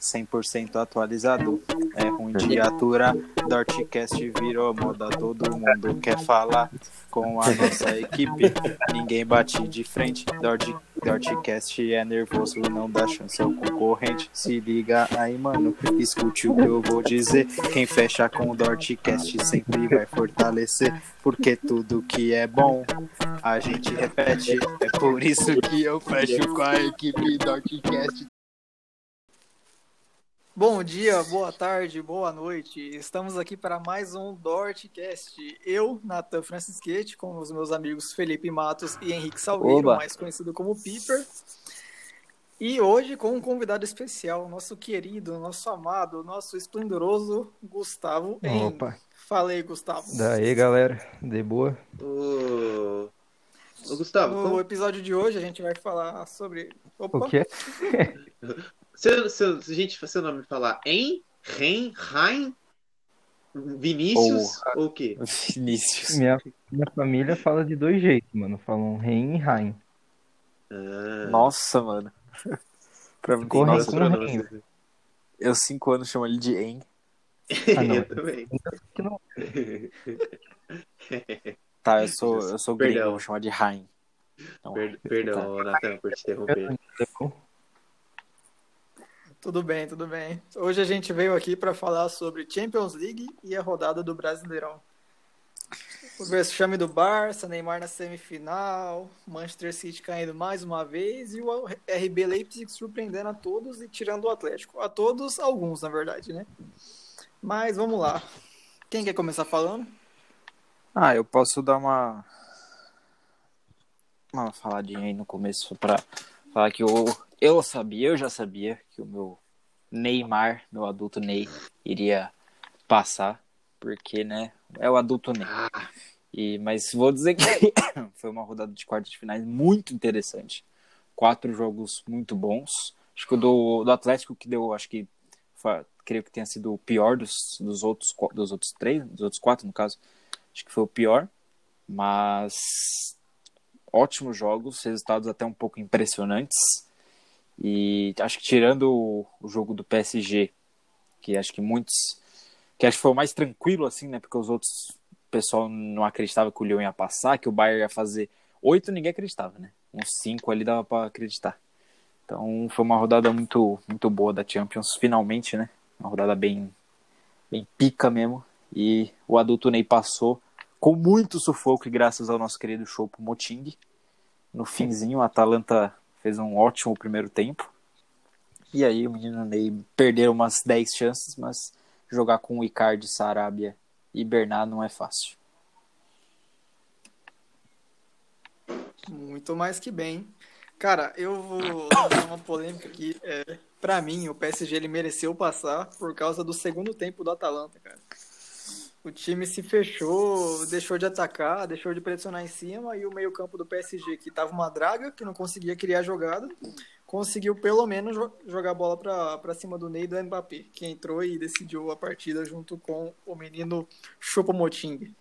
100% atualizado. É ruim de aturar. Dortcast virou moda, todo mundo quer falar com a nossa equipe. Ninguém bate de frente. Dort, Dortcast é nervoso, não dá chance ao concorrente. Se liga aí, mano, escute o que eu vou dizer. Quem fecha com o Dortcast sempre vai fortalecer, porque tudo que é bom a gente repete. É por isso que eu fecho com a equipe Dortcast. Bom dia, boa tarde, boa noite. Estamos aqui para mais um Dortcast. Eu, Natan Francisquete, com os meus amigos Felipe Matos e Henrique Salgueiro, Oba. mais conhecido como Piper. E hoje com um convidado especial, nosso querido, nosso amado, nosso esplendoroso Gustavo Em. Opa, Falei, Gustavo. daí galera, de boa. Ô, ô Gustavo, No como- episódio de hoje a gente vai falar sobre. Opa, O quê? se, se, se a gente seu nome falar em, Ren, Rain, Vinícius ou o quê? Vinícius. Minha, minha família fala de dois jeitos, mano. Falam Ren e Rain. Ah, Nossa, mano. Pra mim, Ficou nossa, com pronomes. eu cinco anos chamo ele de En. Ah, não. Eu também. Não- Tá, eu sou, eu sou gringo, vou chamar de Rain. Então, Per- Perdão, Natan, por te interromper. Tudo bem, tudo bem. Hoje a gente veio aqui para falar sobre Champions League e a rodada do Brasileirão. O vexame do Barça, Neymar na semifinal, Manchester City caindo mais uma vez e o RB Leipzig surpreendendo a todos e tirando o Atlético. A todos, alguns, na verdade, né? Mas vamos lá. Quem quer começar falando? Ah, eu posso dar uma. Uma faladinha aí no começo pra falar que eu, eu sabia, eu já sabia que o meu Neymar, meu adulto Ney, iria passar, porque, né, é o adulto Ney. E, mas vou dizer que foi uma rodada de quartas de finais muito interessante. Quatro jogos muito bons. Acho que o do, do Atlético que deu, acho que fa- creio que tenha sido o pior dos, dos, outros, dos outros três, dos outros quatro, no caso. Acho que foi o pior. Mas ótimos jogos, resultados até um pouco impressionantes. E acho que tirando o, jogo do PSG, que acho que muitos. Que acho que foi o mais tranquilo, assim, né? Porque os outros o pessoal não acreditava que o Lyon ia passar, que o Bayern ia fazer oito, ninguém acreditava, né? Uns cinco ali dava pra acreditar. Então foi uma rodada muito, muito boa da Champions, finalmente, né? Uma rodada bem, bem pica mesmo. E o adulto Ney passou com muito sufoco graças ao nosso querido Chopo Moting. No finzinho, a Atalanta fez um ótimo primeiro tempo. E aí o menino Ney perdeu umas 10 chances, mas jogar com o Icardi, Sarabia e Bernard não é fácil. Muito mais que bem. Cara, eu vou lançar uma polêmica aqui. É, para mim, o PSG ele mereceu passar por causa do segundo tempo do Atalanta, cara. O time se fechou, deixou de atacar, deixou de pressionar em cima e o meio-campo do PSG, que tava uma draga, que não conseguia criar jogada, conseguiu pelo menos jo- jogar a bola pra, pra cima do Ney e do Mbappé, que entrou e decidiu a partida junto com o menino Choupo-Moting.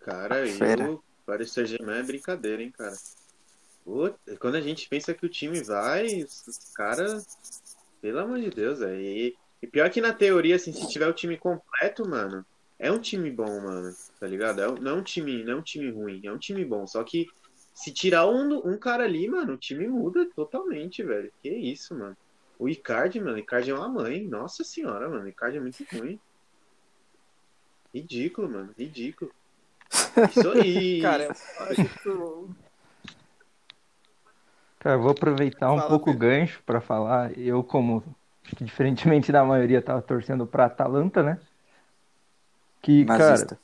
cara, Fera. eu Paris Saint-Germain é brincadeira, hein, cara. Quando a gente pensa que o time vai, os caras. Pelo amor de Deus, velho. E, e pior que na teoria, assim, se tiver o time completo, mano, é um time bom, mano. Tá ligado? É um- não é um time, não é um time ruim, é um time bom. Só que se tirar um, um cara ali, mano, o time muda totalmente, velho. Que isso, mano. O Icardi, mano, o Icardi é uma mãe. Nossa senhora, mano. O Icardi é muito ruim. Ridículo, mano. Ridículo. Isso aí. Cara, eu acho que o- Cara, eu vou aproveitar um Fala, pouco o gancho pra falar. Eu, como, acho que diferentemente da maioria, tava torcendo pra Atalanta, né? Que, cara, Nazista.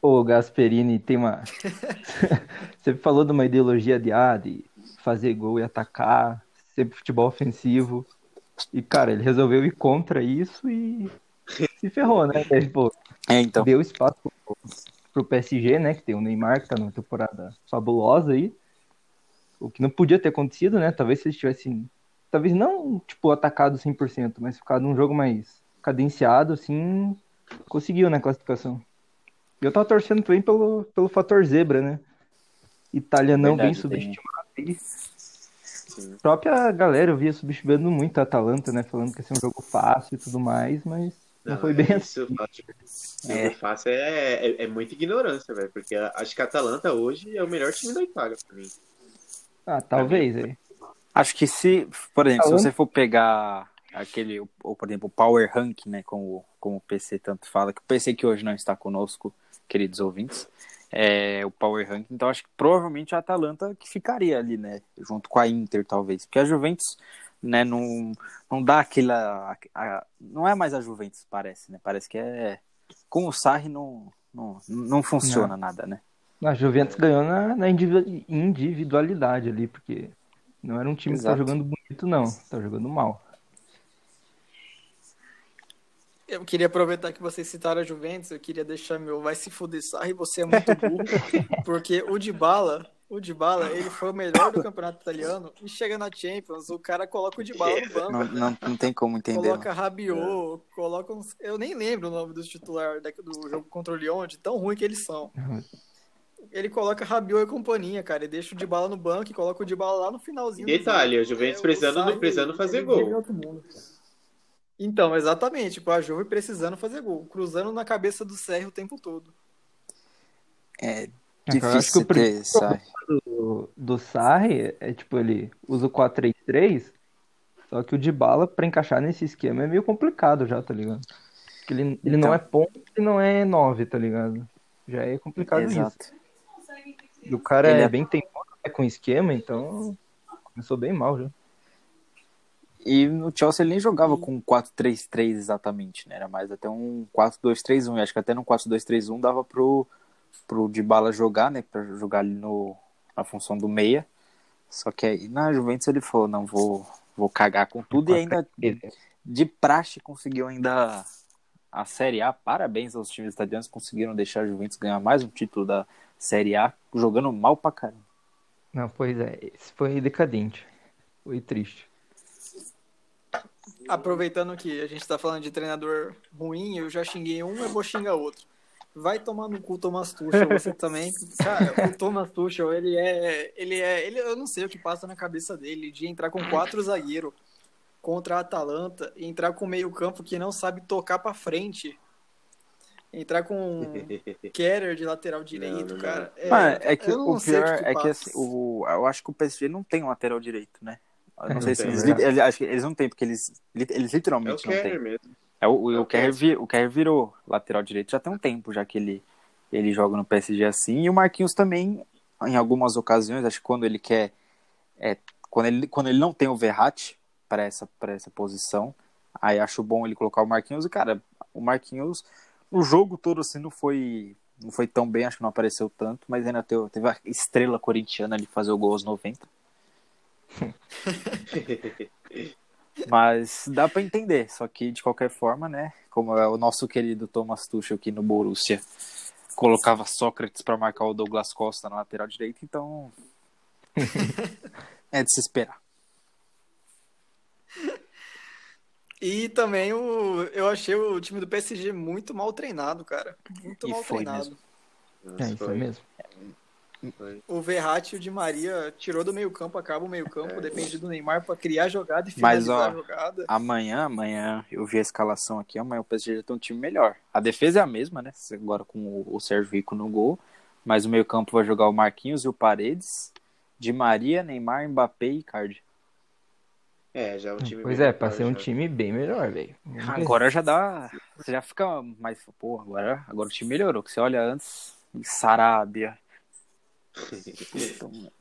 o Gasperini tem uma. Você falou de uma ideologia de, ah, de fazer gol e atacar, sempre futebol ofensivo. E, cara, ele resolveu ir contra isso e se ferrou, né? Daí, pô, É, então. deu espaço pro, pro PSG, né? Que tem o Neymar, que tá numa temporada fabulosa aí. O que não podia ter acontecido, né? Talvez se eles tivessem. Talvez não, tipo, atacado 100%, mas ficado num jogo mais cadenciado, assim. Conseguiu, né? Classificação. E eu tava torcendo também pelo, pelo fator zebra, né? Italianão bem Verdade, tem. subestimado aí. Sim. A própria galera eu via subestimando muito a Atalanta, né? Falando que ia ser um jogo fácil e tudo mais, mas não, foi bem é assim. isso, fácil. É. É. fácil é, é, é muita ignorância, velho. Porque acho que a Atalanta hoje é o melhor time da Itália pra mim. Ah, talvez aí. Acho que se, por exemplo, se Falando- você for pegar aquele, ou, por exemplo, o Power Rank, né, como, como o PC tanto fala, que o PC que hoje não está conosco, queridos ouvintes, é o Power Rank, então acho que provavelmente a Atalanta que ficaria ali, né, junto com a Inter, talvez, porque a Juventus, né, não, não dá aquela, a- a- não é mais a Juventus, parece, né, parece que é, com o Sarri não, não, não funciona nada, né. A Juventus ganhou na, na individu- individualidade ali, porque não era um time que tá Exato. jogando bonito, não. Tá jogando mal. Eu queria aproveitar que vocês citaram a Juventus, eu queria deixar meu vai se fuder Sarri, você é muito burro, porque o Dybala, o Dybala, ele foi o melhor do campeonato italiano e chega na Champions, o cara coloca o Dybala no banco. Não, não, não tem como entender. não. Coloca Rabiot, coloca uns... Eu nem lembro o nome dos titulares do jogo contra o Lyon, de tão ruim que eles são. Ele coloca Rabiot e companhia, cara, e deixa o Dybala no banco e coloca o Dybala lá no finalzinho. E do detalhe, jogo. a Juventus É, o precisando- Sarri, precisando fazer gol. vive em outro mundo. Então, exatamente, com a Juve precisando fazer gol, cruzando na cabeça do Sérgio o tempo todo. É Eu acho que o difícil ter Sarri. do, do Sarri é tipo, ele usa o 4-3-3, só que o Dybala, pra encaixar nesse esquema, é meio complicado já, tá ligado? Porque ele, ele não Então. é ponto e não é 9, tá ligado? Já é complicado isso. Exato. E o cara Ele é é- bem teimoso né, com esquema, então começou bem mal já. E no Chelsea ele nem jogava com 4-3-3 exatamente, né? Era mais até um 4-2-3-1. E acho que até no 4-2-3-1 dava pro, pro Dybala jogar, né? Pra jogar ali no, na função do meia. Só que aí na Juventus ele falou, não, vou, vou cagar com tudo. E ainda de praxe conseguiu ainda a Série A. Parabéns aos times italianos, conseguiram deixar a Juventus ganhar mais um título da Série A, jogando mal pra caramba. Não, pois é, esse foi decadente. Foi triste. Aproveitando que a gente tá falando de treinador ruim, eu já xinguei um, eu vou xingar outro. Vai tomar no cu Thomas Tuchel, você também. Cara, o Thomas Tuchel, ele é, ele é, ele, eu não sei o que passa na cabeça dele de entrar com quatro zagueiros contra a Atalanta, e entrar com meio campo que não sabe tocar pra frente. Entrar com Keller de lateral direito, Não, não, cara. É, Mano, é que eu não o sei pior é que passa. assim, o, eu acho que o PSG não tem um lateral direito, né? Eu não É, sei se tem, eles, né? eles- acho que eles não têm, porque eles, eles É o literalmente não têm. Kerr mesmo. É, o, o, É o, o Kerr o Kerr virou lateral direito já tem um tempo, já que ele, ele joga no PSG assim. E o Marquinhos também, em algumas ocasiões, acho que quando ele quer. É, quando, ele, quando ele não tem o Verratti para essa, pra essa posição, aí acho bom ele colocar o Marquinhos. E, cara, o Marquinhos, o jogo todo assim não foi. Não foi tão bem, acho que não apareceu tanto, mas ainda teve, teve a estrela corintiana de fazer o gol aos 90. Mas dá pra entender, só que de qualquer forma, né? Como é o nosso querido Thomas Tuchel aqui no Borussia colocava Sócrates pra marcar o Douglas Costa na lateral direita, então é de se esperar. E também o, eu achei o time do PSG muito mal treinado, cara. Muito E mal foi treinado. mesmo. É, foi, é mesmo. O Verratti e o Di Maria tirou do meio campo, acaba o meio campo, É. depende do Neymar pra criar jogada e Mas, finalizar ó, a jogada. Amanhã, amanhã eu vi a escalação aqui, amanhã o PSG já tem um time melhor. A defesa é a mesma, né? Agora com o, o Sérgio Rico no gol, mas o meio campo vai jogar o Marquinhos e o Paredes, Di Maria, Neymar, Mbappé e Icardi. É, já é um time Pois é, pra ser um já. time bem melhor, velho. Agora já dá. Você já fica mais. Pô, agora, agora o time melhorou. Que você olha antes. Sarabia.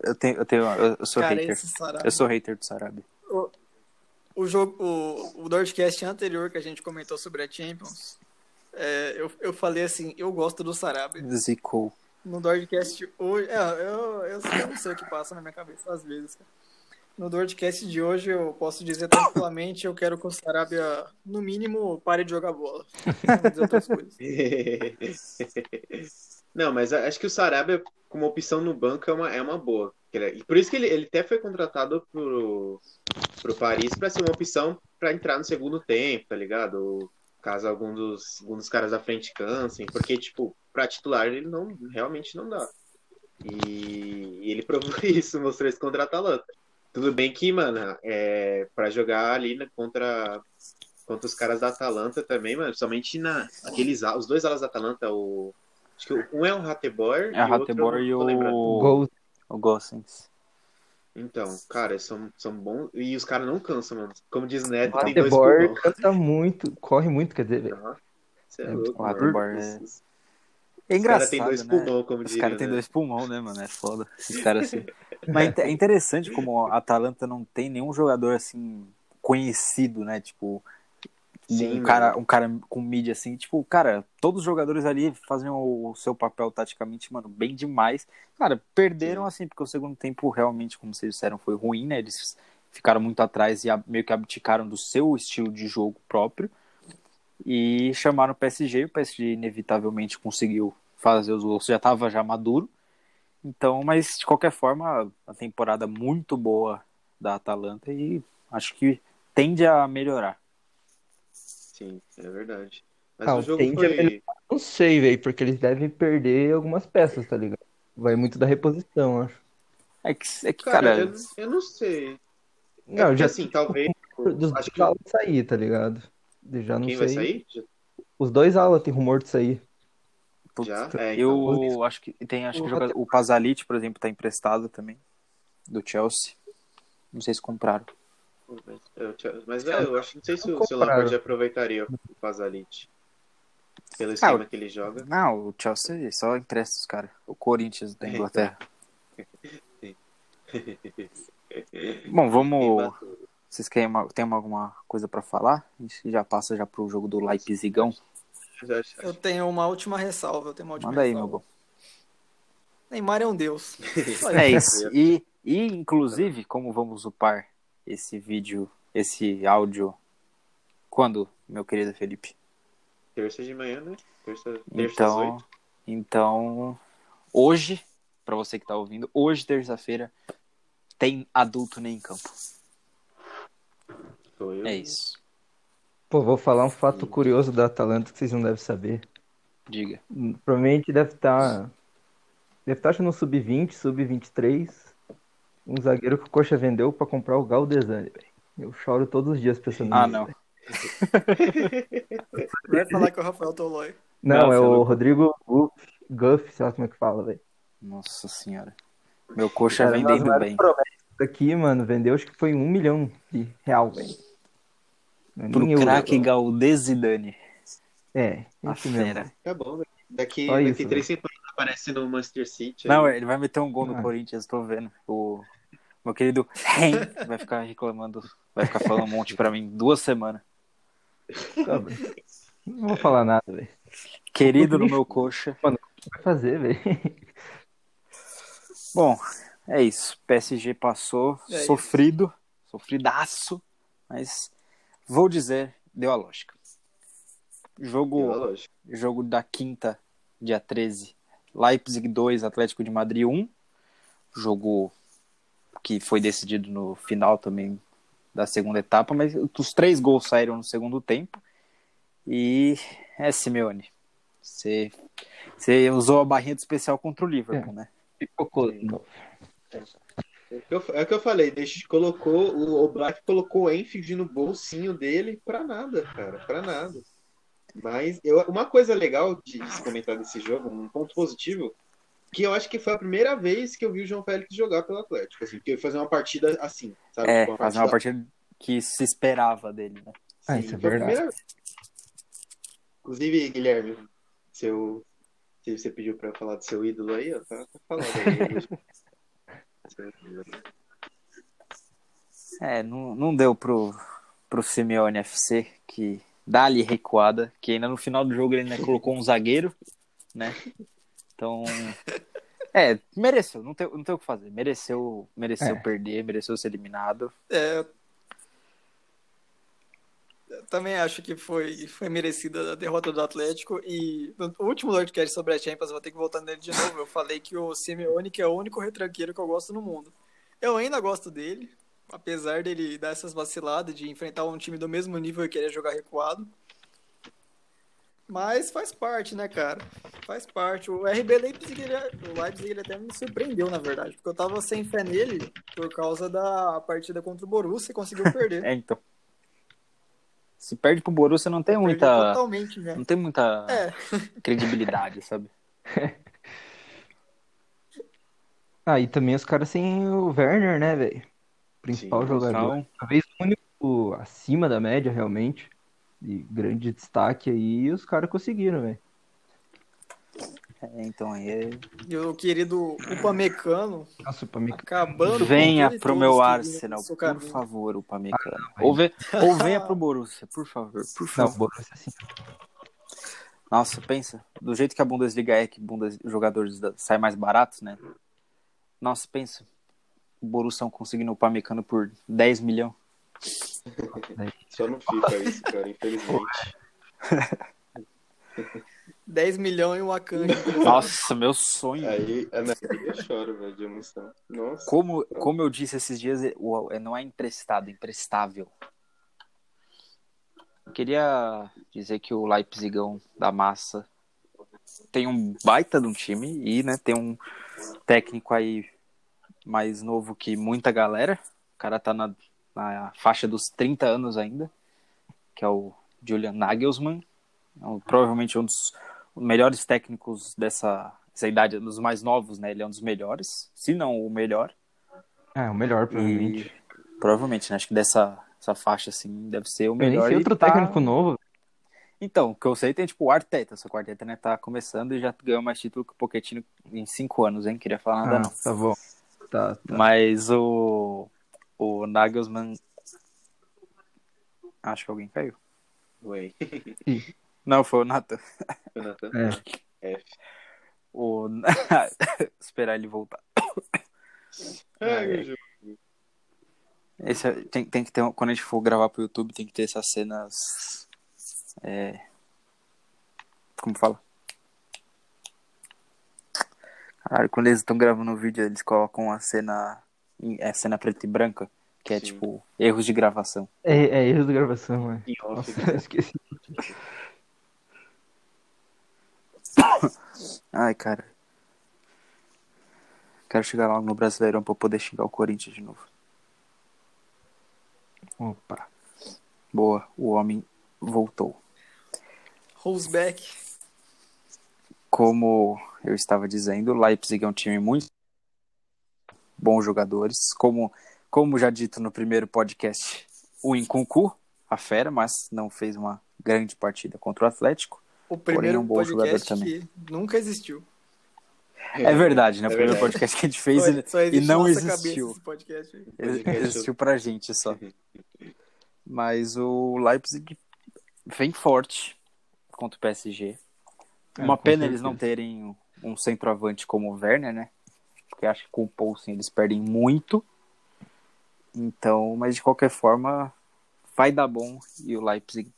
Eu tenho. Eu, tenho, eu, sou Cara, hater. Eu sou hater do Sarabia. O jogo, o, o anterior que a gente comentou sobre a Champions, é, eu, eu falei assim, eu gosto do Sarabia. Zicou. No Dordcast hoje, é, eu, eu, eu não sei o que passa na minha cabeça às vezes, cara. No Dordcast de hoje eu posso dizer tranquilamente, eu quero que o Sarabia, no mínimo, pare de jogar bola. Não vou dizer outras coisas. Não, mas acho que o Sarabia, como opção no banco, é uma, é uma boa. E por isso que ele, ele até foi contratado pro, pro Paris para ser uma opção para entrar no segundo tempo, tá ligado? Ou caso algum dos, algum dos caras da frente cansem, porque, tipo, pra titular ele não, realmente não dá. E, e ele provou isso, mostrou isso contra a Atalanta. Tudo bem que, mano, é, pra jogar ali né, contra, contra os caras da Atalanta também, mano, somente na aqueles os dois alas da Atalanta, o acho que um é o Ratebor É o Ratebor e o, Gol. o Gossens. Então, cara, são, são bons e os caras não cansam, mano. Como diz o Neto, O tem dois pulmão. canta muito, corre muito, quer dizer, velho. Você é É, louco, o. Ratebor é- Os- É Os caras engraçado, têm dois né? pulmão, como Os diria, caras têm né? dois pulmão, né, mano? É foda. Esses caras assim. Mas é interessante como a Atalanta não tem nenhum jogador assim conhecido, né? Tipo, Sim, um cara, mano. um cara com mídia assim, tipo, cara, todos os jogadores ali fazem o, o seu papel taticamente, mano, bem demais. Cara, perderam Sim. assim, porque o segundo tempo realmente, como vocês disseram, foi ruim, né? Eles ficaram muito atrás e meio que abdicaram do seu estilo de jogo próprio. E chamaram o PSG, o PSG inevitavelmente conseguiu fazer os gols, já estava já maduro. Então, mas de qualquer forma, a temporada muito boa da Atalanta e acho que tende a melhorar. Sim, é verdade. Mas Ah, o jogo a foi. Não sei, velho, porque eles devem perder algumas peças, tá ligado? Vai muito da reposição, acho. É que, é que Cara, cara, eu, eu não sei. É Não, porque, já assim, talvez. dos Acho dois que alas sair, tá ligado? Eu Já não quem sei. vai sair? Os dois alas tem rumor de sair. putz, Já? É, então, eu acho que tem, acho que joga- o Pazalit, por exemplo, tá emprestado também do Chelsea. Não sei se compraram. Mas, eu, mas, velho, eu acho não sei se, o- se o. Lampard aproveitaria o Pazalit. Pelo esquema que ele joga. Não, o Chelsea só empresta os caras. O Corinthians da Inglaterra. Bom, vamos. Vocês querem uma, tem alguma coisa pra falar? A gente já passa já pro jogo do Leipzigão. Eu tenho uma última ressalva. Eu tenho uma última Manda aí, meu ressalva. bom. Neymar é um deus. É isso. E, e inclusive, como vamos upar esse vídeo, esse áudio, quando, meu querido Felipe? Terça de manhã, né? Terça, terça às Então, então hoje, pra você que tá ouvindo, hoje terça-feira tem adulto nem em campo. Sou eu. É isso. Pô, vou falar um fato curioso da Atalanta que vocês não devem saber. Diga. Hum, Provavelmente deve estar. Deve estar no sub-20, sub-23. Um zagueiro que o Coxa vendeu pra comprar o Galdesani, velho. Eu choro todos os dias pensando Ah, nisso, não. velho. Vai falar que é o Rafael Tolói. Não, Não, é é o. Rodrigo Guff, Guff, sei lá como é que fala, velho. Nossa senhora. Meu coxa Cara, vendendo bem. Aqui, mano, vendeu acho que foi um milhão de real, velho. Não é Pro craque Galdês Zidane. É, A esse mesmo. fera. Tá bom, velho. Daqui, Só daqui isso, três semanas aparece no Manchester City. Não, aí. ele vai meter um gol no Ah. Corinthians, tô vendo. O meu querido Ren vai ficar reclamando, vai ficar falando um monte pra mim duas semanas. Tá. Não vou falar nada, velho. Querido no meu coxa. Vai fazer, velho. Bom, é isso. PSG passou, É isso. sofrido, sofridaço, mas vou dizer, deu a lógica. Jogo, Pela lógica. jogo da quinta, dia 13. Leipzig 2, Atlético de Madrid 1. Jogo que foi decidido no final também da segunda etapa, mas os três gols saíram no segundo tempo. E é Simeone. Você, você usou a barrinha de especial contra o Liverpool, né? É o que eu- É o que eu falei, deixa, colocou, o Oblak colocou o Enfield no bolsinho dele pra nada, cara, pra nada. Mas eu, uma coisa legal de se comentar desse jogo, um ponto positivo, que eu acho que foi a primeira vez que eu vi o João Félix jogar pelo Atlético, assim, porque ele fazer uma partida assim, sabe? É, Tipo, fazer uma partida que se esperava dele, né? Ah, Sim, isso é verdade. primeira. Inclusive, Guilherme, seu, se você pediu pra eu falar do seu ídolo aí, tá, tá falando aí. Ídolo. É, não, não deu pro, pro Simeone FC, que dá-lhe recuada, que ainda no final do jogo ele ainda colocou um zagueiro, né? Então, é, mereceu, não tem, não tem o que fazer. Mereceu, mereceu É. perder, mereceu ser eliminado. É, eu também acho que foi, foi merecida a derrota do Atlético. E no último Lordcast sobre a Champions, vou ter que voltar nele de novo. Eu falei que o Simeone que é o único retranqueiro que eu gosto no mundo. Eu ainda gosto dele, apesar dele dar essas vaciladas de enfrentar um time do mesmo nível e querer jogar recuado. Mas faz parte, né, cara? Faz parte. O RB Leipzig, ele, o Leipzig, ele até me surpreendeu, na verdade. Porque eu tava sem fé nele por causa da partida contra o Borussia e conseguiu perder. É, então. Se perde pro Borussia, não tem muita. Totalmente, né? Não tem muita É. credibilidade, sabe? Ah, e também os caras sem o Werner, né, velho? Principal Sim, jogador. Talvez o único acima da média, realmente. De grande destaque aí, e os caras conseguiram, velho. é, então aí é... E o querido Upamecano Nossa, mim. acabando Venha pro meu Arsenal, por caminho. favor, o Pamecano. Ah, não, ou, ve- ou venha pro Borussia, por favor, por Não, favor. Borussia assim. Nossa, pensa, do jeito que a Bundesliga é, que Bundes... jogadores da- saem mais baratos, né? Nossa, pensa, o Borussia conseguindo o Pamecano por 10 milhões. Só não fica isso, cara, infelizmente. 10 milhões e um Akanji. Nossa, meu sonho. Aí, a Ana, eu choro, velho, de emoção. Nossa. Como, como eu disse esses dias, é- é- não é emprestado, é emprestável. Eu queria dizer que o Leipzigão da massa tem um baita de um time e né, tem um técnico aí mais novo que muita galera. O cara tá na, na faixa dos 30 anos ainda, que é o Julian Nagelsmann. É um- provavelmente um dos melhores técnicos dessa, dessa idade, dos mais novos, né? Ele é um dos melhores, se não o melhor. É, o melhor, provavelmente. E provavelmente, né? Acho que dessa essa faixa, assim, deve ser o Eu nem melhor. sei e outro tá- técnico novo. Então, o que eu sei tem, tipo, o Arteta. Só que o Arteta, né, tá começando e já ganhou mais título que o Pochettino em cinco anos, hein? Queria falar nada, Ah, não. tá bom. Tá, tá. Mas o... O Nagelsmann... Acho que alguém caiu. Ué, Não, foi o Nathan. Jonathan. É. F. O... Esperar ele voltar. Deus. Esse é- tem, tem que ter, quando a gente for gravar pro YouTube, tem que ter essas cenas. É... Como fala? Caralho, quando eles estão gravando o vídeo, eles colocam a cena. em- É cena preta e branca, que é Sim. tipo erros de gravação. É, é erro de gravação, é. Esqueci. Ai, cara. Quero chegar logo no Brasileirão pra eu poder xingar o Corinthians de novo. Opa. Boa, o homem voltou. Rosbeck. Como eu estava dizendo, o Leipzig é um time muito bons jogadores. Como, como já dito no primeiro podcast, o Nkunku, a fera, mas não fez uma grande partida contra o Atlético. O primeiro um bom jogador podcast também. que nunca existiu. É, verdade, né? O É primeiro verdade. podcast que a gente fez Só- e, só e não existiu. esse podcast. Existiu pra gente só. Mas o Leipzig vem forte contra o PSG. É, Uma pena eles não certeza. terem um centroavante como o Werner, né? Porque acho que com o Poulsen eles perdem muito. Então, mas de qualquer forma, vai dar bom e o Leipzig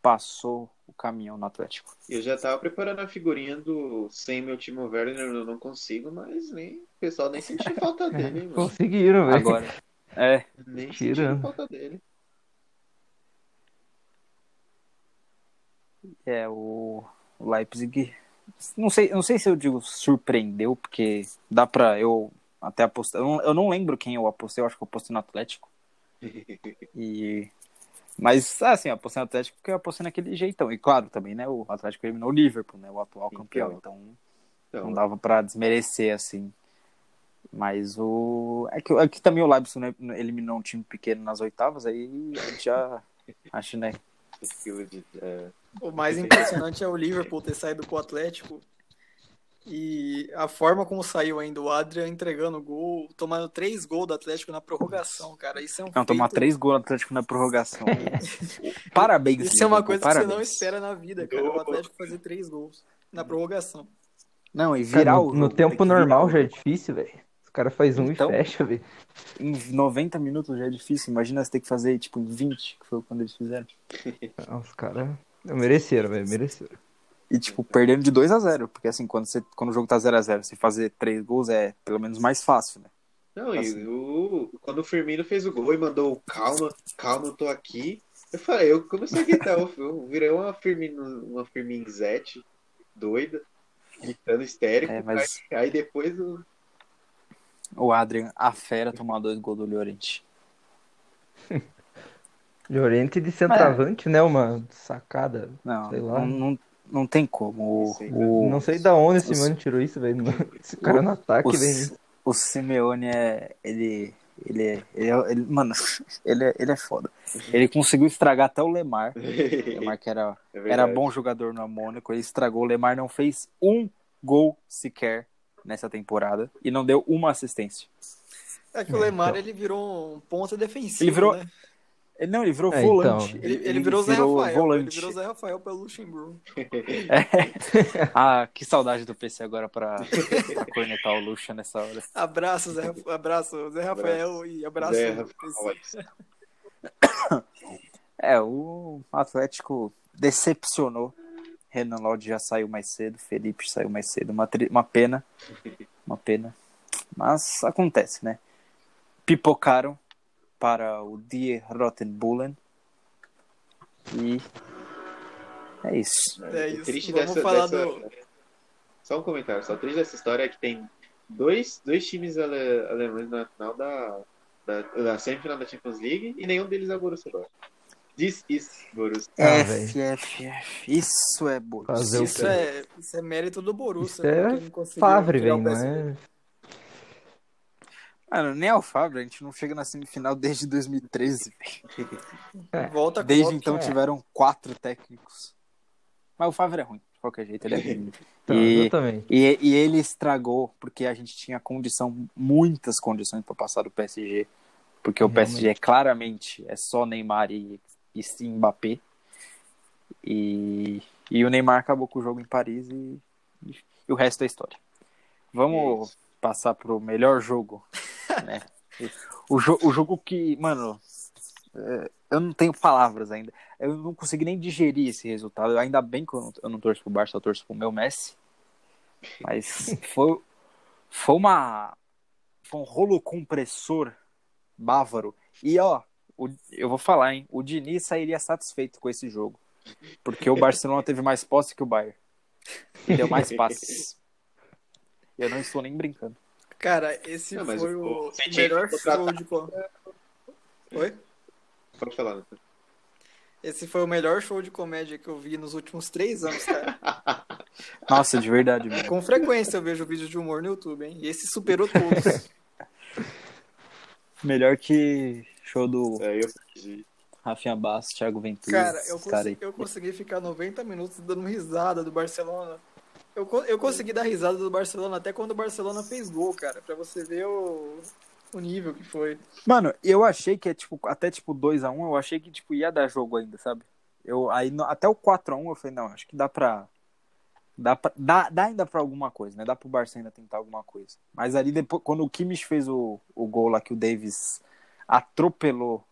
passou o caminhão no Atlético. Eu já tava preparando a figurinha do sem meu Timo Werner, eu não consigo, mas nem, o pessoal nem sentiu falta dele, hein, mano. Conseguiram, velho. Agora, é, Nem sentiram falta dele. é o Leipzig. Não sei, não sei se eu digo surpreendeu, porque dá pra eu até apostar. Eu não, eu não lembro quem eu apostei, eu acho que eu apostei no Atlético. E mas assim, eu apostei no Atlético porque eu apostei naquele jeitão. E claro, também, né, o Atlético eliminou o Liverpool, né, o atual Então. campeão, então Então, não dava pra desmerecer assim. Mas o é que, é que também o Leipzig né, eliminou um time pequeno nas oitavas, aí a gente já acho, né, é, O mais impressionante é o Liverpool ter saído pro Atlético. E a forma como saiu ainda, o Adrian entregando gol, tomando três gols do Atlético na prorrogação, cara. Isso é um não tomar feito- três gols no Atlético na prorrogação. Parabéns, Isso é uma Liverpool, coisa que você não parabéns. espera na vida, cara. O Atlético fazer três gols na prorrogação. Não, e Cara, virar no, o no jogo, tempo normal o já é difícil, velho. Os caras fazem um Então. e fecha, velho. Em 90 minutos já é difícil. Imagina você ter que fazer, tipo, em 20, que foi quando eles fizeram. Ah, Os caras mereceram, velho. Mereceram. E, tipo, perdendo de 2 a 0 Porque, assim, quando, você, quando o jogo tá 0 a 0 você fazer três gols é pelo menos mais fácil, né? Não, e Assim. o, quando o Firmino fez o gol e mandou o calma, calma, eu tô aqui. Eu falei, eu comecei a gritar, eu, eu virei uma Firmino, uma Firminzete doida, gritando histérico. É, mas- aí, aí depois o. O Adrian, a fera, tomou dois gols do Llorente. Llorente de centroavante, né? Uma sacada. Não, Sei lá. não, não, não tem como. O, Sei, o, Não sei da onde esse Os- mano tirou isso, velho. Esse cara no ataque, o, velho. o Simeone é. Ele. Ele é. Ele, é- ele- mano, ele é, ele é foda. Ele conseguiu estragar até o Lemar. O Lemar que era, É era bom jogador no Mônaco. Ele estragou. O Lemar não fez um gol sequer nessa temporada. E não deu uma assistência. É que o É, Lemar, então. ele virou um ponta defensivo, Ele virou- né? Ele, não, ele virou É, volante. então. Ele, ele virou Zé Rafael. Ele volante. virou Zé Rafael pelo Luxemburgo. Ah, que saudade do PC agora pra, pra cornetar o Lucha nessa hora. Abraço, Zé, abraço, Zé Rafael e abraço. Zé PC. Rafael. É, o Atlético decepcionou. Renan Lodge já saiu mais cedo, Felipe saiu mais cedo. Uma, tri- uma pena. Uma pena. Mas acontece, né? Pipocaram para o Die Rottenbullen. E é isso. É isso. triste Vamos dessa, falar dessa- do- Só um comentário. Só o triste dessa história é que tem dois, dois times ale- alemães na final da, da, da semifinal da Champions League e nenhum deles é o Borussia Dortmund. This is Borussia. Ah, F, F, F. Isso é Borussia. Fazer Isso é, isso é mérito do Borussia. Isso é Favre, velho, não é? Mano, nem ao Fábio, a gente não chega na semifinal desde 2013. velho. Volta Desde então é. tiveram quatro técnicos. Mas o Favre é ruim, de qualquer jeito, ele é ruim. Então, E- exatamente. E, e ele estragou, porque a gente tinha condição, muitas condições para passar do PSG. Porque o Realmente. PSG é claramente é só Neymar e, e sim Mbappé. E, e o Neymar acabou com o jogo em Paris e, e, o resto é história. Vamos passar pro melhor jogo, né? O, jo o jogo que, mano, é, eu não tenho palavras ainda. Eu não consegui nem digerir esse resultado. Ainda bem que eu não, eu não torço pro Barça, eu torço pro meu Messi. Mas foi, foi uma. Foi um rolo compressor bávaro. E ó, o- eu vou falar, hein? O Diniz sairia satisfeito com esse jogo. Porque o Barcelona teve mais posse que o Bayern. E deu mais passes. Eu não estou nem brincando. Cara, esse Não, foi o- o melhor show de com... Oi? Pode falar, né? Esse foi o melhor show de comédia que eu vi nos últimos três anos, cara. Nossa, de verdade, mano. Com frequência eu vejo vídeo de humor no YouTube, hein? E esse superou todos. Melhor que show do É, eu. Rafinha Bass, Thiago Ventura. Cara, eu, consegui, eu consegui ficar 90 minutos dando risada do Barcelona. Eu, eu consegui dar risada do Barcelona até quando o Barcelona fez gol, cara. Pra você ver o, o nível que foi. Mano, eu achei que é tipo, até tipo 2x1, eu achei que tipo ia dar jogo ainda, sabe? Eu aí até o 4x1 eu falei, não, acho que dá pra dá pra, dá, dá ainda pra alguma coisa, né? Dá pro Barça ainda tentar alguma coisa. Mas ali depois quando o Kimmich fez o, o gol lá que o Davis atropelou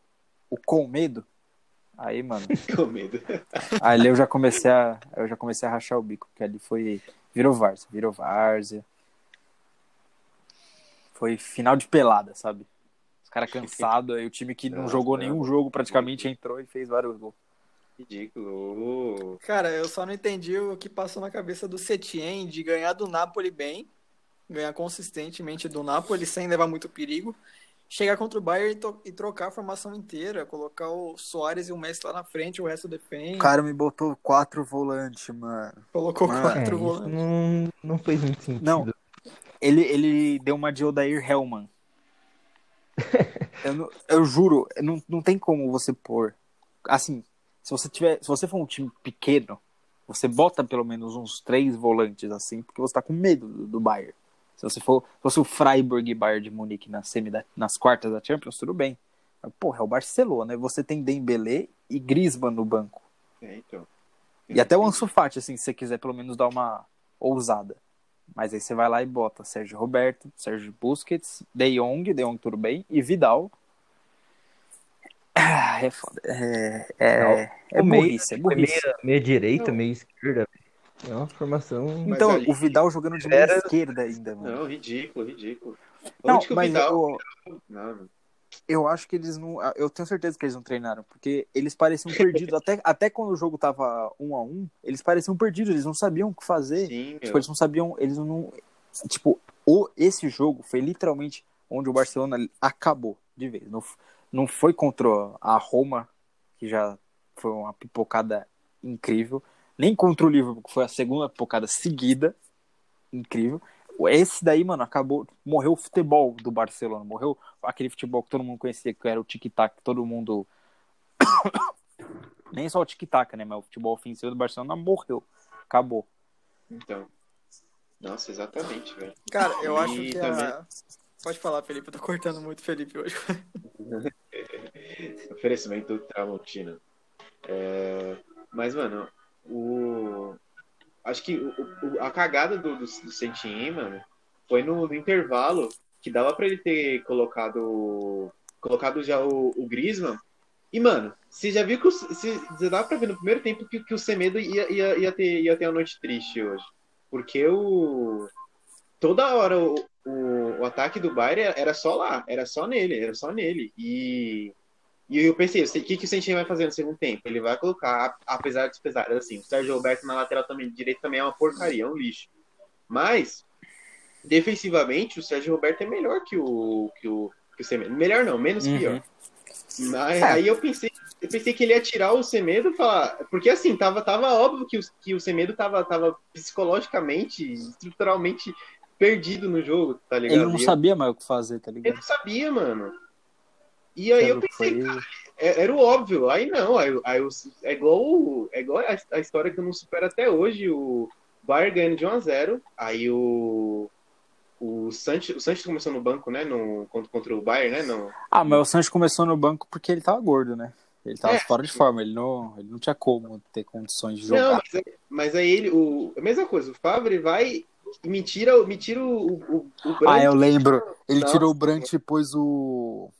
o com medo, aí, mano, Com medo. ali eu já comecei a eu já comecei a rachar o bico, porque ali foi virou várzea, virou várzea. Foi final de pelada, sabe? Os caras cansados, aí o time que não Nossa, jogou não. nenhum jogo praticamente entrou e fez vários gols. Ridículo. Cara, eu só não entendi o que passou na cabeça do Setien de ganhar do Napoli bem, ganhar consistentemente do Napoli sem levar muito perigo, chegar contra o Bayern e, e trocar a formação inteira, colocar o Soares e o Messi lá na frente, o resto defende. O cara me botou quatro volantes, mano. Colocou Mano. É, quatro isso volantes. não, não fez muito sentido. Não. Ele, ele deu uma de Odair Hellman. eu, não- eu juro, não, não tem como você pôr. Assim, se você tiver. Se você for um time pequeno, você bota pelo menos uns três volantes assim, porque você tá com medo do, do Bayern. Se você for se fosse o Freiburg e Bayern de Munique na semi da- nas quartas da Champions, tudo bem. Mas, porra, é o Barcelona, né? Você tem Dembélé e Griezmann no banco. É, então. E até o Ansu Fati, assim, se você quiser pelo menos dar uma ousada. Mas aí você vai lá e bota Sérgio Roberto, Sérgio Busquets, De Jong, De Jong tudo bem, e Vidal. Ah, é foda. É, é, é O meio burrice, é É burrice. meia, meia direita, Não. meia esquerda. É uma formação. Então, ali- o Vidal jogando de meia Era- esquerda ainda, mano. Não, ridículo, ridículo. Não, Onde que o mas Vidal... o- Não. Eu acho que eles não. Eu tenho certeza que eles não treinaram, porque eles pareciam perdidos. até, até quando o jogo tava um a um, eles pareciam perdidos, eles não sabiam o que fazer. Sim, Tipo, meu. eles não sabiam. Eles não. Tipo, o, esse jogo foi literalmente onde o Barcelona acabou de vez. Não, não foi contra a Roma, que já foi uma pipocada incrível. Nem contra o Liverpool, que foi a segunda pipocada seguida. Incrível. Esse daí, mano, acabou. Morreu o futebol do Barcelona. Morreu aquele futebol que todo mundo conhecia, que era o tic-tac, todo mundo. Nem só o tic-tac, né? Mas o futebol ofensivo do Barcelona morreu. Acabou. Então. Nossa, exatamente, velho. Cara, eu acho E que também- a... Pode falar, Felipe. Eu tô cortando muito o Felipe hoje. Oferecimento do Tramontina. É, Mas, mano, o. Acho que o- o- a cagada do, do, do mano, foi no, no intervalo que dava pra ele ter colocado. Colocado já o, o Griezmann. E, mano, você já viu que o, você, ver no primeiro tempo que, que o Semedo ia, ia, ia, ter, ia ter uma noite triste hoje. Porque o. Toda hora o, o, o ataque do Bayern era só lá, era só nele, era só nele. E. E eu pensei, o que, que o Sentinel vai fazer no segundo tempo? Ele vai colocar, apesar dos pesares, assim, o Sérgio Roberto na lateral também, direito também é uma porcaria, é um lixo. Mas, defensivamente, o Sérgio Roberto é melhor que o, que o, que o Semedo. Melhor não, menos Uhum. pior. Mas, aí eu pensei, eu pensei que ele ia tirar o Semedo e falar. Porque assim, tava, tava óbvio que o, que o Semedo tava, tava psicologicamente, estruturalmente perdido no jogo, tá ligado? Ele não sabia mais o que fazer, tá ele ligado? não sabia, mano. E aí eu pensei, foi- é- era o óbvio. Aí não, aí, aí o- é igual, é igual a, a história que eu não supero até hoje. O Bayern ganhando de 1 a 0 Aí o. O Sanches, o Sanches começou no banco, né? No, contra, contra o Bayern, né? No, Ah, mas o Sancho começou no banco porque ele tava gordo, né? Ele tava É. fora de forma, ele não, ele não tinha como ter condições de Não, jogar. mas, aí- mas aí ele. O, a mesma coisa, o Favre vai e me tira, me tira o, o, o Brandt, ah, eu lembro. Ele Nossa. tirou o Brandt e pôs o.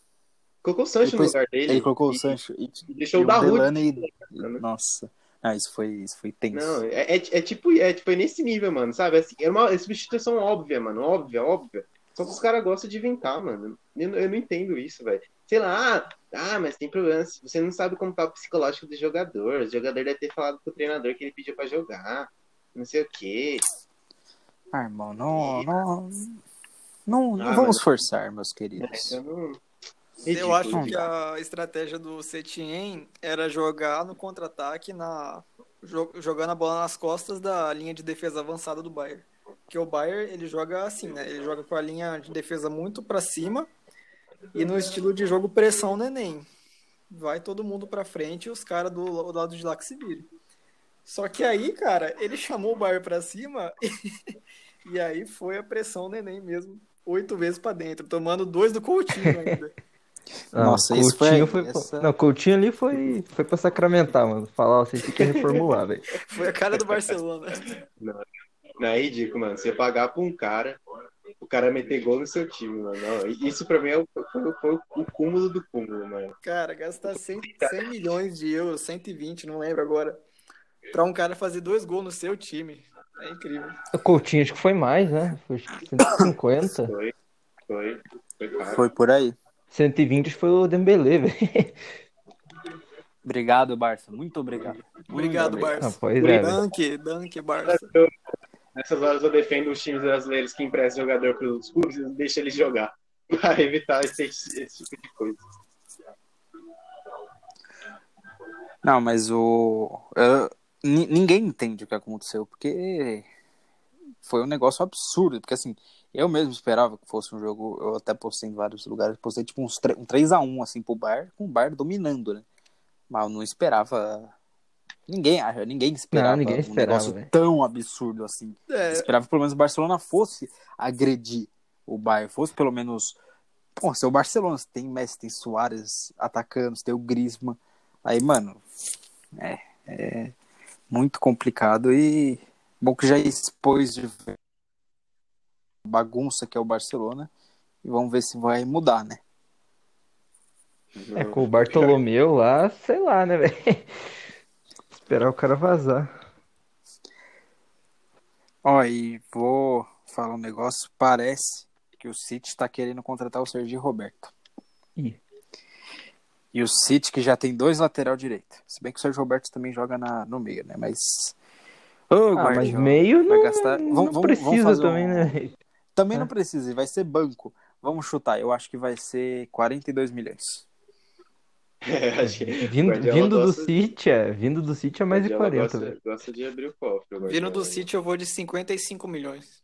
colocou o Sancho depois no lugar dele. Ele colocou o e- Sancho e, e deixou e o Darude. Delaney. Nossa. Ah, isso foi, isso foi tenso. Não, é, é, é tipo, é tipo é nesse nível, mano, sabe? Assim, é uma substituição óbvia, mano, óbvia, óbvia. Só que os caras gostam de inventar, mano. Eu, eu não entendo isso, velho. Sei lá, ah, ah, mas tem problema. Você não sabe como tá o psicológico do jogador. O jogador deve ter falado com o treinador que ele pediu pra jogar. Não sei o quê. Ah, irmão, não. Não, não, não Ah, vamos mas- forçar, meus queridos. Eu, não... Eu Ridículo. acho que a estratégia do Setien era jogar no contra-ataque, na jo- jogando a bola nas costas da linha de defesa avançada do Bayern. Porque o Bayern, ele joga assim, né? Ele joga com a linha de defesa muito pra cima e no estilo de jogo pressão neném. Vai todo mundo pra frente e os caras do, do lado de lá que se virem. Só que aí, cara, ele chamou o Bayern pra cima e, e aí foi a pressão neném mesmo. Oito vezes pra dentro, tomando dois do Coutinho ainda. Não, Nossa, isso foi- Coutinho foi. essa- Não, Coutinho ali foi, foi pra sacramentar, mano. Falar, ó, vocês têm que reformular, velho. Foi a cara do Barcelona. Não é ridículo, mano. Você pagar pra um cara, o cara meter gol no seu time, mano. Não, isso pra mim é o, foi, foi o cúmulo do cúmulo, mano. Cara, gastar 100, 100 milhões de euros, 120, não lembro agora, pra um cara fazer dois gols no seu time. É incrível. O Coutinho acho que foi mais, né? Foi acho que 150. Foi, foi, foi caro. Foi por aí. 120 acho que foi o Dembele, velho. Obrigado, Barça. Muito obrigado. Obrigado, Ah, Barça. pois é, velho. Dunk, Dunk, Barça. Nessas horas eu defendo os times brasileiros que emprestam jogador para os clubes e deixa eles jogar. Pra evitar esse, esse tipo de coisa. Não, mas o. eu- ni- ninguém entende o que aconteceu, porque foi um negócio absurdo. Porque assim, eu mesmo esperava que fosse um jogo. Eu até postei em vários lugares, postei tipo uns um 3x1 assim pro Bar, com o Bar dominando, né? Mas eu não esperava. Ninguém acha, ninguém esperava Não, ninguém um esperava, negócio velho. tão absurdo assim. É, Esperava que pelo menos o Barcelona fosse agredir o Bayern, fosse pelo menos. Pô, se é o Barcelona, você tem Messi, tem Soares atacando, você tem o Griezmann. Aí, mano, é, é muito complicado e bom que já expôs de bagunça que é o Barcelona e vamos ver se vai mudar, né? É, com o Bartolomeu lá, sei lá, né, velho? Esperar o cara vazar. Ó, e vou falar um negócio, parece que o City tá querendo contratar o Sergio Roberto. Ih. E o City que já tem dois lateral direito. Se bem que o Sérgio Roberto também joga na, no meio, né? Mas. Ô, Ah, mas meio vai não, gastar- não Vamos- vamos- precisa vamos também, um- né? Também É. não precisa, vai ser banco. Vamos chutar, eu acho que vai ser 42 milhões. É, Vindo, vindo do gosta- City, é. Vindo do City é mais de Guardiola 40, gosta, gosta de abrir o cofre. o Vindo Guardiola. do City eu vou de 55 milhões.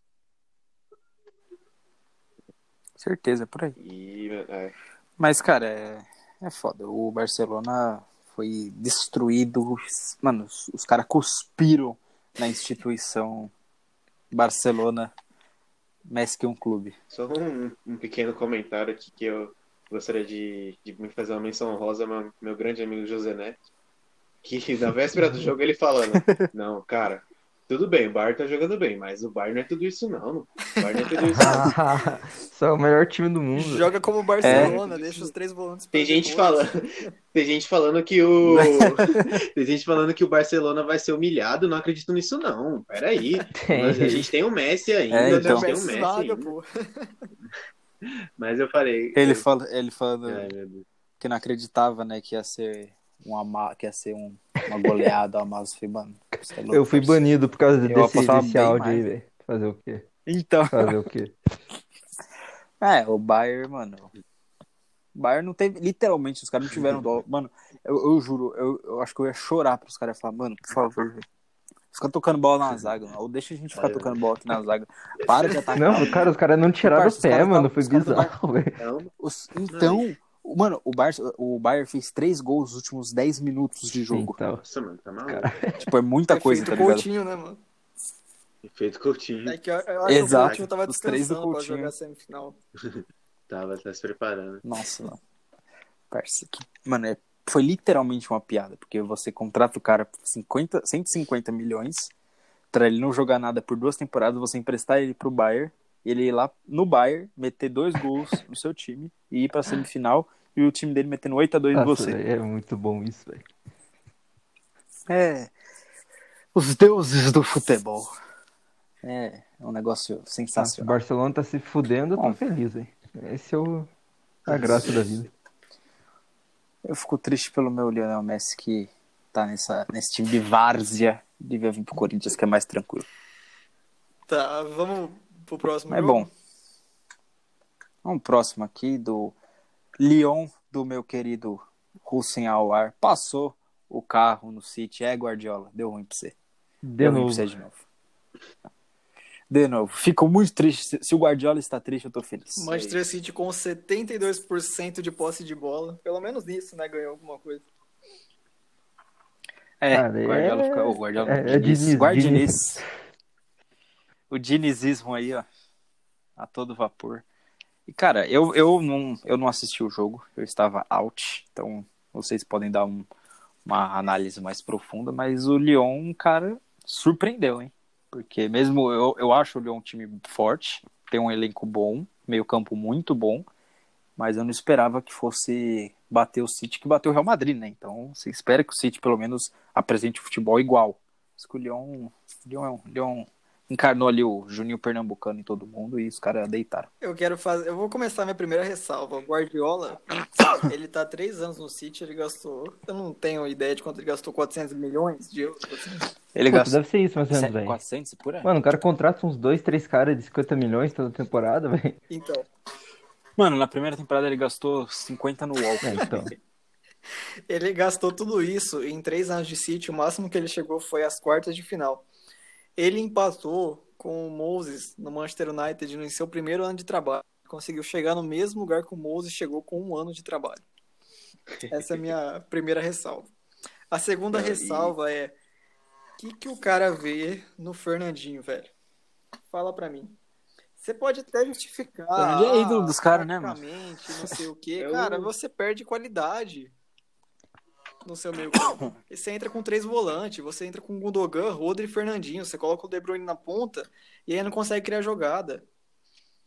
Certeza, por aí. E, é, Mas, cara, é, é foda. O Barcelona foi destruído. Mano, os, os caras cuspiram na instituição Barcelona mais que um clube. Só um, um pequeno comentário aqui que eu gostaria de, de me fazer uma menção honrosa meu, meu grande amigo José Neto. Que na véspera do jogo ele falando: Não, cara, tudo bem, o Bar tá jogando bem, mas o Bar não é tudo isso, não. O Bar não é tudo isso, não. Só é o melhor time do mundo. Joga como o Barcelona, deixa os três volantes pra Tem gente depois. falando, tem gente falando que o tem gente falando que o Barcelona vai ser humilhado, não acredito nisso não. Peraí. Mas a gente tem o Messi ainda, É, a então. gente tem o Messi. Mas eu falei, Ele, fala, ele falando Ai, que não acreditava, né, que ia ser um ama... que ia ser um, uma goleada a. Falei, mano, você é Eu fui banido por causa desse, desse áudio mais. aí, velho. Fazer o quê? Então, Fazer o quê? é, o Bayern, mano. O Bayern não teve, literalmente, os caras não tiveram dó. Mano, eu, eu juro, eu, eu acho que eu ia chorar pros caras falar, mano, por favor, velho. Fica tocando bola na zaga, mano. Ou deixa a gente ficar É. tocando bola aqui na zaga. Para de atacar. Não, cara, os caras não tiraram o os pé, caras mano. Foi bizarro, velho. Então, mano, o, Bar, o Bayern fez três gols nos últimos 10 minutos de jogo. Então, nossa, mano, tá maluco. Tipo, é muita É coisa, feito tá ligado? Coutinho, né, mano? Efeito Coutinho. É que eu, eu acho que o Exato. Coutinho tava Os três do descansando pra Coutinho. jogar semifinal. Tava, tá se preparando. Nossa, mano. Parça, que, mano, é, foi literalmente uma piada, porque você contrata o cara por 50, 150 milhões pra ele não jogar nada por duas temporadas, você emprestar ele pro Bayern, ele ir lá no Bayern, meter dois gols no seu time e ir pra semifinal e o time dele metendo 8 a 2 em você. é muito bom isso, velho. É. Os deuses do futebol. É, é um negócio Ah, o sensacional. Barcelona tá se fudendo, eu tô Bom. feliz, velho. Esse é o... a graça da vida. Eu fico triste pelo meu Lionel Messi que tá nessa, nesse time de várzea. Devia vir pro Corinthians, que é mais tranquilo. Tá, vamos pro próximo É jogo? bom. Vamos próximo aqui do Lyon, do meu querido Hussein Alwar. Passou o carro no City. É, Guardiola. Deu ruim pra você. De Deu ruim pra você de novo. De novo. Fico muito triste. Se- o Guardiola está triste, eu tô feliz. Manchester City com 72% de posse de bola. Pelo menos nisso, né? Ganhou alguma coisa. É, Cara, o Guardiola é- fica. O Guardiola é- é Diniz, Diniz, Guardiniz. O dinizismo aí, ó. A todo vapor. E, cara, eu, eu, não, eu não assisti o jogo. Eu estava out. Então, vocês podem dar um- uma análise mais profunda. Mas o Lyon, cara, surpreendeu, hein? Porque mesmo eu, eu acho o Lyon um time forte. Tem um elenco bom. Meio campo muito bom. Mas eu não esperava que fosse bater o City, que bateu o Real Madrid, né? Então, você espera que o City pelo menos apresente o futebol igual. Mas que o Lyon, Lyon, Lyon encarnou ali o Juninho Pernambucano em todo mundo e os caras deitaram. Eu quero fazer. Eu vou começar minha primeira ressalva. O Guardiola, ele tá três anos no City, ele gastou. Eu não tenho ideia de quanto ele gastou 400 milhões de euros. assim. Ele Puta, gastou deve ser isso mais ou menos, velho. 400 por aí. Mano, o cara contrata uns dois, três caras de 50 milhões toda temporada, velho. Então, Mano, na primeira temporada ele gastou 50 no Walker. É, então. ele gastou tudo isso em três anos de City. O máximo que ele chegou foi as quartas de final. Ele empatou com o Moses no Manchester United no seu primeiro ano de trabalho. Conseguiu chegar no mesmo lugar que o Moses chegou com um ano de trabalho. Essa é a minha primeira ressalva. A segunda ressalva é o que, que o cara vê no Fernandinho, velho? Fala pra mim. Você pode até justificar. Fernandinho é ídolo dos caras, né, mano? Não sei o quê. Eu- Cara, você perde qualidade no seu meio campo. E Você entra com três volantes, você entra com Gundogan, Rodri e Fernandinho. Você coloca o De Bruyne na ponta e aí não consegue criar jogada.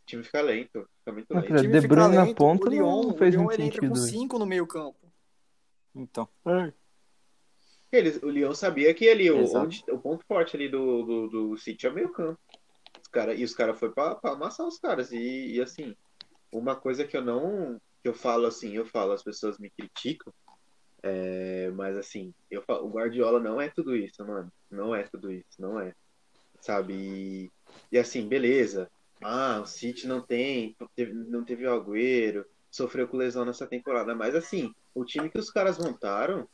O time fica lento, fica muito Não, lento. cara, O time De fica Bruyne na lento. ponta o Lyon, não fez o Lyon muito ele entra com cinco no meio campo. Então. Eles, o Leão sabia que ali o, onde- o ponto forte ali do, do, do City é o meio campo. Os cara, e os caras foram pra, pra amassar os caras. E, e, assim, uma coisa que eu não que eu falo assim, eu falo, as pessoas me criticam, é, mas assim, eu falo, o Guardiola não é tudo isso, mano. Não é tudo isso, não é. Sabe? E, e assim, beleza. Ah, o City não tem, não teve o Agüero, sofreu com lesão nessa temporada, mas assim, o time que os caras montaram,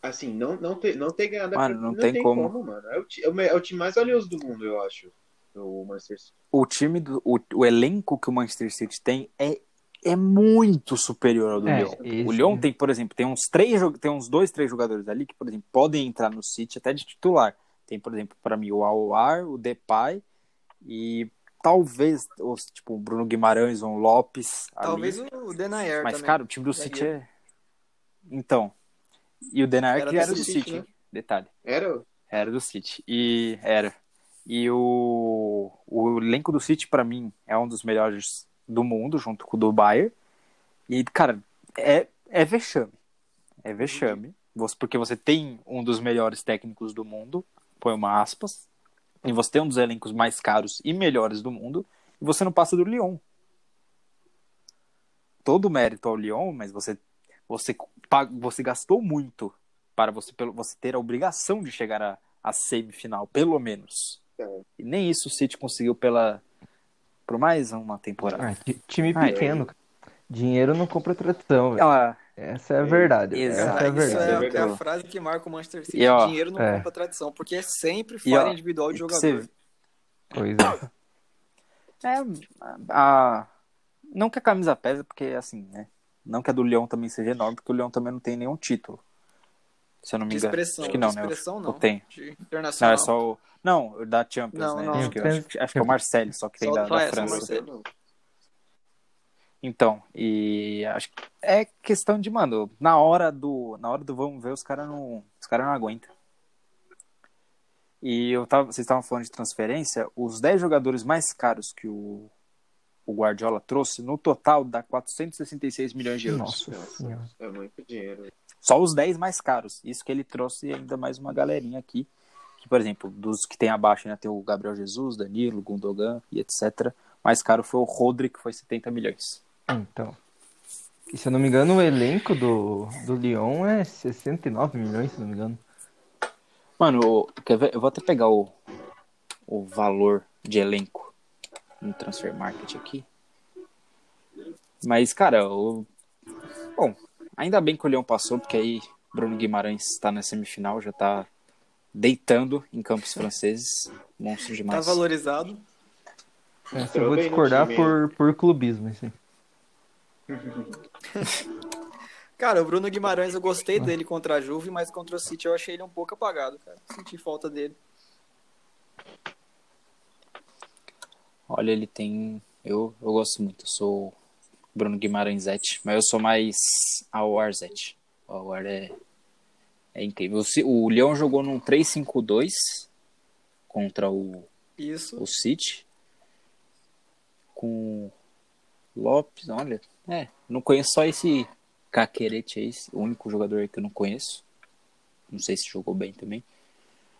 assim, não, não, ter, não ter ganhado Mano, Premier- não tem como. mano. É o, é é o time mais valioso do mundo, eu acho. O Manchester City. O time, do, o, o elenco que o Manchester City tem é, é muito superior ao do É, Lyon. esse, O Lyon né? tem, por exemplo, tem uns três, tem uns dois, três jogadores ali que, por exemplo, podem entrar no City até de titular. Tem, por exemplo, para mim o Aouar, o Depay e talvez os tipo o Bruno Guimarães, o Lopes. ali. Talvez o Denayer Mas também. cara, o time do City é Então, e o Denayer Era que do era do City, City, né? hein? detalhe. Era? Era do City. E era. E o, o elenco do City, pra mim, é um dos melhores do mundo, junto com o do Bayern. E, cara, é, é vexame. É vexame. Você- Porque você tem um dos melhores técnicos do mundo, põe uma aspas, e você tem um dos elencos mais caros e melhores do mundo, e você não passa do Lyon. Todo mérito ao Lyon, mas você, você, você gastou muito para você, você ter a obrigação de chegar à, à semifinal, pelo menos. É. E nem isso o City conseguiu pela por mais uma temporada. Ah, ti- time Ah, é. pequeno, cara. Dinheiro não compra tradição, velho. Ela, Essa é a verdade. Exato. Essa é a Isso verdade. é, verdade. é a frase que marca o Manchester City. E, ó, Dinheiro não é. compra tradição, porque é sempre falha ó, individual de jogador. você- Pois é. é a não que a camisa pesa, porque assim, né? Não que a do Leão também seja enorme, porque o Leão também não tem nenhum título. Se eu não me De engano. expressão, Acho que não, de né? expressão Ou não. tem. De Não, internacional. é só o. Não, da Champions, Não, né? não. Acho, que, acho, acho que é o Marcelo, só que tem Só da, da França. Marcelo. Então, e acho que é questão de, mano, na hora do, na hora do vamos ver, os caras não, os cara não aguentam. E eu tava, vocês estavam falando de transferência, os 10 jogadores mais caros que o, o Guardiola trouxe, no total dá 466 milhões de euros. Nossa senhora. É muito dinheiro. Só os 10 mais caros. Isso que ele trouxe ainda mais uma galerinha aqui. Que, por exemplo, dos que tem abaixo ainda tem o Gabriel Jesus, Danilo, Gundogan e etc. Mais caro foi o Rodri, que foi 70 milhões. Então. E se eu não me engano, o elenco do, do Lyon é 69 milhões, se não me engano. Mano, quer ver? Eu vou até pegar o, o valor de elenco no Transfer Market aqui. Mas, cara, o... bom, ainda bem que o Leão passou, porque aí Bruno Guimarães está na semifinal, já tá deitando em campos franceses. Monstro Tá demais. valorizado. É, eu vou discordar por, por clubismo, assim. Cara, o Bruno Guimarães, eu gostei dele contra a Juve, mas contra o City eu achei ele um pouco apagado, cara. Senti falta dele. Olha, ele tem. Eu, eu gosto muito, eu sou Bruno Guimarães Zete, mas eu sou mais Awar Zete. O Awar é, é incrível. O, o Leão jogou num 3-5-2 contra o, Isso. o City. Com Lopes, olha. É, não conheço só esse Caquerete aí, o único jogador que eu não conheço. Não sei se jogou bem também.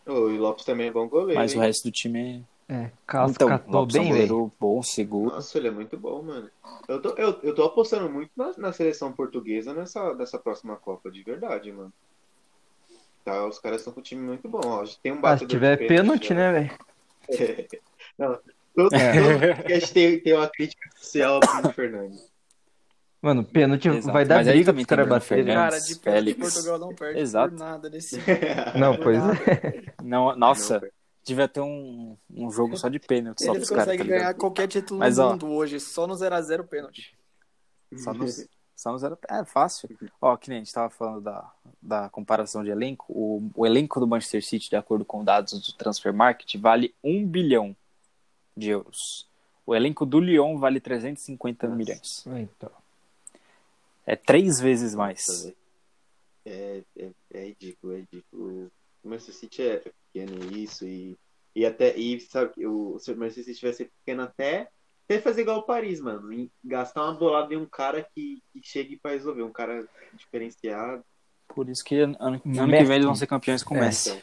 O Lopes também é bom goleiro. Mas hein? o resto do time é. Caso Então, catou Lopes é um bem, goleiro bom, seguro. Nossa, ele é muito bom, mano. Eu tô, eu, eu tô apostando muito na, na seleção portuguesa nessa, nessa próxima Copa, de verdade, mano. Tá, os caras estão com um time muito bom. Ó. Tem um Ah, se tiver pênalti, já. né, velho? Não, todo, É. podcast tem, tem uma crítica social ao Bruno Fernandes. Mano, pênalti Exato. vai dar Mas briga pros caras baterem. Fernandes. Cara, de pênalti Félix. Portugal não perde Exato. por nada nesse. Não, pois é. Não, nossa, Não, devia ter um, um jogo só de pênalti só Eles pros caras, tá conseguem ligado? ganhar qualquer título Mas, do ó. mundo hoje, só no 0x0 pênalti. Só no, só no zero. É fácil. Ó, que nem a gente tava falando da, da comparação de elenco. O, o elenco do Manchester City, de acordo com dados do Transfer Market, vale 1 bilhão de euros. O elenco do Lyon vale 350 Nossa. milhões. Então. É três vezes mais. É, é, é ridículo, é ridículo. O Manchester City é pequeno isso e, e até e sabe que o, se o Manchester City ser pequeno até até fazer igual o Paris, mano, em gastar uma bolada em um cara que, que chegue pra resolver, um cara diferenciado, Por isso que ano, ano que vem eles vão ser campeões com o É. Messi.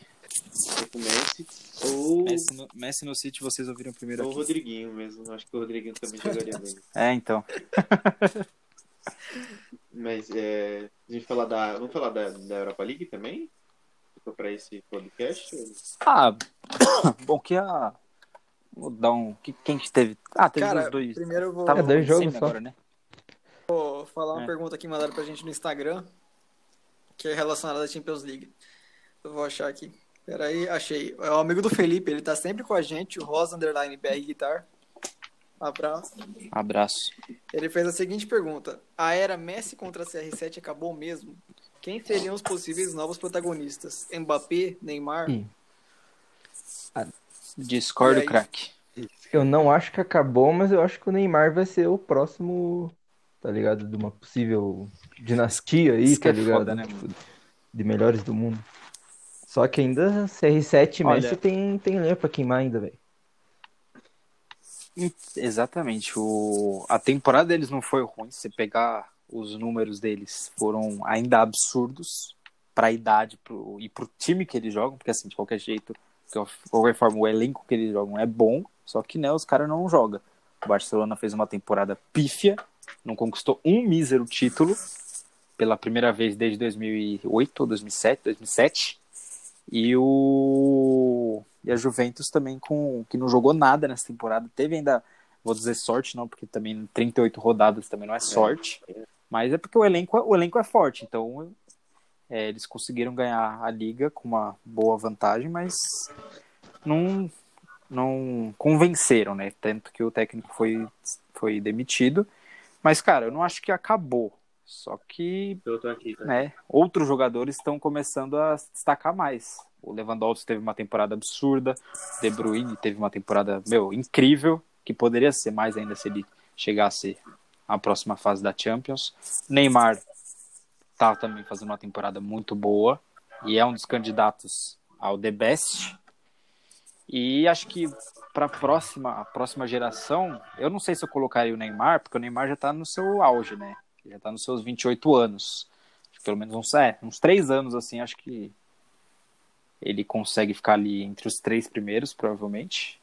tipo Messi ou, Messi, no, Messi no City vocês ouviram primeiro ou o aqui. Rodriguinho mesmo. Acho que o Rodriguinho também jogaria bem. É, então. Mas é, a gente falar da, vamos falar da, da Europa League também? Para esse podcast? Ah, bom, que a. Vou dar um. Que, quem que teve? Ah, teve Cara, os dois. primeiro eu vou, Tava É, dois jogos só. agora, né? vou falar uma É. pergunta que mandaram pra gente no Instagram, que é relacionada à Champions League. Eu vou achar aqui. Peraí, achei. É o amigo do Felipe, ele tá sempre com a gente, o Rosa Underline BR Guitar. Abraço. Abraço. Ele fez a seguinte pergunta: A era Messi contra CR7 acabou mesmo? Quem seriam os possíveis novos protagonistas? Mbappé, Neymar? Ih. Discordo, E aí? craque. Eu não acho que acabou, mas eu acho que o Neymar vai ser o próximo, tá ligado? De uma possível dinastia aí, Isso tá é ligado? foda, né, Tipo, de melhores do mundo. Só que ainda CR7 e Olha- Messi tem, tem lenha pra queimar ainda, velho. Exatamente. O... A temporada deles não foi ruim. Se você pegar os números deles, foram ainda absurdos para a idade pro... e pro time que eles jogam, porque assim, de qualquer jeito, de qualquer forma, o elenco que eles jogam é bom, só que né, os caras não jogam. O Barcelona fez uma temporada pífia, não conquistou um mísero título pela primeira vez desde 2008 ou 2007, 2007. E o e a Juventus também com que não jogou nada nessa temporada, teve ainda, vou dizer sorte não, porque também 38 rodadas também não é sorte, mas é porque o elenco, o elenco é forte, então é, eles conseguiram ganhar a liga com uma boa vantagem, mas não não convenceram, né? Tanto que o técnico foi foi demitido. Mas cara, eu não acho que acabou. Só que Eu tô aqui, tá? né, outros jogadores estão começando a se destacar mais. O Lewandowski teve uma temporada absurda, De Bruyne teve uma temporada, meu, incrível, que poderia ser mais ainda se ele chegasse à próxima fase da Champions. Neymar tá também fazendo uma temporada muito boa e é um dos candidatos ao The Best. E acho que para a próxima, a próxima geração, eu não sei se eu colocaria o Neymar, porque o Neymar já tá no seu auge, né? Já tá nos seus 28 anos. Pelo menos uns, é, uns três anos, assim, acho que ele consegue ficar ali entre os três primeiros, provavelmente.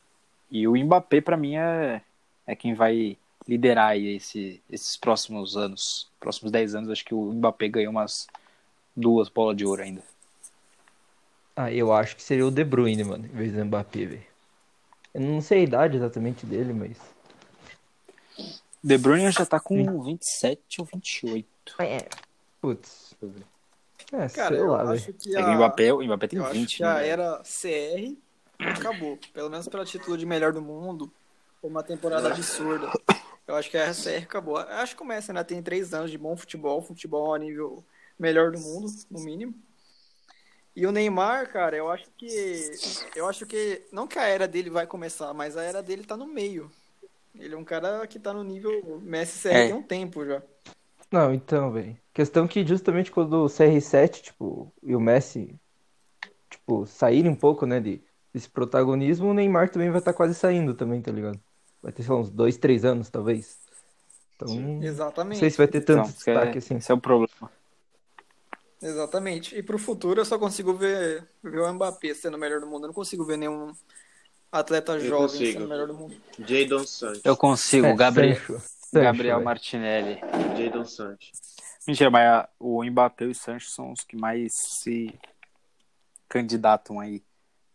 E o Mbappé, para mim, é, é quem vai liderar aí esse, esses próximos anos. Próximos 10 anos, acho que o Mbappé ganhou umas duas bolas de ouro ainda. Ah, eu acho que seria o De Bruyne, mano, em vez do Mbappé, velho. Eu não sei a idade exatamente dele, mas. De Bruyne já tá com 27 ou 28. É. Putz. É, Cara, sei eu lá, velho. acho que É que a, o Mbappé, o Mbappé tem eu acho 20, que a né? era CR acabou. Pelo menos pelo título de melhor do mundo. Foi uma temporada absurda. Eu acho que a era CR acabou. Eu acho que o Messi ainda tem três anos de bom futebol. Futebol a nível melhor do mundo, no mínimo. E o Neymar, cara, eu acho que. Eu acho que. Não que a era dele vai começar, mas a era dele tá no meio. Ele é um cara que tá no nível Messi CR É. tem um tempo já. Não, então, velho. Questão que justamente quando o CR7, tipo, e o Messi, tipo, saírem um pouco, né, de, desse protagonismo, o Neymar também vai estar quase saindo também, tá ligado? Vai ter, lá, uns dois, três anos, talvez. Então, não Exatamente. sei se vai ter tanto Então, esse é- destaque assim. Esse é o problema. Exatamente. E pro futuro eu só consigo ver, ver o Mbappé sendo o melhor do mundo. Eu não consigo ver nenhum atleta Eu jovem consigo. sendo o melhor do mundo. Jadon Sancho. Eu consigo, É, Gabriel, Sancho, Sancho, Gabriel velho. Martinelli. Jadon Sancho. Mentira, mas o Mbappé e o Sancho são os que mais se candidatam aí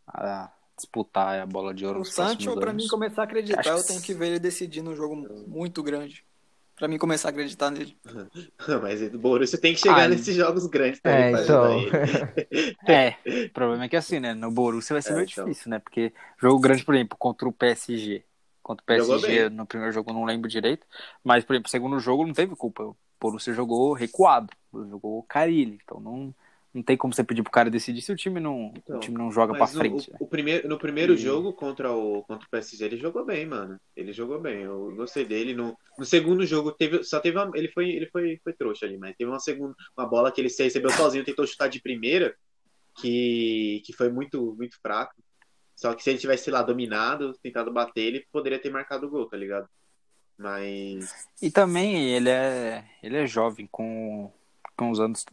a disputar a bola de ouro O Sancho, pra anos. mim começar a acreditar, Acho que eu tenho que ver ele decidir num jogo muito grande. Pra mim começar a acreditar nele. Mas o Borussia tem que chegar Ah, nesses jogos grandes É, então. É, o problema é que assim, né? No Borussia vai ser É, meio então. difícil, né? Porque jogo grande, por exemplo, contra o PSG. Contra o PSG, no primeiro jogo eu não lembro direito. Mas, por exemplo, no segundo jogo não teve culpa. O Borussia jogou recuado. Jogou Carilli. Então não, não tem como você pedir pro cara decidir se o time não, Então, o time não joga pra frente. o, né? o primeiro, no primeiro E- jogo contra o, contra o PSG, ele jogou bem, mano. Ele jogou bem. Eu gostei dele. No, no segundo jogo, teve, só teve uma, ele foi ele foi, foi trouxa ali, mas teve uma segunda uma bola que ele se recebeu sozinho, tentou chutar de primeira, que, que foi muito, muito fraco. Só que se ele tivesse, sei lá, dominado, tentado bater, ele poderia ter marcado o gol, tá ligado? Mas. E também ele é, ele é jovem, com, com os anos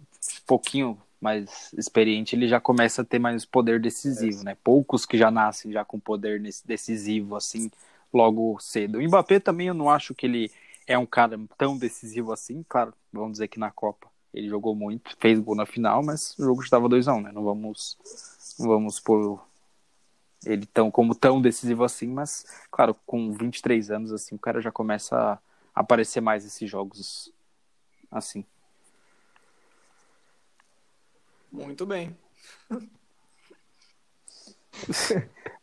pouquinho mais experiente, ele já começa a ter mais poder decisivo, né? Poucos que já nascem já com poder decisivo, assim, logo cedo. O Mbappé também eu não acho que ele, é um cara tão decisivo assim, claro, vamos dizer que na Copa ele jogou muito, fez gol na final, mas o jogo estava 2x1, né? Não vamos, não vamos pôr ele tão, como tão decisivo assim, mas, claro, com 23 anos, assim, o cara já começa a aparecer mais esses jogos assim. Muito bem.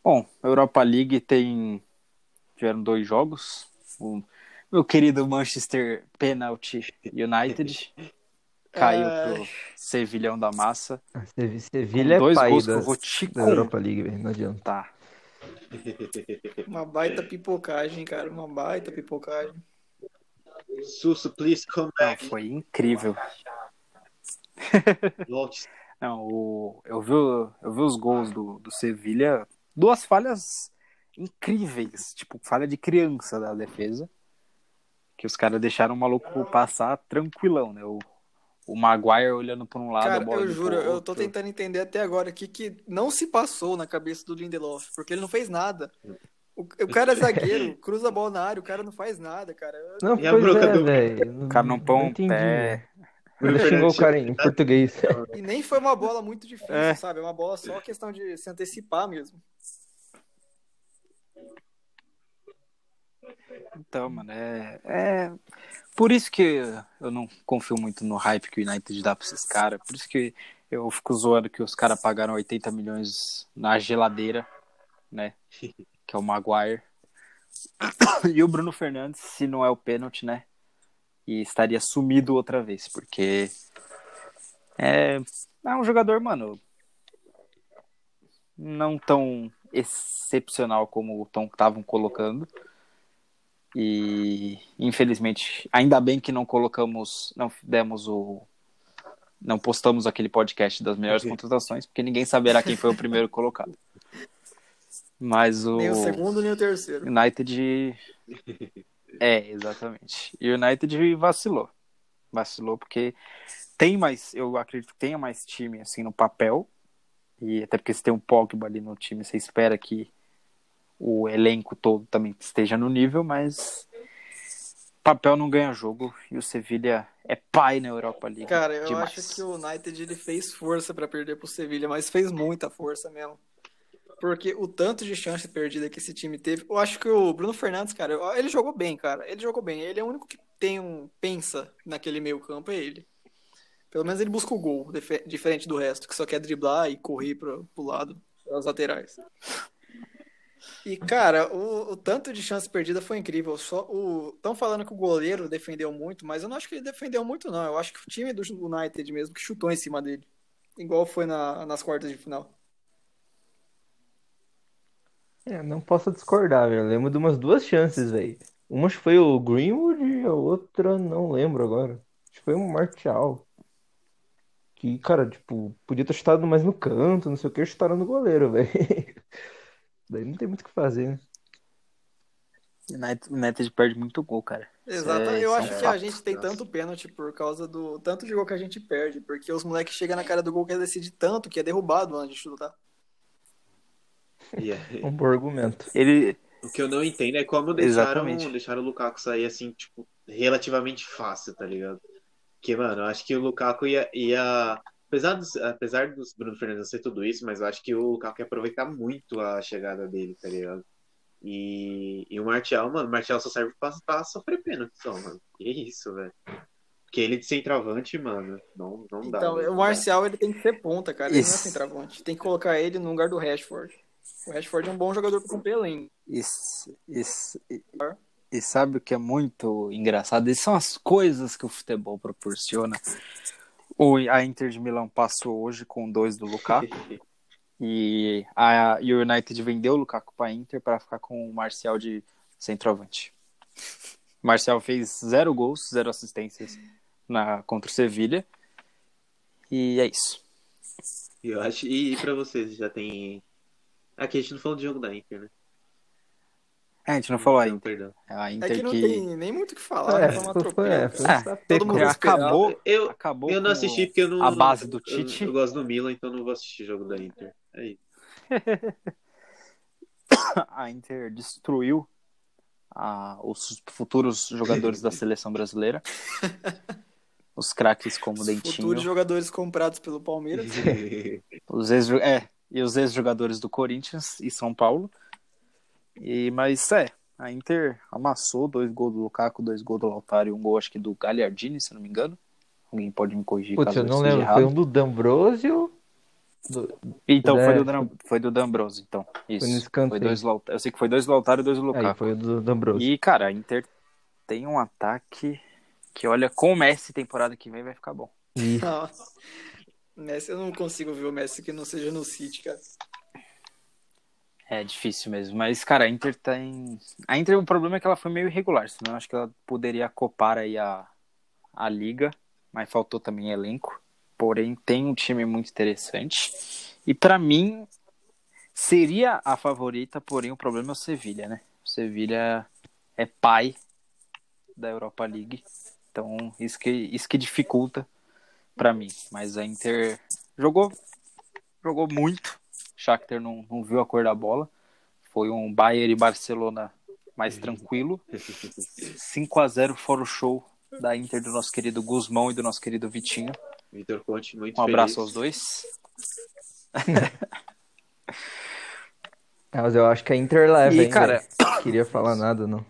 Bom, Europa League tem tiveram dois jogos. O meu querido Manchester Penalty United caiu Ai. pro Sevilhão da Massa. Sevi- Sevilha é dois pai gols que eu das- vou te da Europa League, velho. Não adianta. Tá. Uma baita pipocagem, cara. Uma baita pipocagem. Susso, please come Não, back. foi incrível. Volte. Não, o, eu, vi, eu vi os gols do, do Sevilha, duas falhas incríveis, tipo, falha de criança da defesa, que os caras deixaram o maluco passar tranquilão, né? O, o Maguire olhando por um lado, a Cara, bola eu juro, eu tô tentando entender até agora o que, que não se passou na cabeça do Lindelof, porque ele não fez nada. O, o cara é zagueiro, cruza a bola na área, o cara não faz nada, cara. Não, E a pois bronca é, do- velho. O cara não põe um entendi, pé. Ele xingou o cara em português. E nem foi uma bola muito difícil, É. sabe? É uma bola só questão de se antecipar mesmo. Então, mano, é, é. Por isso que eu não confio muito no hype que o United dá pra esses caras. Por isso que eu fico zoando que os caras pagaram 80 milhões na geladeira, né? Que é o Maguire. E o Bruno Fernandes, se não é o pênalti, né? E estaria sumido outra vez, porque é, é um jogador, mano, não tão excepcional como estavam colocando. E infelizmente, ainda bem que não colocamos, não demos o. Não postamos aquele podcast das melhores contratações, porque ninguém saberá quem foi o primeiro colocado. Mas o Nem o segundo, nem o terceiro. United. É, exatamente. E o United vacilou. Vacilou porque tem mais, eu acredito que tenha mais time assim no papel. E até porque se tem um Pogba ali no time, você espera que o elenco todo também esteja no nível, mas papel não ganha jogo e o Sevilha é pai na Europa League. Cara, eu demais. acho que o United ele fez força pra perder pro Sevilha, mas fez muita força mesmo. Porque o tanto de chance perdida que esse time teve, eu acho que o Bruno Fernandes, cara, ele jogou bem, cara. Ele jogou bem. Ele é o único que tem um pensa naquele meio-campo, é ele. Pelo menos ele busca o gol, dife- diferente do resto, que só quer driblar e correr pro, pro lado, das laterais. E, cara, o, o tanto de chance perdida foi incrível. Só o Estão falando que o goleiro defendeu muito, mas eu não acho que ele defendeu muito, não. Eu acho que o time do United mesmo que chutou em cima dele. Igual foi na- nas quartas de final. É, não posso discordar, velho. Eu lembro de umas duas chances, velho. Uma acho que foi o Greenwood e a outra não lembro agora. Acho que foi um Martial. Que, cara, tipo, podia ter chutado mais no canto, não sei o que, chutaram no goleiro, velho. Daí não tem muito o que fazer, né? United, United perde muito gol, cara. Exato. É, eu é acho um que a fato. gente tem tanto pênalti por causa do tanto de gol que a gente perde. Porque os moleques chegam na cara do gol que decide tanto que é derrubado antes de chutar. Um bom argumento. Ele, O que eu não entendo é como deixaram, Exatamente. deixaram o Lukaku sair assim, tipo, relativamente fácil, tá ligado? Porque, mano, eu acho que o Lukaku ia. ia... Apesar, dos, apesar dos Bruno Fernandes ser tudo isso, mas eu acho que o Lukaku ia aproveitar muito a chegada dele, tá ligado? E, e o Martial, mano, o Martial só serve pra, pra sofrer pênalti só, mano. Que isso, velho. Porque ele de centroavante, mano, não, não dá. Então, o não dá. Marcial ele tem que ser ponta, cara. Ele não é Isso. centroavante. Tem que colocar ele no lugar do Rashford. O Rashford é um bom jogador pra cumprir. Isso, isso, e, e sabe o que é muito engraçado? Essas são as coisas que o futebol proporciona. O, a Inter de Milão passou hoje com dois do Lukaku e a e o United vendeu o Lukaku para Inter para ficar com o Marcial de centroavante. O Marcial fez zero gols, zero assistências na contra o Sevilha e é isso. E eu acho. E, e pra vocês, já tem. Aqui a gente não falou de jogo da Inter, né? É, a gente não falou a Não, Inter. perdão. A É Inter que não que, tem nem muito o que falar. É, foi uma foi- atropelo. é, foi- Ah, todo mundo já esperava. acabou, Eu, acabou eu não assisti porque eu não. a base do eu- Tite. Eu, gosto do Milan, então não vou assistir jogo da Inter. É isso. a Inter destruiu a- os futuros jogadores da seleção brasileira. Os craques como Dentinho. Futuros jogadores comprados pelo Palmeiras. Os ex é, e os ex-jogadores do Corinthians e São Paulo. E, mas é, a Inter amassou dois gols do Lukaku, dois gols do Lautaro e um gol, acho que do Gagliardini, se não me engano. Alguém pode me corrigir Putz, caso eu não lembro. Foi errado. um do D'Ambrosio. Do... Então, É, foi, do, foi do D'Ambrosio, então. Isso. no Foi escanteio. dois Eu sei que foi dois do Lautaro e dois do Aí, Lukaku. foi o do D'Ambrosio. E, cara, a Inter tem um ataque que, olha, com o Messi temporada que vem vai ficar bom. Nossa. Messi, eu não consigo ver o Messi que não seja no City, cara. É difícil mesmo, mas, cara, a Inter tem. A Inter, o problema é que ela foi meio irregular, senão eu acho que ela poderia copar aí a, a liga, mas faltou também elenco. Porém, tem um time muito interessante. E pra mim, seria a favorita, porém o problema é o Sevilha, né? O Sevilha é pai da Europa League, então isso que, isso que dificulta pra mim. Mas a Inter jogou, jogou muito. Shakhtar não, não viu a cor da bola. Foi um Bayern e Barcelona mais tranquilo. 5 a 0 fora o show da Inter do nosso querido Guzmão e do nosso querido Vitinho. Vitor Conte, muito Um abraço feliz. aos dois. Ah, mas eu acho que a Inter leva, E, hein, cara, velho. Queria falar nada, não.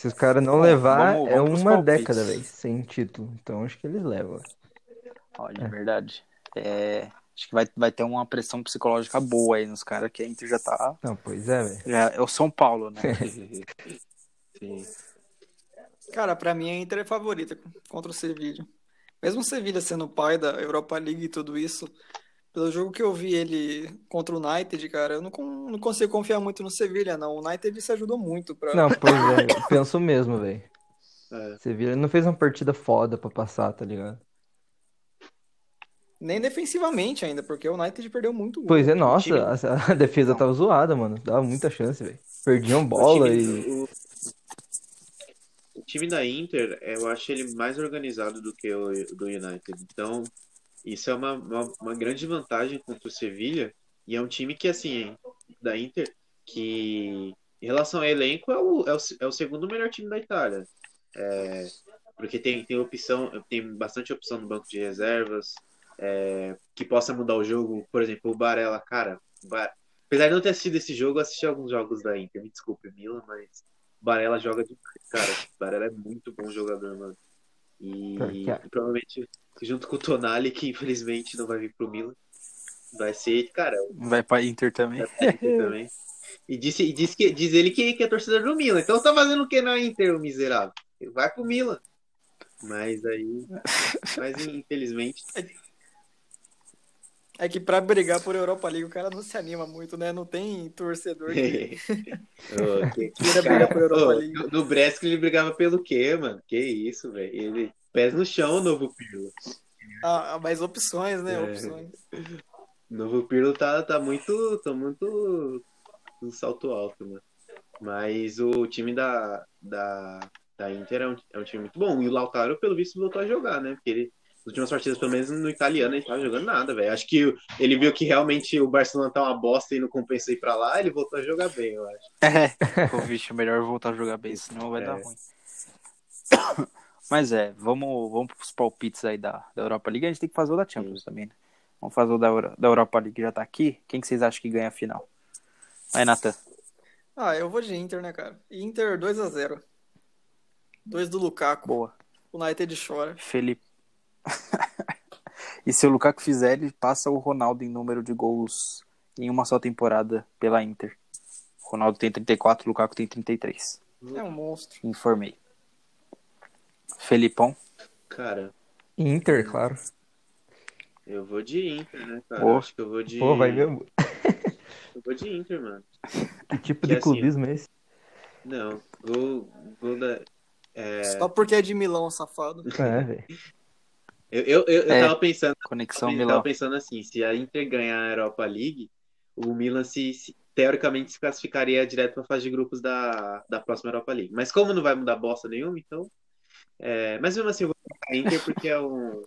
Se os caras não levar, vamos- é vamos pros uma palpites. década, velho, sem título. Então acho que eles levam. Olha, de verdade. É, acho que vai, vai ter uma pressão psicológica boa aí nos caras, que a Inter já tá. Não, pois é, velho. Já é o São Paulo, né? Sim. Cara, pra mim a Inter é favorita contra o Sevilla. Mesmo o Sevilla sendo pai da Europa League e tudo isso, pelo jogo que eu vi ele contra o United, cara, eu não, não consigo confiar muito no Sevilla, não. O United se ajudou muito pra. Não, pois é, eu penso mesmo, velho. É. Sevilla não fez uma partida foda pra passar, tá ligado? Nem defensivamente ainda, porque o United perdeu muito gol. Pois é, nossa, a, a defesa Não. tava zoada, mano. Dava muita chance, velho. Perdiam O bola time, e. o, o time da Inter, eu acho ele mais organizado do que o do United. Então, isso é uma, uma, uma grande vantagem contra o Sevilha. E é um time que, assim, da Inter, que em relação ao elenco, é o, é o, é o segundo melhor time da Itália. É, porque tem, tem opção, tem bastante opção no banco de reservas, é, que possa mudar o jogo. Por exemplo, o Barella, cara, o Ba- apesar de não ter assistido esse jogo, eu assisti alguns jogos da Inter. Me desculpe, Milan, mas Barella joga demais, cara. Barella é muito bom jogador, mano. E, é. e provavelmente, junto com o Tonali, que infelizmente não vai vir pro Milan, vai ser, cara, Vai pra Inter também. também. E disse, e disse que, diz ele que, que é torcedor do Milan. Então tá fazendo o que na Inter, o miserável? Ele vai pro Milan. Mas aí. Mas infelizmente. É que pra brigar por Europa League o cara não se anima muito, né? Não tem torcedor que que- queira brigar por Europa League. no, no Brest ele brigava pelo quê, mano? Que isso, velho? Ele. Pés no chão, novo Pirlo. Ah, mais opções, né? É. Opções. Novo Pirlo tá, tá muito. tá muito. um salto alto, mano. Mas o time da, da, da Inter é um, é um time muito bom. E o Lautaro, pelo visto, voltou a jogar, né? Porque ele. Nas últimas partidas, pelo menos no italiano, ele tava jogando nada, velho. Acho que ele viu que realmente o Barcelona tá uma bosta e não compensa ir pra lá, ele voltou a jogar bem, eu acho. É, o bicho, melhor voltar a jogar bem, senão vai É. dar ruim. Mas é, vamos, vamos pros palpites aí da, da Europa League. A gente tem que fazer o da Champions também, né? Vamos fazer o da, da Europa League, já tá aqui. Quem que vocês acham que ganha a final? Vai, Nathan. Ah, eu vou de Inter, né, cara? Inter 2x0. 2 do Lukaku. Boa. O United chora. Felipe. e se o Lukaku fizer, ele passa o Ronaldo em número de gols em uma só temporada pela Inter. O Ronaldo tem 34, o Lukaku tem 33. É um monstro. Informei. Felipão. Cara, Inter, claro. eu vou de Inter, né, cara? Pô. Acho que eu vou de. Pô, vai mesmo. Eu vou de Inter, mano. Que tipo Que de assim, clubismo é esse? Não, gol, gol da. É, Só porque é de Milão, safado. É, velho. eu, eu, eu, eu É. tava pensando, Conexão eu Milão. tava pensando assim, se a Inter ganhar a Europa League, o Milan se, se- teoricamente se classificaria direto para fase de grupos da, da próxima Europa League. Mas como não vai mudar bosta nenhuma, então. é, mas mesmo assim, eu vou colocar a Inter porque é um.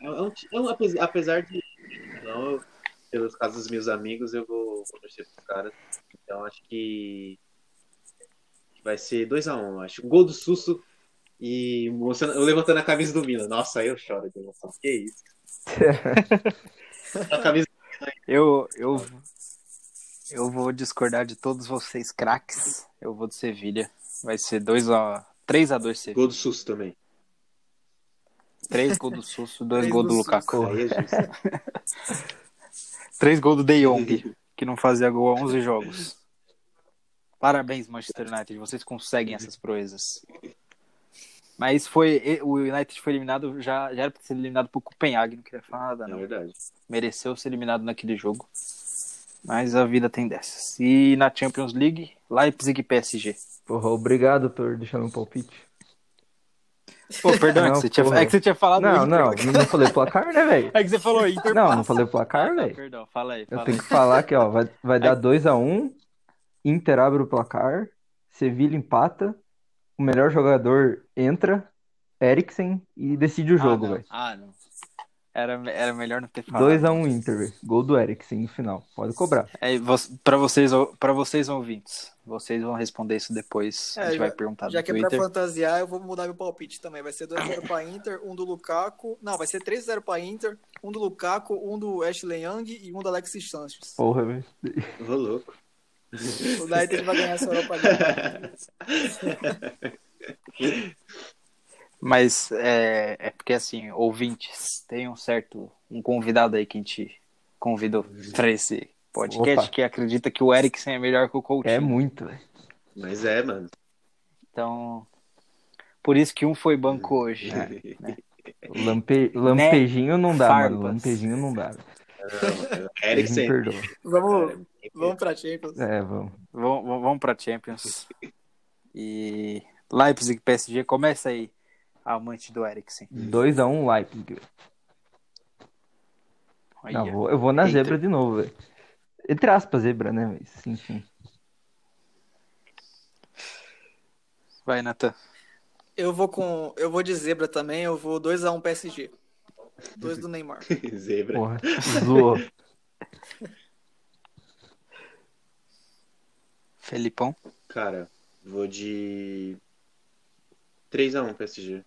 É um, é um- apes- apesar de. Não, eu- pelos casos dos meus amigos, eu vou, vou torcer pros caras. Então acho que. Vai ser 2x1, eu acho. Gol do Susso e mostrando- eu levantando a camisa do Milan. Nossa, aí eu choro de emoção. Que isso? a camisa Eu, eu, eu vou discordar de todos vocês, craques. Eu vou do Sevilha. Vai ser 2 a 3 a 2 Sevilha. Gol do Susso também. 3 gols do Susso, 2 Três gols do do. Lukaku. Aí é justo. 3 gols do De Jong, que não fazia gol há 11 jogos. Parabéns, Manchester United. Vocês conseguem essas proezas. Mas foi o United foi eliminado, já, já era pra ser eliminado por Copenhague, não queria falar nada, É não. verdade. Mereceu ser eliminado naquele jogo. Mas a vida tem dessas. E na Champions League, Leipzig e PSG. Porra, obrigado por deixar meu palpite. Pô, perdão, é, Não, que você tinha, é que você tinha falado Não, Inter. não, não falei placar, né, velho? É que você falou Inter. Não, passa. não falei placar, Ah, tá, velho. Perdão, fala aí. Eu Fala tenho aí. que falar que, ó, vai, vai dar 2x1, Inter abre o placar, Sevilha empata, o melhor jogador entra, Eriksen, e decide o jogo, ah, não. velho. Ah, não. Era, era melhor não ter falado. 2x1 Inter, velho. Gol do Eriksen no final. Pode cobrar. É, pra vocês, para vocês ouvintes, vocês vão responder isso depois. É, a gente já- vai perguntar Já no que é pra Twitter. fantasiar, eu vou mudar meu palpite também. Vai ser 2x0 pra Inter, um do Lukaku. Não, vai ser 3x0 pra Inter, um do Lukaku, um do Ashley Young e um do Alexis Sanchez. Porra, velho. Ô, louco. O United vai ganhar essa Europa League. Mas é, é porque assim, ouvintes, tem um certo um convidado aí que a gente convidou pra esse podcast Opa. que acredita que o Eriksen é melhor que o Coutinho. É muito, velho. Mas é, mano. Então, por isso que um foi banco hoje. Lampe... Lampejinho não dá, mano. Lampejinho não dá. velho. Vocês me Eriksen. perdoam. Vamos, vamos pra Champions. É, vamos. Vamos, vamos pra Champions. E Leipzig PSG, começa aí, amante do Eriksen. 2x1 Leipzig. velho. Olha. Não, vou- eu vou na Eita. zebra de novo, velho. Entre aspas, zebra, né? Mas, enfim. Vai, Nathan. Eu vou com. Eu vou de zebra também, eu vou 2x1 PSG. Dois do Neymar. Zebra. Porra, zoou. Felipão. Cara, vou de 3x1 PSG.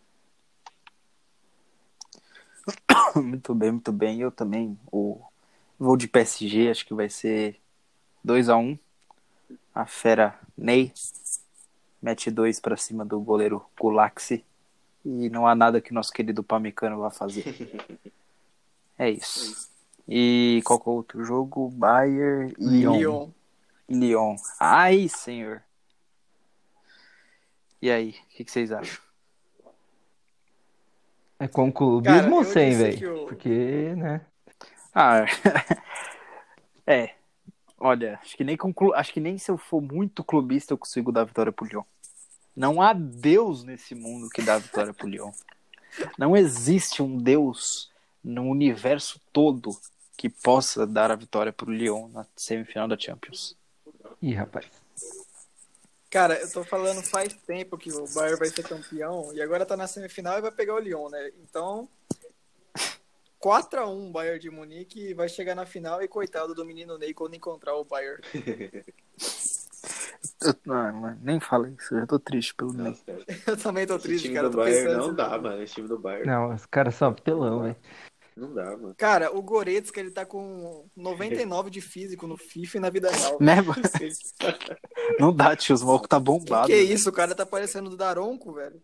Muito bem, muito bem. Eu também o... vou de PSG, acho que vai ser 2x1. A fera Ney mete dois pra cima do goleiro Gulaxi. E não há nada que nosso querido Pamecano vá fazer. É isso. E qual que é o outro jogo? Bayern e Lyon. Lyon. Lyon. Ai, senhor. E aí, o que, que vocês acham? É com o clubismo ou eu sem, velho? o- Porque, né? Ah, é. Olha, acho que nem com clu- acho que nem se eu for muito clubista eu consigo dar vitória pro Lyon. Não há Deus nesse mundo que dá vitória pro Lyon. Não existe um Deus no universo todo que possa dar a vitória pro Lyon na semifinal da Champions. Ih, rapaz. Cara, eu tô falando faz tempo que o Bayern vai ser campeão e agora tá na semifinal e vai pegar o Lyon, né? Então, 4x1 Bayern de Munique vai chegar na final e coitado do menino Ney quando encontrar o Bayern. Eu, não, mano, nem fala isso, eu já tô triste pelo Ney. Eu também tô Esse triste, time cara. do Tô Bayern pensando não nesse dá, mano. Esse time do Bayern Não, os caras são apelão, velho. Não dá, mano. Cara, o Goretzka, ele tá com 99 de físico no FIFA e na vida real. Né, mano? Não dá, tio, os malucos tá bombado. Que isso, o cara tá parecendo do Daronco, velho.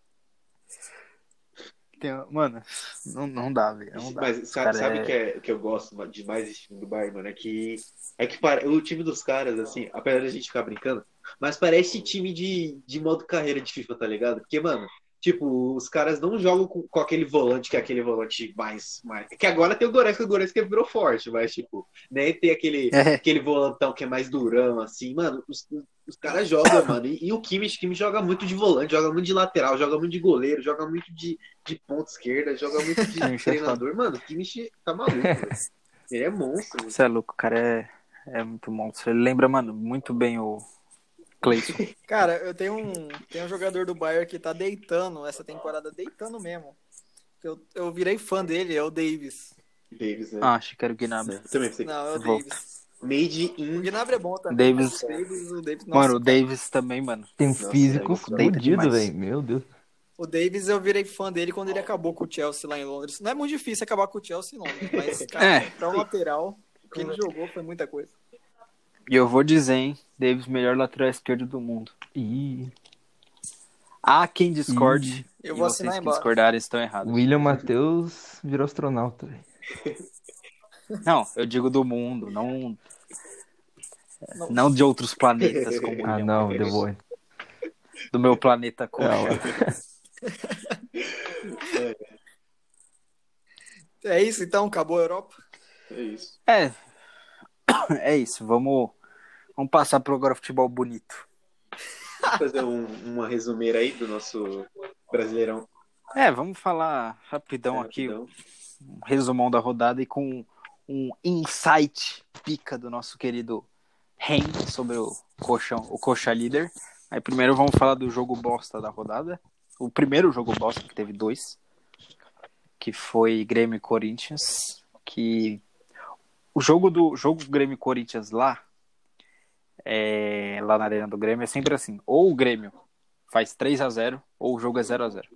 Tem- Mano, não, não dá, velho. Não dá. Mas sabe, sabe é- que, é, que eu gosto demais desse time do Bayern, mano? É que, é que pare- o time dos caras, assim, apesar da gente ficar brincando, mas parece time de, de modo carreira de FIFA, tá ligado? Porque, mano, tipo, os caras não jogam com, com aquele volante que é aquele volante mais. mais... Que agora tem o Goretzka, o Goretzka virou forte, mas, tipo, nem tem aquele, É. aquele volantão que é mais durão, assim, mano. Os, os caras jogam, mano. E, e o Kimmich, o Kimmich joga muito de volante, joga muito de lateral, joga muito de goleiro, joga muito de, de ponta esquerda, joga muito de é treinador. Mano, o Kimmich tá maluco. Ele é monstro. Você é louco, o cara é, é muito monstro. Ele lembra, mano, muito bem o Cleiton. Cara, eu tenho um, tenho um jogador do Bayern que tá deitando essa temporada, deitando mesmo. Eu, eu virei fã dele, é o Davis. Davis, né? Ah, achei que era o Gnabry. Eu também sei. Não, é o Vou. Davis. Made O in. Gnabry é bom também. Davis- O Davis, o Davis, nossa, Mano, o Davis também, mano. Tem um Nossa, físico fudido, demais. velho. Meu Deus. O Davis eu virei fã dele quando ele acabou com o Chelsea lá em Londres. Não é muito difícil acabar com o Chelsea em Londres, mas, cara, É. pra um lateral, o que ele jogou foi muita coisa. E eu vou dizer, hein? Davis, melhor lateral esquerdo do mundo. E Há quem discorde. Eu e vou vocês assinar que embaixo. discordarem estão errados. William Matheus virou astronauta. Não, eu digo do mundo, não. Não. Não de outros planetas, como Ah, William não, deu bom. Do meu planeta É, coxa. É isso então, acabou a Europa. É isso. É. É isso, vamos, vamos passar pro agora futebol bonito. Fazer um, uma resumeira aí do nosso Brasileirão. É, vamos falar rapidão aqui, Rapidão. um resumão da rodada e com um insight pica do nosso querido Ren sobre o coxão, o coxa líder. Aí primeiro vamos falar do jogo bosta da rodada. O primeiro jogo bosta, que teve dois, que foi Grêmio e Corinthians, que o jogo do jogo Grêmio e Corinthians lá, é, lá na arena do Grêmio é sempre assim, ou o Grêmio faz 3 a 0 ou o jogo é 0 a 0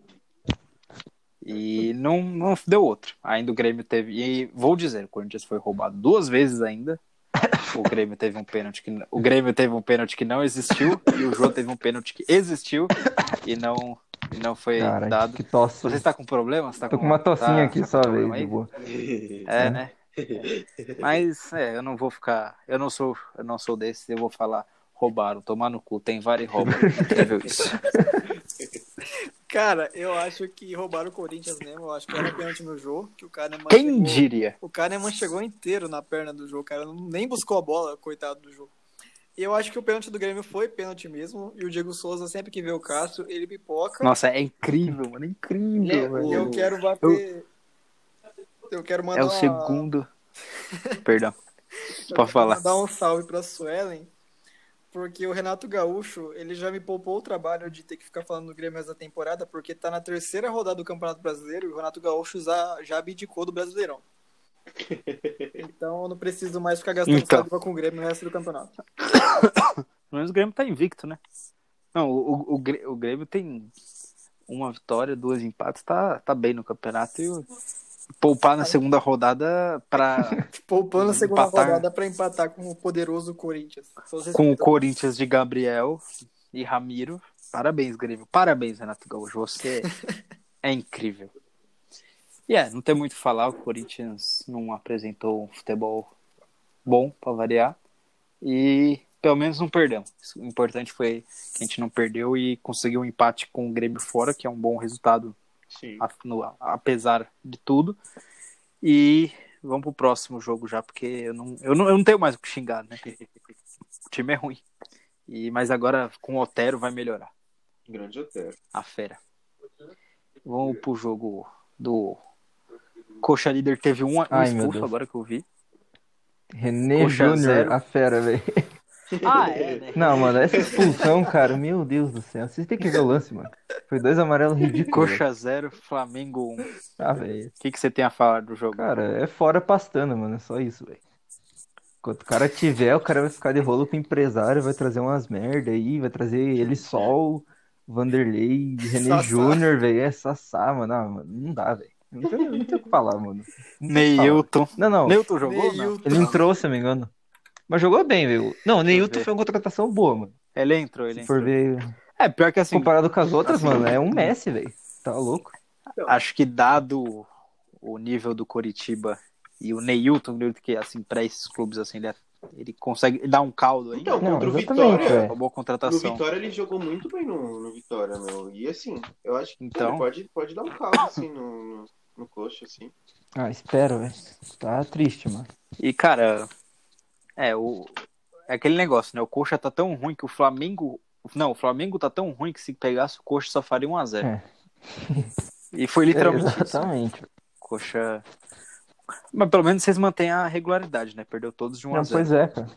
e não, não deu outro. Ainda o Grêmio teve. E vou dizer, o Corinthians foi roubado duas vezes ainda. O Grêmio teve um pênalti que o Grêmio teve um pênalti que não existiu e o João teve um pênalti que existiu e não e não foi Caralho, dado. que tosse. Você está com problema? Você tá Tô com uma tossinha tá- aqui tá só, velho. É, né? Mas é, eu não vou ficar, eu não sou, eu não sou desse, eu vou falar roubaram, tomar no cu, tem vários rouba. Incrível isso. Cara, eu acho que roubaram o Corinthians mesmo. Eu acho que era pênalti no jogo, que o Kahneman Quem chegou- diria? O Kahneman chegou inteiro na perna do jogo, cara. Nem buscou a bola, coitado do jogo. E eu acho que o pênalti do Grêmio foi pênalti mesmo. E o Diego Souza, sempre que vê o Cássio, ele pipoca. Nossa, é incrível, mano, é incrível, É, velho. E eu quero bater. Eu quero mandar. É o segundo. Perdão. Pode falar. Mandar um salve pra Suelen. Porque o Renato Gaúcho, ele já me poupou o trabalho de ter que ficar falando do Grêmio essa temporada, porque tá na terceira rodada do Campeonato Brasileiro e o Renato Gaúcho já, já abdicou do Brasileirão. Então eu não preciso mais ficar gastando Então. com o Grêmio no resto do campeonato. Pelo menos o Grêmio tá invicto, né? Não, o, o, o Grêmio tem uma vitória, duas empates, tá, tá bem no campeonato. E o- poupar na segunda rodada pra, Poupando a segunda Empatar. rodada pra empatar com o poderoso Corinthians. Com o. Corinthians de Gabriel e Ramiro. Parabéns, Grêmio. Parabéns, Renato Gaúcho. Você é incrível. E é, não tem muito o que falar. O Corinthians não apresentou um futebol bom pra variar. E pelo menos não perdemos. O importante foi que a gente não perdeu e conseguiu um empate com o Grêmio fora, que é um bom resultado. A- no- apesar de tudo. E vamos pro próximo jogo já, porque eu não, eu não, eu não tenho mais o que xingar, né? O time é ruim. E, mas agora com o Otero vai melhorar. Grande Otero. A fera. Vamos pro jogo do. Coxa líder teve um, um expulso agora que eu vi. René Júnior, a fera, velho. Ah, é, né? Não, mano, essa expulsão, cara, meu Deus do céu. Vocês têm que ver o lance, mano. Foi dois amarelos ridículos. Coxa 0, Flamengo 1. O Ah, velho. que, que você tem a falar do jogo? Cara, é fora pastando, mano. É só isso, velho. Quando o cara tiver, o cara vai ficar de rolo com o empresário, vai trazer umas merda aí, vai trazer ele Sol, Vanderlei, René. Júnior, velho. É Sassá, mano. Ah, mano. Não dá, velho. Não tem, não tem o que falar, mano. O. Neilton. Não, não. Neilton jogou? Não. Neilton. Ele entrou, se eu não me engano. Mas jogou bem, velho. Não, o Neilton foi uma contratação boa, mano. Ele entrou, ele Se for entrou. ver, É, pior que assim, comparado com as outras, assim, mano, é um Messi, velho. Tá louco? acho que dado o nível do Coritiba e o Neilton, que assim, pra esses clubes assim, ele, é- ele consegue dar um caldo aí. Então, Não, contra o Vitória, é. Uma boa no contratação. Vitória ele jogou muito bem no, no Vitória, meu. E assim, eu acho que Então. ele pode, pode dar um caldo assim no, no, no coxa, assim. Ah, espero, velho. Tá triste, mano. E, cara, é, o, é aquele negócio, né? O Coxa tá tão ruim que o Flamengo. Não, o Flamengo tá tão ruim que se pegasse o Coxa só faria 1x0. É. E foi literalmente isso. Exatamente. Coxa. Mas pelo menos vocês mantêm a regularidade, né? Perdeu todos de 1 a Não, 0 pois é, cara.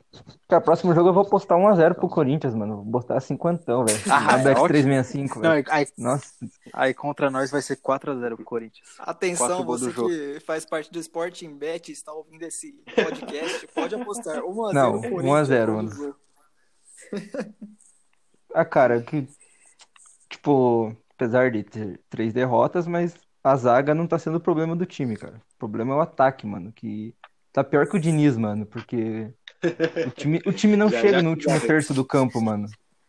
Cara, próximo jogo eu vou postar 1x0 pro Corinthians, mano. Vou botar 50, velho. Ah, é Bet ótimo. 365, Não, velho. aí, Nossa, aí contra nós vai ser 4x0 pro Corinthians. Atenção, você do jogo. que faz parte do Sporting Bet e está ouvindo esse podcast, pode apostar 1x0 Não, Corinthians 1 a 0, no mano. Ah, cara, que. Tipo, apesar de ter três derrotas, mas a zaga não tá sendo o problema do time, cara. O problema é o ataque, mano. Que tá pior que o Diniz, mano. Porque o time, o time não Já, chega já, no último já. terço do campo, mano.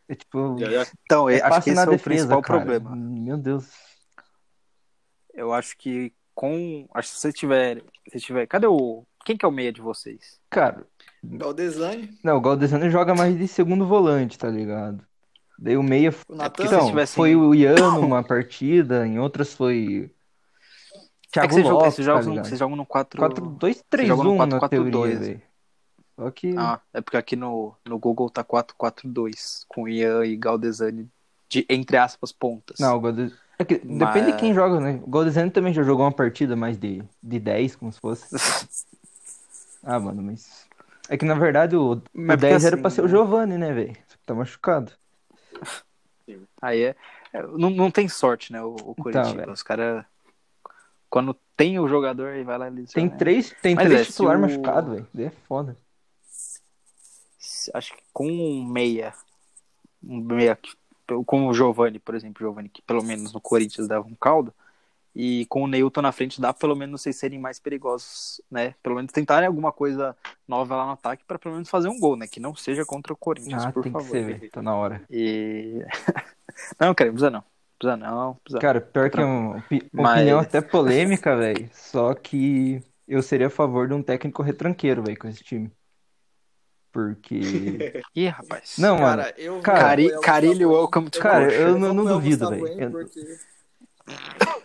É tipo. Já, já Então, É eu acho que esse na é o defesa, principal cara. problema. Meu Deus. Eu acho que com. Acho que se você tiver. Se tiver. Cadê o. Quem que é o meia de vocês? Cara, Galdesani, não, o Galdesano joga mais de segundo volante, tá ligado? Daí o meia. o Natan. porque se Então, tivesse- foi o Ian numa partida, em outras foi. é Thiago que vocês jogam, Lopes, vocês tá jogam, ligado? vocês jogam no 4. 4-2-3-1 joga no na 4-4-2. teoria, velho. Só que. Ah, é porque aqui no, no Google tá 4-4-2, com Ian e Galdesani de, entre aspas, pontas. Não, o Goldes... é que Mas- depende de quem joga, né? O Goldesano também já jogou uma partida mais de, de 10, como se fosse. Ah, mano, mas. É que na verdade o, o Mas 10 porque era assim, pra ser o né? Giovanni, né, velho? Só que tá machucado. Aí é. é, não, não tem sorte, né, o, o Curitiba. velho. Os caras. Quando tem o jogador, aí vai lá e. Tem três, tem Mas três é, titular o- machucado, velho. É foda. Acho que com um meia. Um meia. Com o Giovanni, por exemplo, Giovanni, que pelo menos no Corinthians dava um caldo. E com o Neilton na frente dá pelo menos vocês serem mais perigosos, né? Pelo menos tentarem alguma coisa nova lá no ataque para pelo menos fazer um gol, né? Que não seja contra o Corinthians, Ah, por tem que favor. ser, velho. Tá na hora. E. não, cara, não precisa não. Precisa não, precisa. Cara, pior que é uma Mas- opinião até polêmica, velho. Só que eu seria a favor de um técnico retranqueiro, velho, com esse time. Porque. Ih, rapaz. Não, mano. Cara, eu vou Cara, Cari- Carilho, welcome to. Cara, eu não- não duvido, velho. Eu- porque-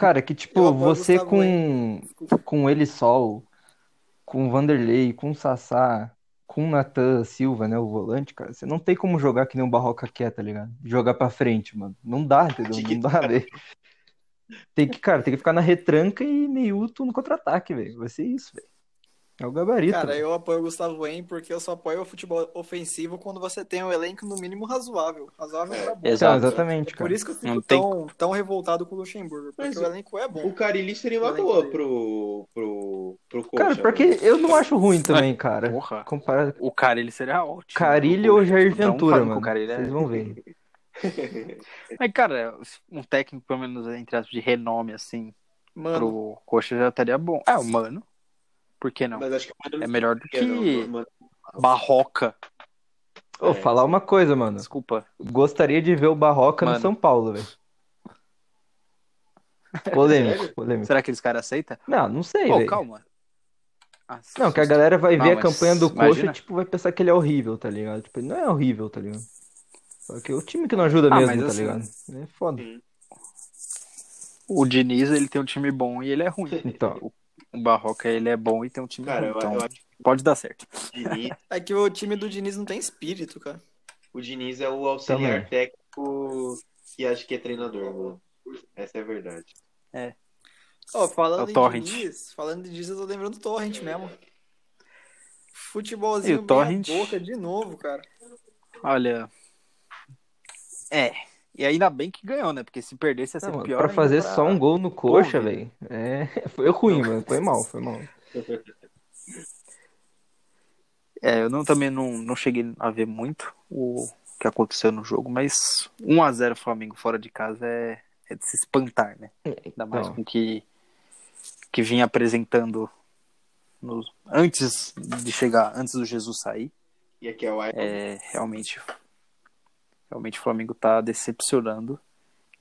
Cara, que Eu tipo, o você Gustavo com, com ele Sol, com Vanderlei, com Sassá, com Natan Silva, né, o volante, cara, você não tem como jogar que nem o Barroca quer, tá ligado? Jogar pra frente, mano. Não dá, entendeu? Não dá, velho. Tem que, cara, tem que ficar na retranca e Neilton no contra-ataque, velho. Vai ser isso, velho. É o gabarito. Cara, eu apoio o Gustavo Henrique porque eu só apoio o futebol ofensivo quando você tem um elenco no mínimo razoável. Razoável pra bom. Exato. exatamente, Por cara. isso que eu fico Não tem- tão, tão revoltado com o Luxemburgo, porque Mas o elenco é bom. O Carilli seria uma boa dele. pro, pro, pro Coxa. Cara, porque eu não acho ruim também, cara. Porra. Comparado O Carilho seria ótimo. Carilho ou Jair Ventura, mano. o Carilho, é- Vocês vão ver. Mas, cara, um técnico, pelo menos, entre aspas, de renome, assim, Mano, pro Coxa já estaria bom. É, o Mano. Por que não? Mas acho que o Mano É melhor do que. Barroca. Ô, É. falar uma coisa, mano. Desculpa. Gostaria de ver o Barroca no Mano. São Paulo, velho. Polêmico, polêmico. Será que eles caras aceitam? Não, não sei, velho. calma. Ah, Não, que a galera vai Não, ver a campanha do Coxa imagina. e, tipo, vai pensar que ele é horrível, tá ligado? Tipo, ele não é horrível, tá ligado? Só que é o time que não ajuda Ah, mesmo, tá assim- ligado? É foda. O Diniz, ele tem um time bom e ele é ruim. Então, O Barroca, ele é bom e tem um time Cara, eu, Então, eu acho pode dar certo. o Diniz, é que o time do Diniz não tem espírito, cara. o Diniz é o auxiliar Também. técnico que acha que é treinador, mano. Essa é a verdade. É falando o em Torrent. Diniz, falando de Diniz, eu tô lembrando do Torrent mesmo. Futebolzinho E o Torrent? boca de novo, cara. Olha. É. E ainda bem que ganhou, né? Porque se perdesse ia ser não, pior. pra fazer pra- só um gol no Coxa, velho, é... foi ruim, mano. Foi mal, foi mal. É, eu não, também não, não cheguei a ver muito o que aconteceu no jogo, mas 1x0 Flamengo fora de casa é, é de se espantar, né? Ainda mais Então. com o que, que vinha apresentando nos- antes de chegar, antes do Jesus sair. E aqui é o Ayrton. É, realmente, realmente o Flamengo tá decepcionando.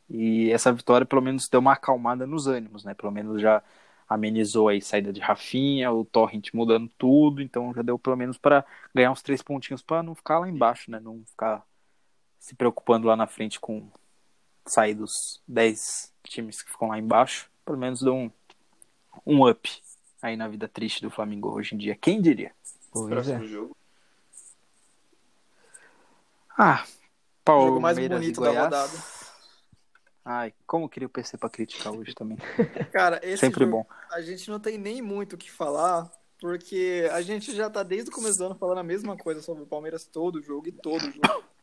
E essa vitória pelo menos deu uma acalmada nos ânimos, né? Pelo menos já amenizou aí a saída de Rafinha, o Torrent mudando tudo, então já deu pelo menos para ganhar uns três pontinhos para não ficar lá embaixo, né? Não ficar se preocupando lá na frente com sair dos 10 times que ficam lá embaixo. Pelo menos deu um, um up aí na vida triste do Flamengo hoje em dia. Quem diria? Pois Próximo é. jogo. Ah, O jogo mais bonito da rodada. Ai, como eu queria o PC pra criticar hoje também. Cara, esse Sempre jogo, bom. a gente não tem nem muito o que falar, porque a gente já tá desde o começo do ano falando a mesma coisa sobre o Palmeiras todo jogo e todo jogo.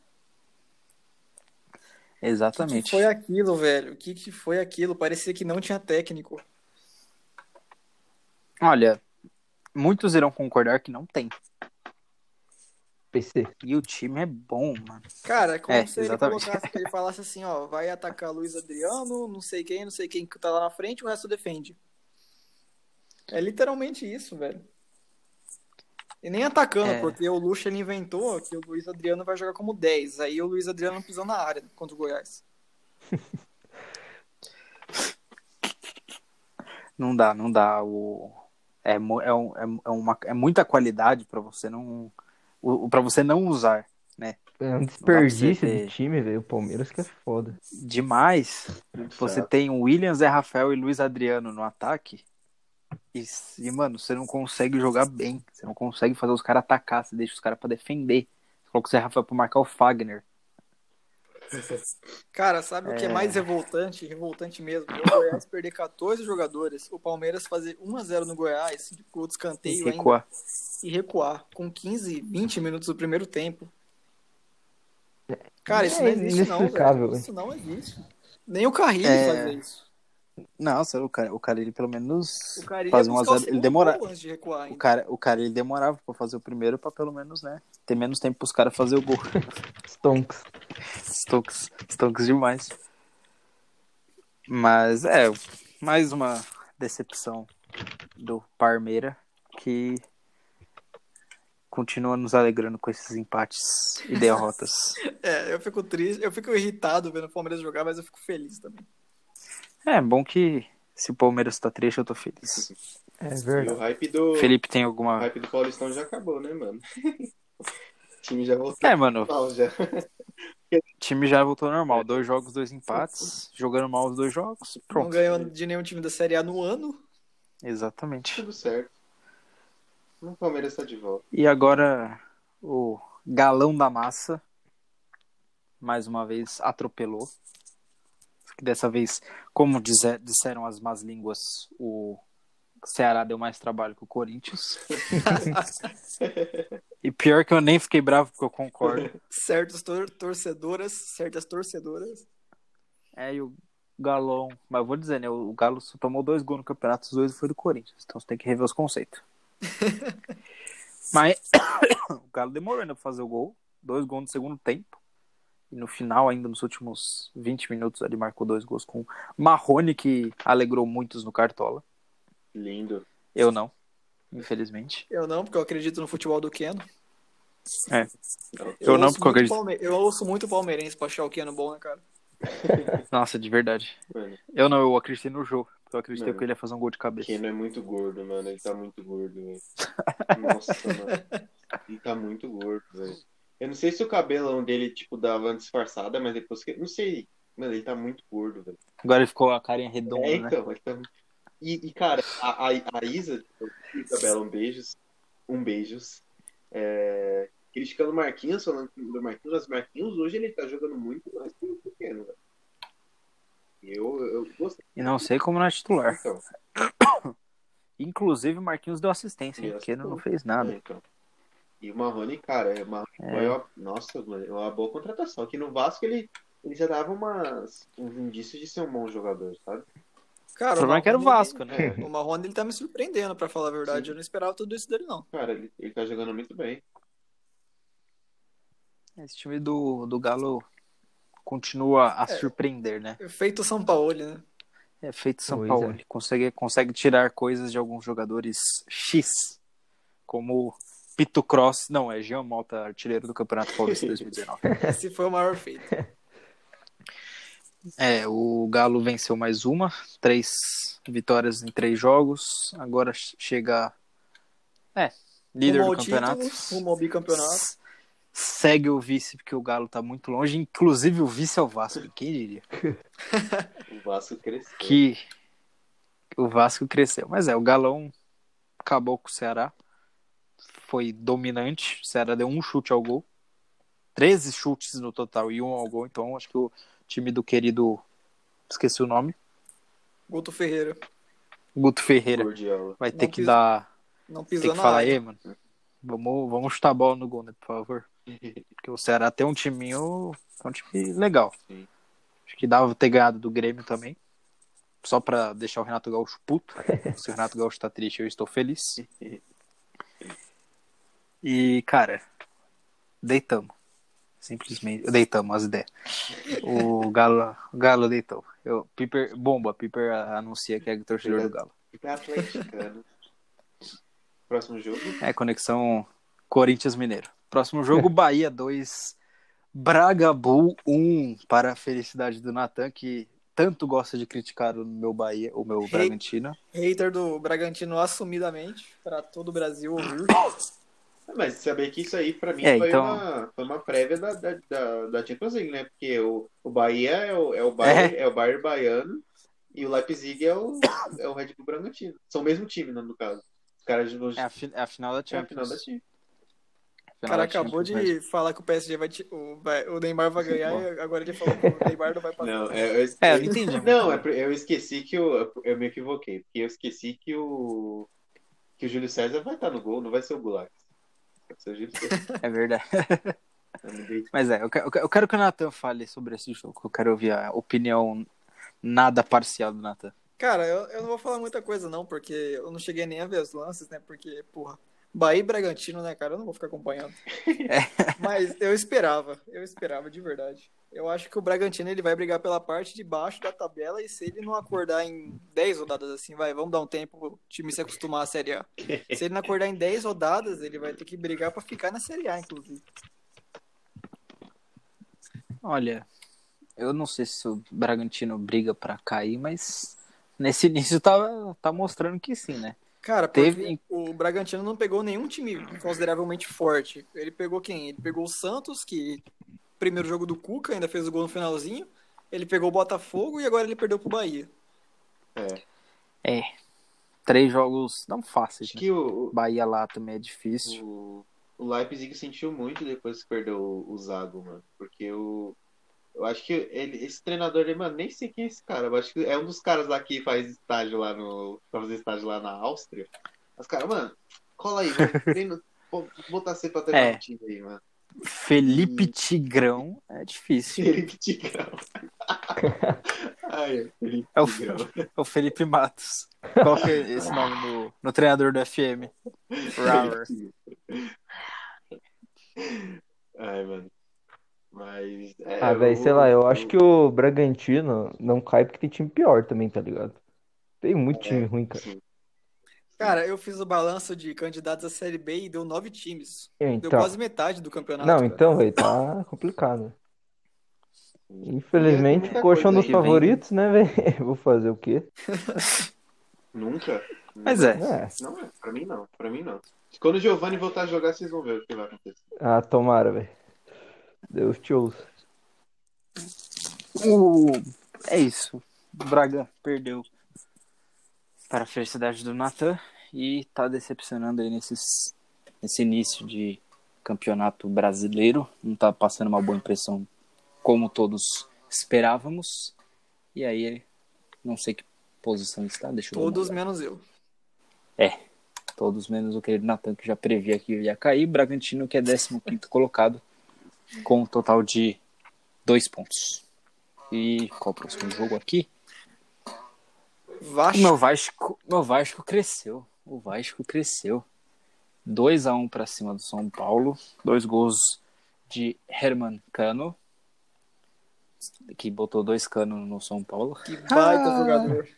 O que, Exatamente. que foi aquilo, velho? O que, que foi aquilo? Parecia que não tinha técnico. Olha, muitos irão concordar que não tem. PC. E o time é bom, mano. Cara, é como É, se ele exatamente. colocasse, ele falasse assim, ó, vai atacar Luiz Adriano, não sei quem, não sei quem que tá lá na frente, o resto defende. É literalmente isso, velho. E nem atacando, É. porque o Lucha ele inventou que o Luiz Adriano vai jogar como 10. Aí o Luiz Adriano pisou na área contra o Goiás. Não dá, não dá. O... É, é, um- é, é uma, é muita qualidade pra você não. O, para você não usar, né? É um desperdício de time, velho. O Palmeiras que é foda. Demais. Muito Você fraco. tem o William, Zé Rafael e Luiz Adriano no ataque. E, e, mano, você não consegue jogar bem. Você não consegue fazer os caras atacar. Você deixa os caras pra defender. Você coloca o Zé Rafael pra marcar o Fagner. Cara, sabe o que é É. mais revoltante? Revoltante mesmo. O Goiás perder 14 jogadores, o Palmeiras fazer 1x0 no Goiás, de gol de escanteio ainda, Recuar. e recuar com 15, 20 minutos do primeiro tempo. Cara, isso É não existe não, velho. Isso não existe. Nem o Carrilho É. fazer isso. Nossa, o cara, o cara ele pelo menos O Carrilho faz um. Ele segundo demora. gol antes de recuar O cara, o cara ele demorava pra fazer o primeiro pra pelo menos, né? Ter menos tempo pros caras fazer o gol. Stonks. Stonks, Stonks demais. Mas é, mais uma decepção do Parmeira que continua nos alegrando com esses empates e derrotas. É, eu fico triste, eu fico irritado vendo o Palmeiras jogar, mas eu fico feliz também. É bom que se o Palmeiras tá triste, eu tô feliz. É E o verdade. hype do, Felipe tem o alguma. hype do Paulistão já acabou, né, mano? o time já voltou É, mano, já. o time já voltou normal. Dois jogos, dois empates. Jogando mal os dois jogos. Não Pronto. ganhou de nenhum time da Série A no ano. Exatamente. Tudo certo. O Palmeiras tá de volta. E agora o galão da massa mais uma vez atropelou. Que dessa vez, como dizer- disseram as más línguas, o Ceará deu mais trabalho que o Corinthians. e pior que eu nem fiquei bravo porque eu concordo. Certos tor- torcedoras, certas torcedoras. É, e o Galão. Mas eu vou dizer, né? O Galo só tomou dois gols no campeonato, os dois foi do Corinthians. Então você tem que rever os conceitos. Mas o Galo demorou ainda pra fazer o gol. Dois gols no segundo tempo. E no final, ainda nos últimos 20 minutos, ele marcou dois gols com Marrone, que alegrou muitos no Cartola. Lindo. Eu não, infelizmente. Eu não, porque eu acredito no futebol do Keno. Eu não, ouço porque eu acredito. palme- Eu ouço muito palmeirense pra achar o Keno bom, né, cara? Nossa, de verdade. Mano, Eu não, eu acreditei no jogo. Eu acreditei Mano. que ele ia fazer um gol de cabeça. Keno é muito gordo, mano. Ele tá muito gordo, velho. Nossa, mano. Ele tá muito gordo, velho. Eu não sei se o cabelão dele, tipo, dava uma disfarçada, mas depois que. Não sei. Mano, ele tá muito gordo, velho. Agora ele ficou a carinha redonda, É, né? então, ele tá... e, e, cara, a, a, a Isa, Isabela, um beijos. Um beijos. É... Criticando o Marquinhos, falando do Marquinhos, mas o Marquinhos hoje ele tá jogando muito mais que o pequeno, velho. Eu, eu gostei. E não sei como não é titular. Então, Inclusive o Marquinhos deu assistência, Porque ele não fez nada. É, então. E o Marrone, cara, é uma, É. foi uma, nossa, mano, é uma boa contratação. Aqui no Vasco ele, ele já dava umas, uns indícios de ser um bom jogador, sabe? Cara, O problema é que era o Marrone, Vasco, né? O Marrone ele tá me surpreendendo, pra falar a verdade. Sim. Eu não esperava tudo isso dele, não. Cara, ele, ele tá jogando muito bem. Esse time do, do Galo continua a surpreender, né? Feito São Paulo, né? É feito São Pois Paulo. é. Ele consegue, consegue tirar coisas de alguns jogadores X, como Pito Cross. Não, é Jean Mota, artilheiro do Campeonato Paulista 2019. Esse foi o maior feito. É, o Galo venceu mais uma, três vitórias em três jogos. Agora chega. É, líder rumo do campeonato. título, rumo ao bicampeonato. Segue o vice, porque o Galo tá muito longe. Inclusive o vice é o Vasco. Quem diria? O Vasco cresceu. Que o Vasco cresceu. Mas é, o Galão acabou com o Ceará. Foi dominante. O Ceará deu um chute ao gol. 13 chutes no total e um ao gol. Então acho que o time do querido esqueci o nome. Guto Ferreira. Guto Ferreira. Gordiola. Vai ter Não que pisa- dar. Não Tem pisou que na falar área. aí, mano. Vamos, vamos chutar a bola no gol, né, por favor. Porque o Ceará tem um timinho. É um time legal. Sim. Acho que dava ter ganhado do Grêmio também. Só pra deixar o Renato Gaúcho puto. Se o Renato Gaúcho tá triste, eu estou feliz. E, cara, deitamos. Simplesmente. Deitamos as ideias. O Galo, o Galo deitou. Eu, Piper, bomba, Piper anuncia que é torcedor do Galo. Atleticano. Próximo jogo. É, conexão Corinthians Mineiro. Próximo jogo, Bahia 2, Braga Bull 1, para a felicidade do Natan, que tanto gosta de criticar o meu Bahia, o meu Bragantino. Hater do Bragantino assumidamente, pra todo o Brasil ouvir. Mas saber que isso aí, pra mim, É, foi, então- uma, foi uma prévia da, da, da, da Champions League, né? Porque o, o Bahia é o, é o Bayern, é. o Bayern baiano e o Leipzig é o, é o Red Bull Bragantino. São o mesmo time, né, no caso. Os caras de É a, fi- é a final da é a Champions. final da Champions. O cara acabou Champions, de mas- falar que o PSG vai, ti- o, vai- o Neymar vai ganhar e agora ele falou que o Neymar não vai passar. Não, é, eu, É, eu não entendi. Não, é, eu esqueci que eu, eu me equivoquei. Porque eu esqueci que o que o Júlio César vai estar no gol, não vai ser o Goulart. É verdade. Mas é, eu quero, eu quero que o Natan fale sobre esse jogo. Eu quero ouvir a opinião nada parcial do Natan. Cara, eu, eu não vou falar muita coisa não, porque eu não cheguei nem a ver os lances, né? Porque, porra, Bahia e Bragantino, né, cara? Eu não vou ficar acompanhando. Mas eu esperava, eu esperava de verdade. Eu acho que o Bragantino ele vai brigar pela parte de baixo da tabela e se ele não acordar em 10 rodadas assim, vai, vamos dar um tempo pro time se acostumar à Série A. Se ele não acordar em 10 rodadas, ele vai ter que brigar pra ficar na Série A, inclusive. Olha, eu não sei se o Bragantino briga pra cair, mas nesse início tá, tá mostrando que sim, né? Cara, Teve- o Bragantino não pegou nenhum time consideravelmente forte. Ele pegou quem? Ele pegou o Santos, que primeiro jogo do Cuca, ainda fez o gol no finalzinho. Ele pegou o Botafogo e agora ele perdeu pro Bahia. É. Três jogos não fáceis. Acho Né? que o, Bahia lá também é difícil. o, o Leipzig sentiu muito depois que perdeu o, o Zago, mano. Porque o. Eu acho que ele, esse treinador, ele, mano, nem sei quem é esse cara. Eu acho que é um dos caras lá que faz estágio lá no. Pra fazer estágio lá na Áustria. Os caras, mano, cola aí, vamos botar você pra treinar É. um time aí, mano. Felipe Tigrão é difícil. Felipe Tigrão. Ai, Felipe É o, Tigrão. é o Felipe Matos. Coloca esse nome no, no treinador do FM. Rauer. Ai, mano. Mas. é, Ah, velho, sei lá, eu acho que o Bragantino não cai porque tem time pior também, tá ligado? Tem muito time ruim, cara. Sim. Cara, eu fiz o balanço de candidatos à Série B e deu nove times. Deu Então, quase metade do campeonato. não, cara. então, velho, tá complicado. Infelizmente, muita coxa coisa um dos que vem. favoritos, né, velho? Vou fazer o quê? Nunca. Mas é. É, Não é, pra mim não, pra mim não. Quando o Giovanni voltar a jogar, vocês vão ver o que vai acontecer. ah, tomara, velho. Deus te ouça. O... É isso. O Braga perdeu para a felicidade do Natan e tá decepcionando aí nesses, nesse início de campeonato brasileiro. Não tá passando uma boa impressão como todos esperávamos. E aí, não sei que posição está, deixa eu Todos menos eu. Todos menos o querido Natan, que já previa que ia cair. Bragantino, que é 15 colocado, com um total de dois pontos. E qual o próximo jogo aqui? Vasco. Meu Vasco, meu Vasco cresceu. O Vasco cresceu. 2 a 1 para cima do São Paulo. Dois gols de Herman Cano, que botou dois canos no São Paulo. Que baita Ah. jogador.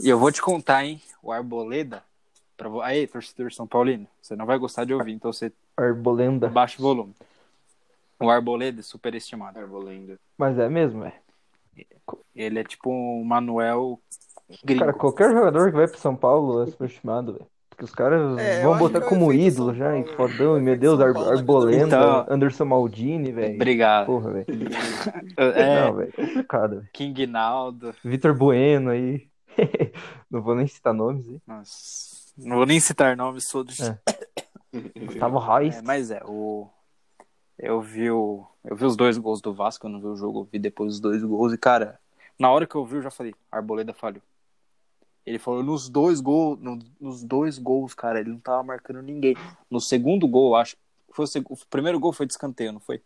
E eu vou te contar, hein? O Arboleda. Pra... Aí, torcedor São Paulino, você não vai gostar de ouvir, então você Arbolenda. baixa o volume. O Arboleda é superestimado. Arbolenda. Mas é mesmo, velho. Ele é tipo um Manuel gringo. Cara, qualquer jogador que vai pro São Paulo é superestimado, velho. Porque os caras É, vão botar é como ídolo já, hein? Paulo, Fodão, é e meu Deus, Ar vida Arbolenda, Então- Anderson Maldini, velho. Obrigado. Porra, velho. É, Não, velho, complicado, velho. King Naldo. Vitor Bueno aí. Não vou nem citar nomes aí. Nossa, não vou nem citar nomes todos. É. Gustavo Reis. É, mas é, o... eu vi o... eu vi os dois gols do Vasco, eu não vi o jogo, eu vi depois os dois gols e, cara, Na hora que eu vi, eu já falei, Arboleda falhou. Ele falou nos dois gols, no- nos dois gols, cara, ele não tava marcando ninguém. No segundo gol, acho, foi o, seg- o primeiro gol foi de escanteio, não foi?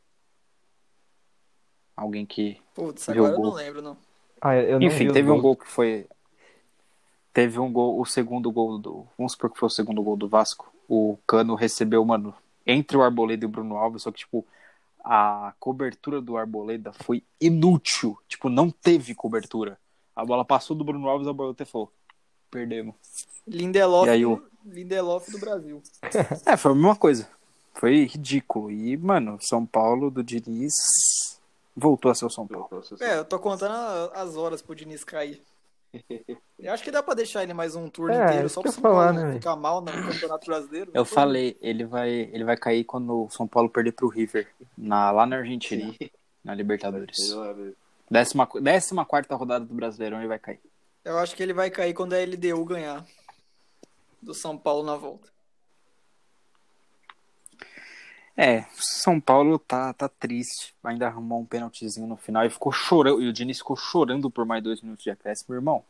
Alguém que Putz, Viu agora o eu não gol. lembro, não. Ah, eu não vi Enfim, teve um gol que foi. Teve um gol, o segundo gol do. Vamos supor que foi o segundo gol do Vasco. O Cano recebeu, mano, entre o Arboleda e o Bruno Alves, só que, tipo, a cobertura do Arboleda foi inútil. Tipo, não teve cobertura. A bola passou do Bruno Alves, a Arboleda falou: perdemos. Lindelof, E aí, o- Lindelof do Brasil. É, foi a mesma coisa. Foi ridículo. E, mano, São Paulo do Diniz voltou a ser o São Paulo. É, eu tô contando as horas pro Diniz cair. Eu acho que dá pra deixar ele mais um turno É, inteiro, só que pro São falar, Paulo né, ficar mal no Campeonato Brasileiro. Eu Pô, falei, ele vai, ele vai cair quando o São Paulo perder pro River, na, lá na Argentina, Sim. na Libertadores. Décima, décima quarta rodada do Brasileirão ele vai cair. Eu acho que ele vai cair quando a LDU ganhar do São Paulo na volta. É, São Paulo tá, tá triste. Ainda arrumou um pênaltizinho no final e ficou chorando. E o Diniz ficou chorando por mais dois minutos de acréscimo. Irmão,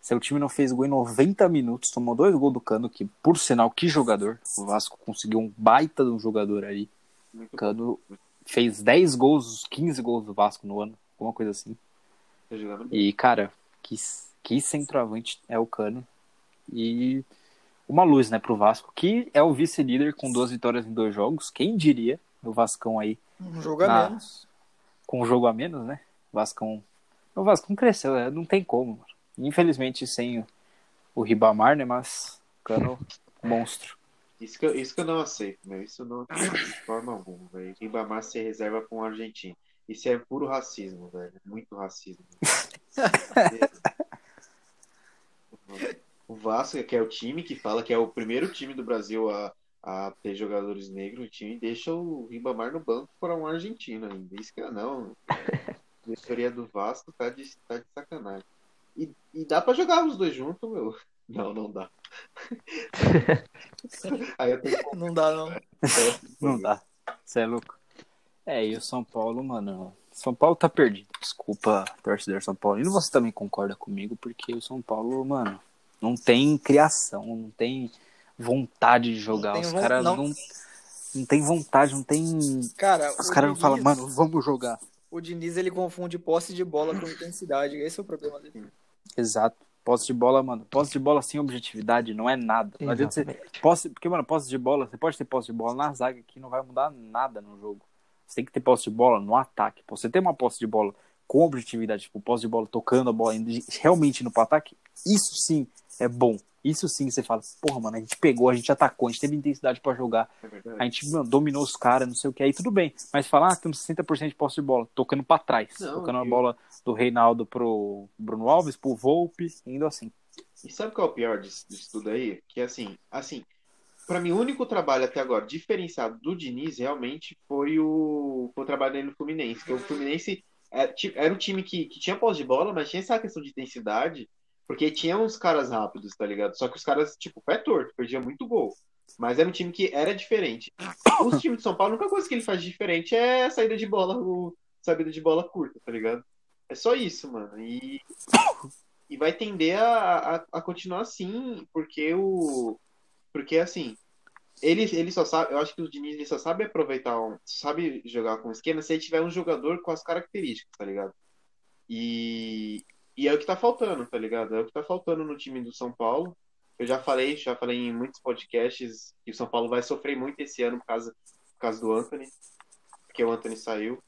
seu time não fez gol em 90 minutos, tomou dois gols do Cano, que por sinal, que jogador. O Vasco conseguiu um baita de um jogador aí. O Cano fez 10 gols, 15 gols do Vasco no ano, alguma coisa assim. Tá. E, cara, que, que centroavante é o Cano. E uma luz, né, pro Vasco, que é o vice-líder com duas vitórias em dois jogos. Quem diria? O Vascão aí, Um jogo a Ah. menos. com um jogo a menos, né? O Vascão. O Vascão cresceu, né? não tem como. mano. Infelizmente, sem o, o Ribamar, né? Mas Cano, monstro. Isso que, eu, isso que eu não aceito, meu. Isso eu não aceito de forma alguma, velho. Ribamar se reserva pra um argentino. Isso é puro racismo, velho. Muito racismo. o Vasco, que é o time que fala que é o primeiro time do Brasil a, a ter jogadores negros, o time deixa o Ribamar no banco para um argentino ainda. Isso que eu não. A diretoria do Vasco tá de, tá de sacanagem. E, e dá pra jogar os dois juntos, meu. Não, não dá. Aí eu tenho Não dá, não. Não dá. Você é louco. É, e o São Paulo, mano. São Paulo tá perdido. Desculpa, torcedor São Paulo. E você também concorda comigo, porque o São Paulo, mano, não tem criação, não tem vontade de jogar. Não Os caras não. não... não tem vontade, não tem. Cara, Os caras não falam, mano, vamos jogar. O Diniz, ele confunde posse de bola com intensidade. Esse é o problema dele. Exato. Posse de bola, mano. Posse de bola sem objetividade não é nada. Não adianta você. Posse, porque, mano, posse de bola, você pode ter posse de bola na zaga que não vai mudar nada no jogo. Você tem que ter posse de bola no ataque. Pô, Você tem uma posse de bola com objetividade, tipo, posse de bola tocando a bola realmente pro ataque, isso sim é bom. Isso sim você fala, porra, mano, a gente pegou, a gente atacou, a gente teve intensidade pra jogar, É a gente mano, dominou os caras, não sei o que, aí tudo bem. Mas falar, ah, temos 60% de posse de bola, tocando pra trás, Não, tocando a bola do Reinaldo pro Bruno Alves, pro Volpe, indo assim. E sabe qual é o pior disso, disso tudo aí? Que assim, assim, para mim o único trabalho até agora diferenciado do Diniz realmente foi o, foi o trabalho dele no Fluminense. Porque o Fluminense era, ti- era um time que, que tinha posse de bola, mas tinha essa questão de intensidade, porque tinha uns caras rápidos, tá ligado? Só que os caras, tipo, pé torto, perdia muito gol. Mas era um time que era diferente. Os times de São Paulo, a única coisa que ele faz diferente é a saída de bola, o, saída de bola curta, tá ligado? É só isso, mano. E, e vai tender a, a, a continuar assim, porque o. Porque assim, ele, ele só sabe. Eu acho que o Diniz ele só sabe aproveitar, um, sabe jogar com esquema se ele tiver um jogador com as características, tá ligado? E, e é o que tá faltando, tá ligado? É o que tá faltando no time do São Paulo. Eu já falei, já falei em muitos podcasts que o São Paulo vai sofrer muito esse ano por causa, por causa do Anthony, porque o Anthony saiu.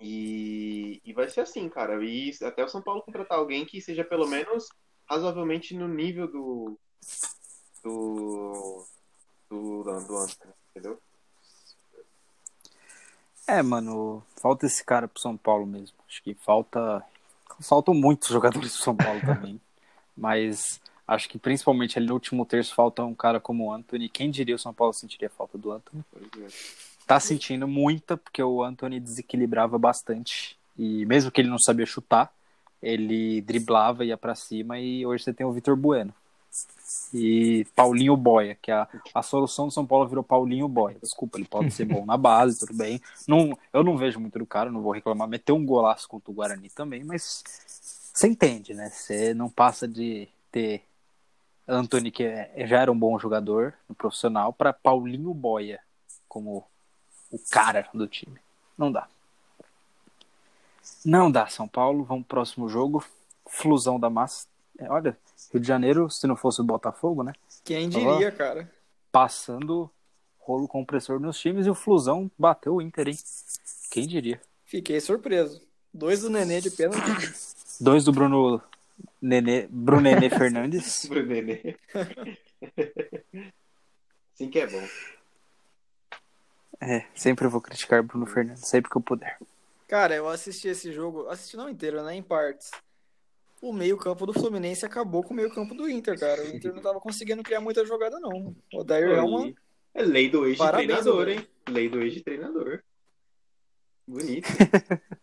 E, e vai ser assim, cara. E até o São Paulo contratar alguém que seja pelo menos razoavelmente no nível do. do. Do, do Anthony, entendeu? É, mano, falta esse cara pro São Paulo mesmo. Acho que falta. Faltam muitos jogadores pro São Paulo também. Mas acho que principalmente ali no último terço falta um cara como o Anthony. Quem diria o São Paulo sentiria falta do Anthony? É. Tá sentindo muita, porque o Anthony desequilibrava bastante. E mesmo que ele não sabia chutar, ele driblava, ia pra cima e hoje você tem o Vitor Bueno. E Paulinho Boia, que a, a solução do São Paulo virou Paulinho Boia. Desculpa, ele pode ser bom na base, tudo bem. Não, eu não vejo muito do cara, não vou reclamar. Meteu um golaço contra o Guarani também, mas você entende, né? Você não passa de ter Antônio, que é- já era um bom jogador no profissional, para Paulinho Boia como o cara do time. Não dá. Não dá, São Paulo. Vamos pro próximo jogo. Flusão da massa. É, olha, Rio de Janeiro, se não fosse o Botafogo, né? Quem diria, cara? Passando rolo compressor nos times e o Flusão bateu o Inter, hein? Quem diria? Fiquei surpreso. Dois do Nenê de pênalti. Dois do Bruno Nenê, Bruno Nenê Fernandes. Pro Nenê. Sim que é bom. É, sempre eu vou criticar Bruno Fernandes, sempre que eu puder. Cara, eu assisti esse jogo, assisti não inteiro, né? Em partes. O meio-campo do Fluminense acabou com o meio-campo do Inter, cara. O Inter não tava conseguindo criar muita jogada, não. O Dair é uma. É lei do Parabéns, ex-treinador, hein? Lei do ex-treinador. Bonito.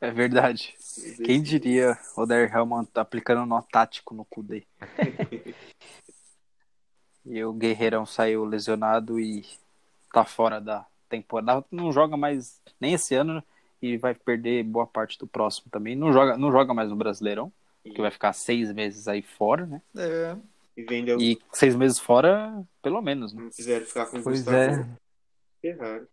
É verdade. Quem diria o Der Helman tá aplicando nó tático no Kudê. e o Guerreirão saiu lesionado e tá fora da temporada. Não joga mais nem esse ano e vai perder boa parte do próximo também. Não joga, não joga mais no Brasileirão, porque vai ficar seis meses aí fora, né? É, E vendeu. E seis meses fora, pelo menos, né? Não quiseram ficar com o Pois Gustavo. é. Ferraram.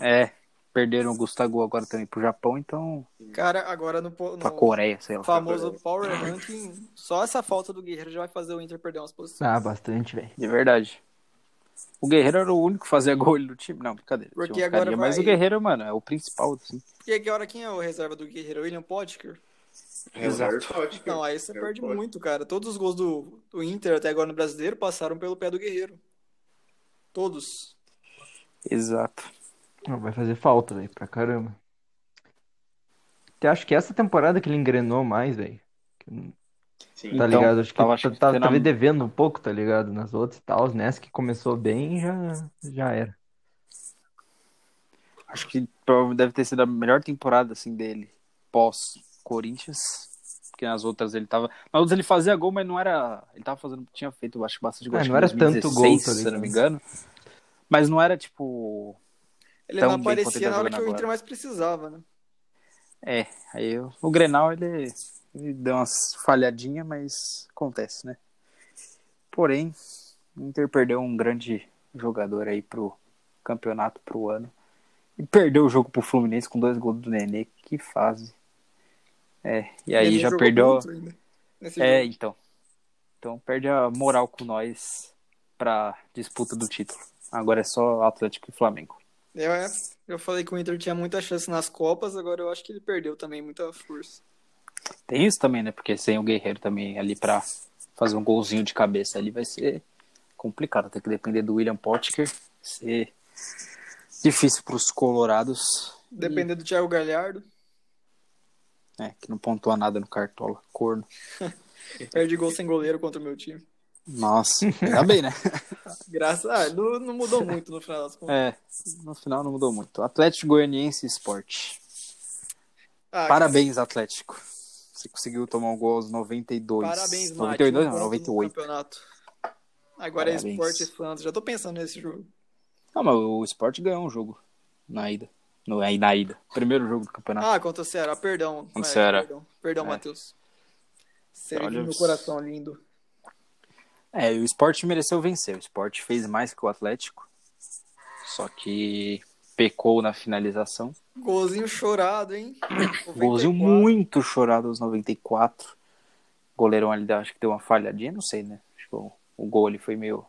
É, perderam o Gustavo agora também pro Japão, então cara, agora no, po- pra no Coreia, sei lá. famoso Power Ranking, só essa falta do Guerreiro já vai fazer o Inter perder umas posições. Ah, bastante, velho. De verdade. O Guerreiro era o único que fazia gol do time. Não, brincadeira. Porque agora carinha, Mas vai- o Guerreiro, mano, é o principal, assim. E agora quem é o reserva do Guerreiro? William Potker? É Exato. narcótico. Não, aí você É perde Potker. muito, cara. Todos os gols do, do Inter até agora no Brasileiro passaram pelo pé do Guerreiro. Todos. Exato. Não, vai fazer falta, velho, pra caramba. Eu acho que essa temporada que ele engrenou mais, velho. Sim. Tá Então, ligado? Acho que tava- tá, acho que tá, foi na- tava devendo um pouco, tá ligado? Nas outras e tal. Nessa que começou bem, já, já era. Acho que deve ter sido a melhor temporada, assim, dele pós-Corinthians. Porque nas outras ele tava. Nas outras ele fazia gol, mas não era. Ele tava fazendo. Tinha feito, acho, bastante gol. É, não que era tanto 2016, gol, tá se eu não me engano. Mas não era, tipo. Ele não aparecia tá na hora que o Inter agora. mais precisava, né? É, aí o Grenal ele, ele deu umas falhadinhas, mas acontece, né? Porém, o Inter perdeu um grande jogador aí pro campeonato pro ano. E perdeu o jogo pro Fluminense com dois gols do Nenê. Que fase. É, e aí já perdeu. É, jogo. então. Então perde a moral com nós pra disputa do título. Agora é só Atlético e Flamengo. Eu, é, eu falei que o Inter tinha muita chance nas Copas, agora eu acho que ele perdeu também muita força. Tem isso também, né? Porque sem o Guerreiro também ali pra fazer um golzinho de cabeça ali vai ser complicado. Tem que depender do William Potker. Ser difícil pros colorados. Depender do Thiago Galhardo, né? Que não pontua nada no cartola. Corno. perde gol sem goleiro contra o meu time. Nossa, ainda bem, né? Graças ah, não, não mudou muito no final das contas. É, no final não mudou muito. Atlético Goianiense Esporte. Ah, Parabéns, Atlético. Você conseguiu tomar um gol aos 92. Parabéns, Mate. 92 um não, ponto no 98. campeonato. Agora é Parabéns. Sport e Santos. Já tô pensando nesse jogo. Não, mas o Sport ganhou um jogo na ida. No, aí na ida. Primeiro jogo do campeonato. Ah, contra o Ceará, perdão. Contra o É, Ceará. Perdão, perdão É. Matheus. Sério, Olha meu coração lindo. É, o Sport mereceu vencer. O Sport fez mais que o Atlético. Só que pecou na finalização. Golzinho chorado, hein? Golzinho 94. muito chorado aos 94. O goleirão ali acho que deu uma falhadinha, não sei, né? Acho que o, o gol ali foi meio.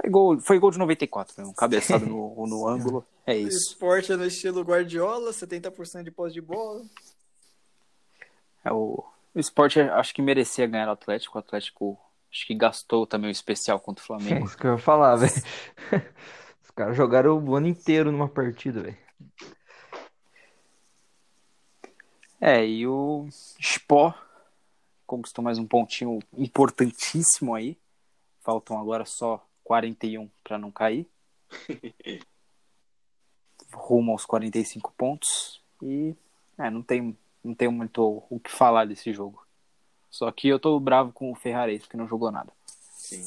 Foi gol, foi gol de 94 mesmo. Cabeçado no, no ângulo. É O isso. Sport é no estilo Guardiola, 70% de posse de bola. É, o, o Sport acho que merecia ganhar o Atlético. O Atlético acho que gastou também o especial contra o É Flamengo. isso que eu ia falar, velho. Os caras jogaram o ano inteiro numa partida, velho. É, e o Spó conquistou mais um pontinho importantíssimo aí. Faltam agora só 41 para não cair. Rumo aos 45 pontos. E é, não tem não tenho muito o que falar desse jogo. Só que eu tô bravo com o Ferrarese, que não jogou nada. Sim.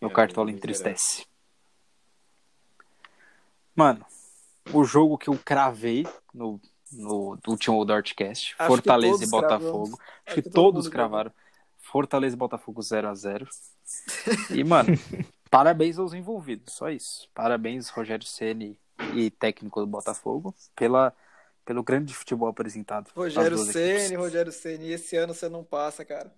Meu É, cartola entristece. Mano, o jogo que eu cravei no, no último Dortcast, Acho Fortaleza e Botafogo. Acho, Acho que, que todo todos cravaram. Fortaleza e Botafogo 0x0. E, mano, parabéns aos envolvidos, só isso. Parabéns, Rogério Ceni e técnico do Botafogo, pela, pelo grande futebol apresentado. Rogério Ceni. Rogério Ceni, esse ano você não passa, cara.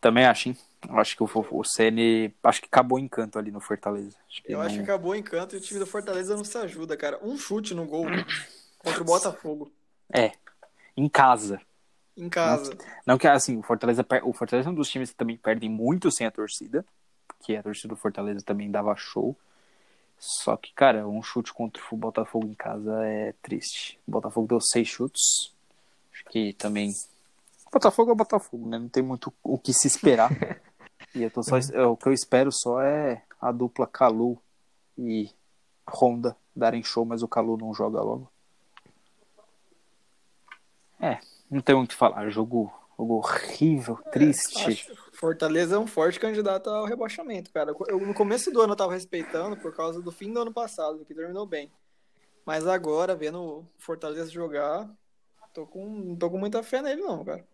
Também acho, hein? Eu Acho que o, o Ceni, acho que acabou o encanto ali no Fortaleza. Acho que Eu não- acho que acabou o encanto e o time do Fortaleza não se ajuda, cara. Um chute no gol contra o Botafogo, É, em casa. em casa. Não que assim, o Fortaleza, o Fortaleza é um dos times que também perdem muito sem a torcida, porque a torcida do Fortaleza também dava show. Só que, cara, um chute contra o Botafogo em casa é triste. O Botafogo deu seis chutes. Acho que também. Botafogo é Botafogo, né? Não tem muito o que se esperar. e eu tô só... é, o que eu espero só é a dupla Calu e Honda darem show, mas o Calu não joga logo. É, não tem muito o que falar. Jogo, jogo horrível, triste. Acho- Fortaleza é um forte candidato ao rebaixamento, cara. Eu, no começo do ano eu tava respeitando por causa do fim do ano passado, que terminou bem. Mas agora, vendo o Fortaleza jogar, tô com, não tô com muita fé nele, não, cara.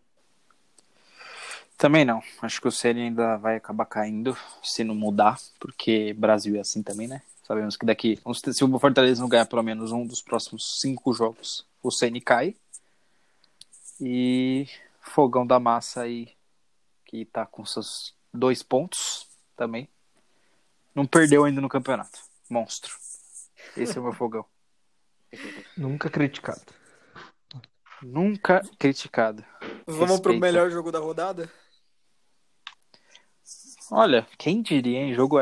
Também não. Acho que o Ceni ainda vai acabar caindo se não mudar, porque Brasil é assim também, né? Sabemos que daqui, se o Fortaleza não ganhar pelo menos um dos próximos cinco jogos, o Ceni cai. E Fogão da Massa aí, que tá com seus dois pontos também. Não perdeu ainda no campeonato. Monstro. Esse é o meu fogão. Nunca criticado. Nunca criticado. Vamos pro Respeito. melhor jogo da rodada? Olha, quem diria, hein? Jogo,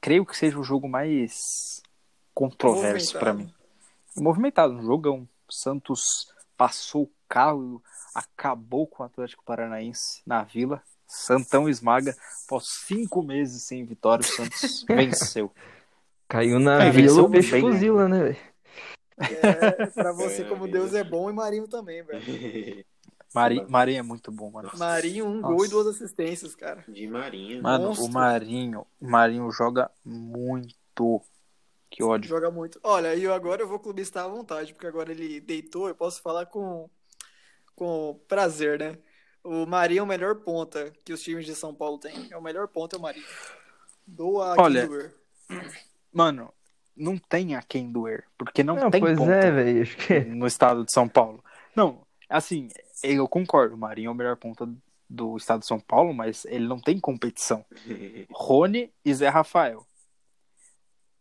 creio que seja o jogo mais controverso pra mim. Movimentado. Um jogão. Santos passou o carro, acabou com o Atlético Paranaense na Vila. Santão esmaga. Após cinco meses sem vitória, o Santos venceu. Caiu na É, vila o peixe bem, né? fuzila, né, velho? É, pra você, É, como. Deus é bom, e Marinho também, velho. Mari, Marinho é muito bom, mano. Marinho, um Nossa. gol e duas assistências, cara. De Marinho. Mano, Monstro. o Marinho, o Marinho joga muito. Que ódio. Joga muito. Olha, e eu agora eu vou clubistar à vontade, porque agora ele deitou, eu posso falar com, com prazer, né? O Marinho é o melhor ponta que os times de São Paulo têm. É o melhor ponta, é o Marinho. Doa Olha, quem doer. Mano, não tem a quem doer. Porque não, Não, tem pois ponta. é, velho. Acho que no estado de São Paulo. Não, assim, eu concordo, o Marinho é o melhor ponta do estado de São Paulo, mas ele não tem competição. Rony e Zé Rafael.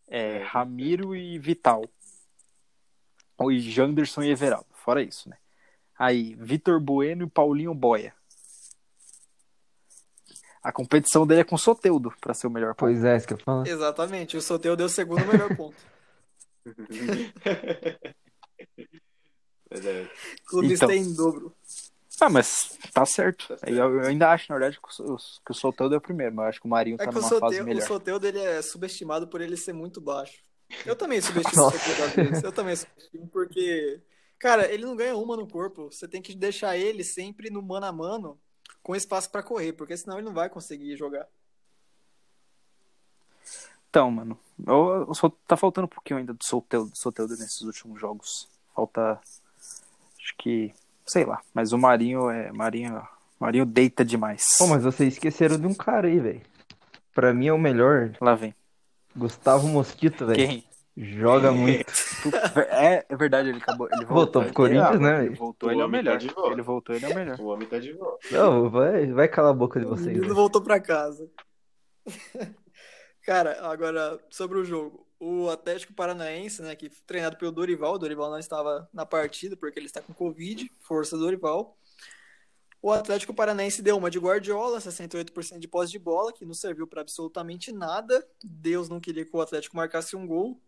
É, É. Ramiro e Vital. Ou e Janderson e Everaldo. Fora isso, né? Aí, Vitor Bueno e Paulinho Boia. A competição dele é com o Soteudo pra ser o melhor ponta. Pois é, isso que eu falo. Exatamente. O Soteu deu o segundo melhor ponto. Mas é, Clubistei Então. em dobro. Ah, mas tá certo. Tá certo. Eu, eu ainda acho, na verdade, que o, que o é o primeiro, mas eu acho que o Marinho É tá que o numa fase Soteu, o melhor. Soteu dele é subestimado por ele ser muito baixo. Eu também subestimo o vezes. Eu também subestimo porque, cara, ele não ganha uma no corpo. Você tem que deixar ele sempre no mano a mano com espaço pra correr, porque senão ele não vai conseguir jogar. Então, mano, eu, eu tá faltando um pouquinho ainda do Soteudo, do Soteudo nesses últimos jogos. Falta, acho que, sei lá, mas o Marinho é, Marinho, Marinho deita demais. Pô, mas vocês esqueceram de um cara aí, velho. Pra mim é o melhor. Lá vem. Gustavo Mosquito, velho. Quem? Joga muito. É, é verdade, ele acabou, ele Voltou pro Corinthians, né, Ele velho? voltou, O ele é o tá melhor. de volta. Ele voltou, ele é o melhor. o homem tá de volta. Não, vai, vai calar a boca de vocês. menino velho. voltou pra casa. Cara, agora sobre o jogo. O Atlético Paranaense, né, que treinado pelo Dorival, o Dorival não estava na partida porque ele está com Covid, força do Dorival. O Atlético Paranaense deu uma de Guardiola, 68% de posse de bola, que não serviu para absolutamente nada. Deus não queria que o Atlético marcasse um gol.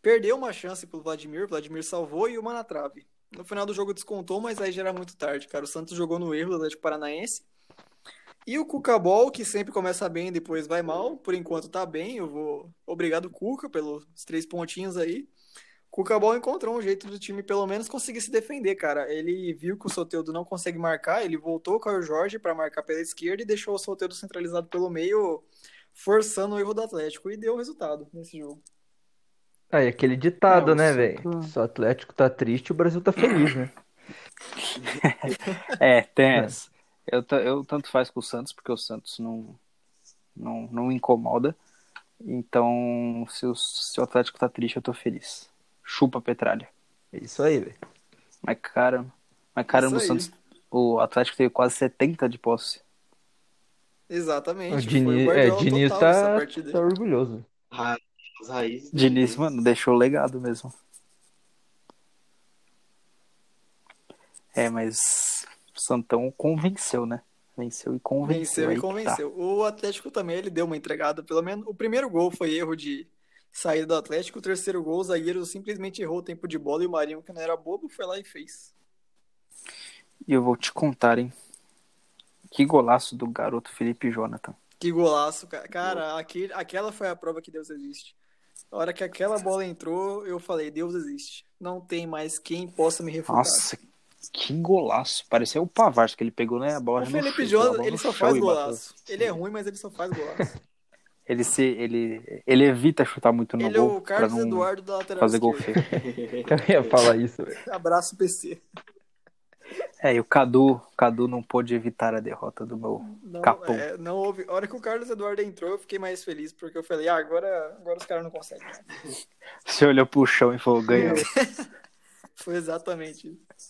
Perdeu uma chance Vladimir, o Vladimir salvou e uma na trave. No final do jogo descontou, mas aí já era muito tarde, cara. O Santos jogou no erro do Atlético Paranaense. E o Cucabol, que sempre começa bem e depois vai mal, por enquanto tá bem. Eu vou. Obrigado, Cuca, pelos três pontinhos aí. Cucabol encontrou um jeito do time pelo menos conseguir se defender, cara. Ele viu que o Soteudo não consegue marcar, ele voltou com o Jorge para marcar pela esquerda e deixou o Soteudo centralizado pelo meio, forçando o erro do Atlético e deu resultado nesse jogo. Aí, aquele ditado, É, o né, velho? Se o Atlético tá triste, o Brasil tá feliz, né? É, tem essa. Eu, eu tanto faz com o Santos, porque o Santos não, não, não incomoda. Então, se o, se o Atlético tá triste, eu tô feliz. Chupa Petralha. É isso aí, velho. Mas caramba, mas caramba, o. Santos, o Atlético teve quase 70 de posse. Exatamente. O foi Diniz, é, Diniz tá, tá orgulhoso. Ra- As raízes. Diniz, mano, deixou legado mesmo. É, mas o Santão convenceu, né? Venceu e convenceu. Venceu e tá. convenceu. O Atlético também, ele deu uma entregada. Pelo menos o primeiro gol foi erro de saída do Atlético. O terceiro gol, o zagueiro simplesmente errou o tempo de bola e o Marinho, que não era bobo, foi lá e fez. E eu vou te contar, hein? Que golaço do garoto Felipe Jonathan. Que golaço, cara. Cara, aquele, aquela foi a prova que Deus existe. Na hora que aquela bola entrou, eu falei, Deus existe. Não tem mais quem possa me refutar. Nossa, que golaço. Parecia o Pavars que ele pegou, né? A bola o Felipe chão, a Jonathan, bola ele só faz golaço. Ele é ruim, mas ele só faz golaço. Ele, se, ele, ele evita chutar muito no ele é gol o pra Carlos não Eduardo da lateral fazer gol feio. Eu ia falar isso, velho. Abraço, PC. É, e o Cadu, Cadu não pôde evitar a derrota do meu. Não, Capão. é, não houve. A hora que o Carlos Eduardo entrou, eu fiquei mais feliz, porque eu falei, ah, agora, agora os caras não conseguem. Você olhou pro chão e falou, ganhamos. Foi exatamente isso.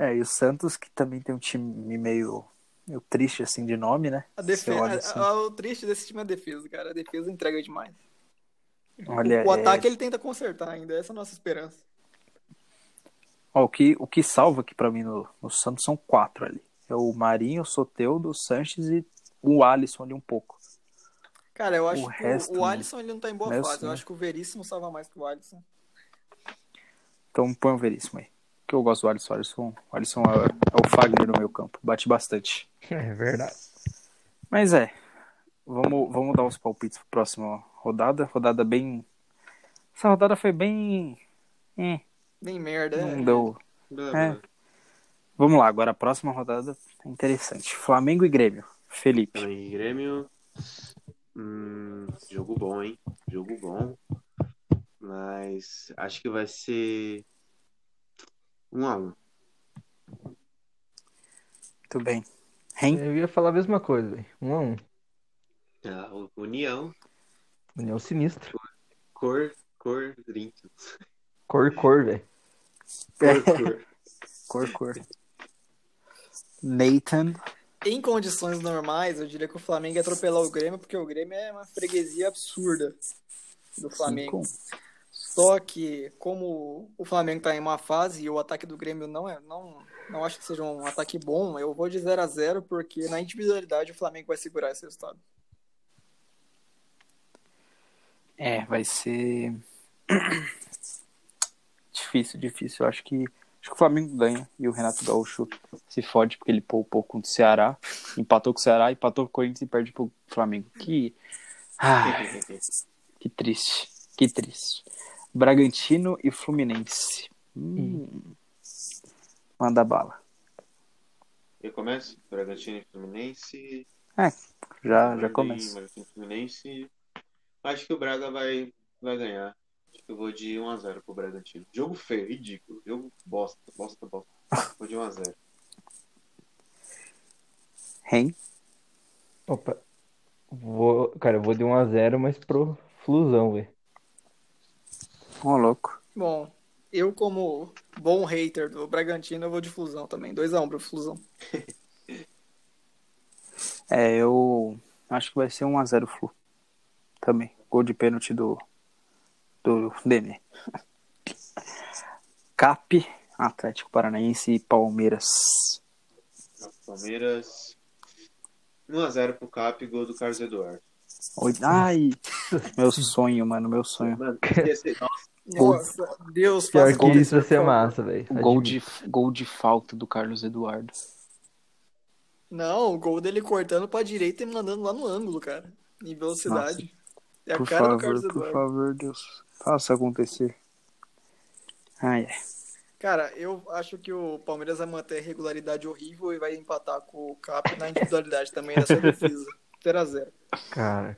É, e o Santos, que também tem um time meio, meio triste, assim, de nome, né? A defesa, olha assim, a- a- o triste desse time é a defesa, cara. A defesa entrega demais. olha, o é- ataque ele tenta consertar ainda, essa é a nossa esperança. ó, o, que, o que salva aqui pra mim no, no Santos são quatro ali. É o Marinho, o Soteudo, o Sanches e o Alisson ali um pouco. Cara, eu acho O que resto, o, o né? Alisson ele não tá em boa fase. Eu né? acho que o Veríssimo salva mais que o Alisson. Então põe o Veríssimo aí. Que eu gosto do Alisson. O Alisson, o Alisson é, é o Fagner no meu campo. Bate bastante. É verdade. Mas é. Vamos, vamos dar os palpites pra próxima rodada. Rodada bem. Essa rodada foi bem. Hum, Nem merda, é. não deu. Blá, É. Vamos lá, agora a próxima rodada é interessante. Flamengo e Grêmio. Felipe. Flamengo e Grêmio. Hum, jogo bom, hein? Jogo bom. Mas acho que vai ser um a um. Muito bem. Ren? Eu ia falar a mesma coisa, velho. Um a um. Ah, União, União sinistro. cor, cor, drink. Cor, cor, velho. Cor, cor. Cor, cor. Nathan. Em condições normais, eu diria que o Flamengo ia atropelar o Grêmio, porque o Grêmio é uma freguesia absurda do Flamengo. Cinco. Só que, como o Flamengo tá em uma fase e o ataque do Grêmio não é. Não, não acho que seja um ataque bom, eu vou de 0 a 0 porque na individualidade o Flamengo vai segurar esse resultado. É, vai ser. difícil, difícil. Eu acho que. Acho que o Flamengo ganha e o Renato Gaúcho se fode porque ele poupou contra o Ceará, empatou com o Ceará, empatou com o Corinthians e perde pro Flamengo. Que. Ai, que triste. Que triste. Bragantino e Fluminense. Hum. Manda bala. Eu começo? Bragantino e Fluminense. Já, já Ordem, começa. Bragantino e Fluminense. Acho que o Braga vai, vai ganhar. Acho que eu vou de 1x0 pro Bragantino. Jogo feio, ridículo. Jogo bosta, bosta, bosta. Vou de 1x0. Ren. Opa. Vou, cara, eu vou de 1 a 0 mas pro Flusão, velho. Ô, louco. Bom, eu, como bom hater do Bragantino, eu vou de Flusão também. 2x1 pro Flusão. É, eu acho que vai ser 1x0 Flu. Também. Gol de pênalti do. Do Dene. Cap, Atlético Paranaense e Palmeiras. Palmeiras. 1x0 pro Cap, gol do Carlos Eduardo. Oi- Ai, meu sonho, mano, meu sonho. Mano, nossa, Nossa, Deus Pior que isso vai ser por massa, velho. Gol de, gol de falta do Carlos Eduardo. Não, o gol dele cortando pra direita e mandando lá no ângulo, cara. Em velocidade. É a Por cara do favor, Carlos por Eduardo. favor, Deus. Faça acontecer. Ah, é. Cara, eu acho que o Palmeiras vai manter a regularidade horrível e vai empatar com o Cap na individualidade também da sua defesa. 0x0. Cara.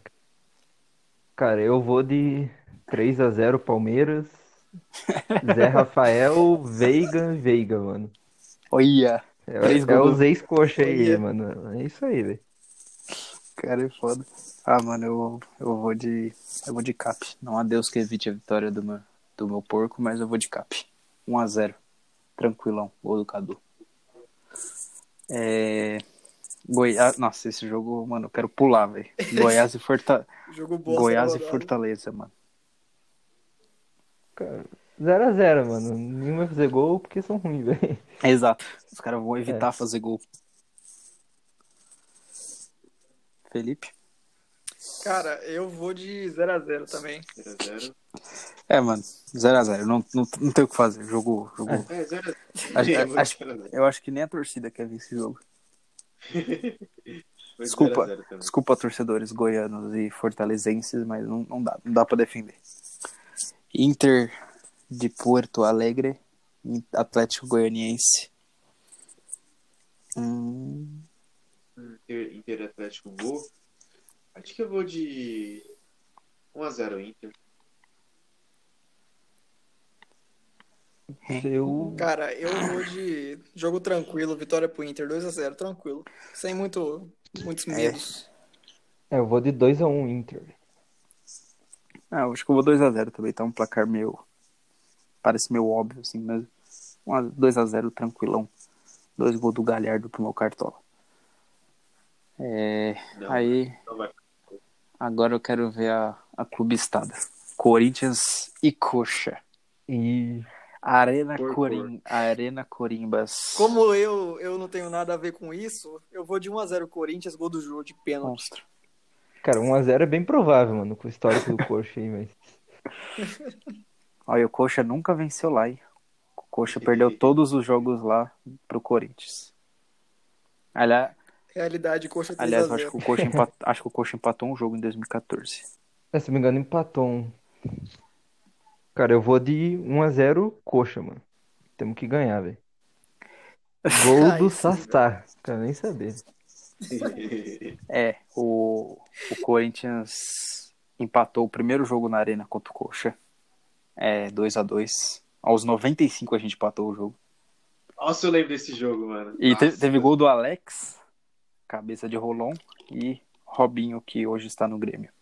Cara, eu vou de 3 a 0 Palmeiras. Zé Rafael, Veiga, Veiga, mano. Olha, É, é os ex-coxa aí, Olha. mano. É isso aí, velho. cara, é foda. Ah, mano, eu, eu vou de. Eu vou de cap. Não há Deus que evite a vitória do meu, do meu porco, mas eu vou de cap. 1x0. Tranquilão. Gol do Cadu. É. Goiás. Nossa, esse jogo, mano, eu quero pular, velho. Goiás e Fortaleza. Jogo bosta Goiás e. Fortaleza, mano. Cara, 0 a 0 mano. Ninguém vai fazer gol porque são ruins, velho. Exato. Os caras vão evitar É. fazer gol. Felipe? Cara, eu vou de 0x0 também. 0x0. É, mano, 0x0. Não, não, não tem o que fazer. Jogo. jogo... É, 0x0. Acho- acho- Eu acho que nem a torcida quer ver esse jogo. Desculpa. Desculpa, torcedores goianos e fortalezenses, mas não, não dá. Não dá pra defender. Inter de Porto Alegre, Atlético Goianiense. Hum, Inter, Inter Atlético gol. Acho que eu vou de 1x0 Inter. Eu. Cara, eu vou de jogo tranquilo, vitória pro Inter, 2x0, tranquilo. Sem muito, muitos medos. É, eu vou de 2 a 1 Inter. ah, eu acho que eu vou 2x0 também. Tá um placar meio. Parece meio óbvio, assim, mas. 2x0 tranquilão. Dois gols do Galhardo pro meu cartola. É, Não, aí, não agora eu quero ver a, a clubistada. Corinthians e Coxa. E. Arena, Por Corim... Arena Corimbas. Como eu, eu não tenho nada a ver com isso, eu vou de 1x0 Corinthians, gol do Jô de pênalti. Monstro. Cara, 1x0 é bem provável, mano, com o histórico do Coxa aí, mas. Olha, o Coxa nunca venceu lá, hein? O Coxa perdeu todos os jogos lá pro Corinthians. Aliás, Realidade, coxa 3x0. aliás eu acho que, o Coxa empat... acho que o Coxa empatou um jogo em 2014. É, se não me engano, empatou um. Cara, eu vou de 1x0 Coxa, mano. Temos que ganhar, velho. Gol Ai, do sim, Sastá. Quero nem saber. É, o, o Corinthians empatou o primeiro jogo na Arena contra o Coxa. É, 2 a 2 Aos 95 a gente empatou o jogo. Nossa, eu lembro desse jogo, mano. E Nossa. teve gol do Alex, cabeça de Rolon, e Robinho, que hoje está no Grêmio.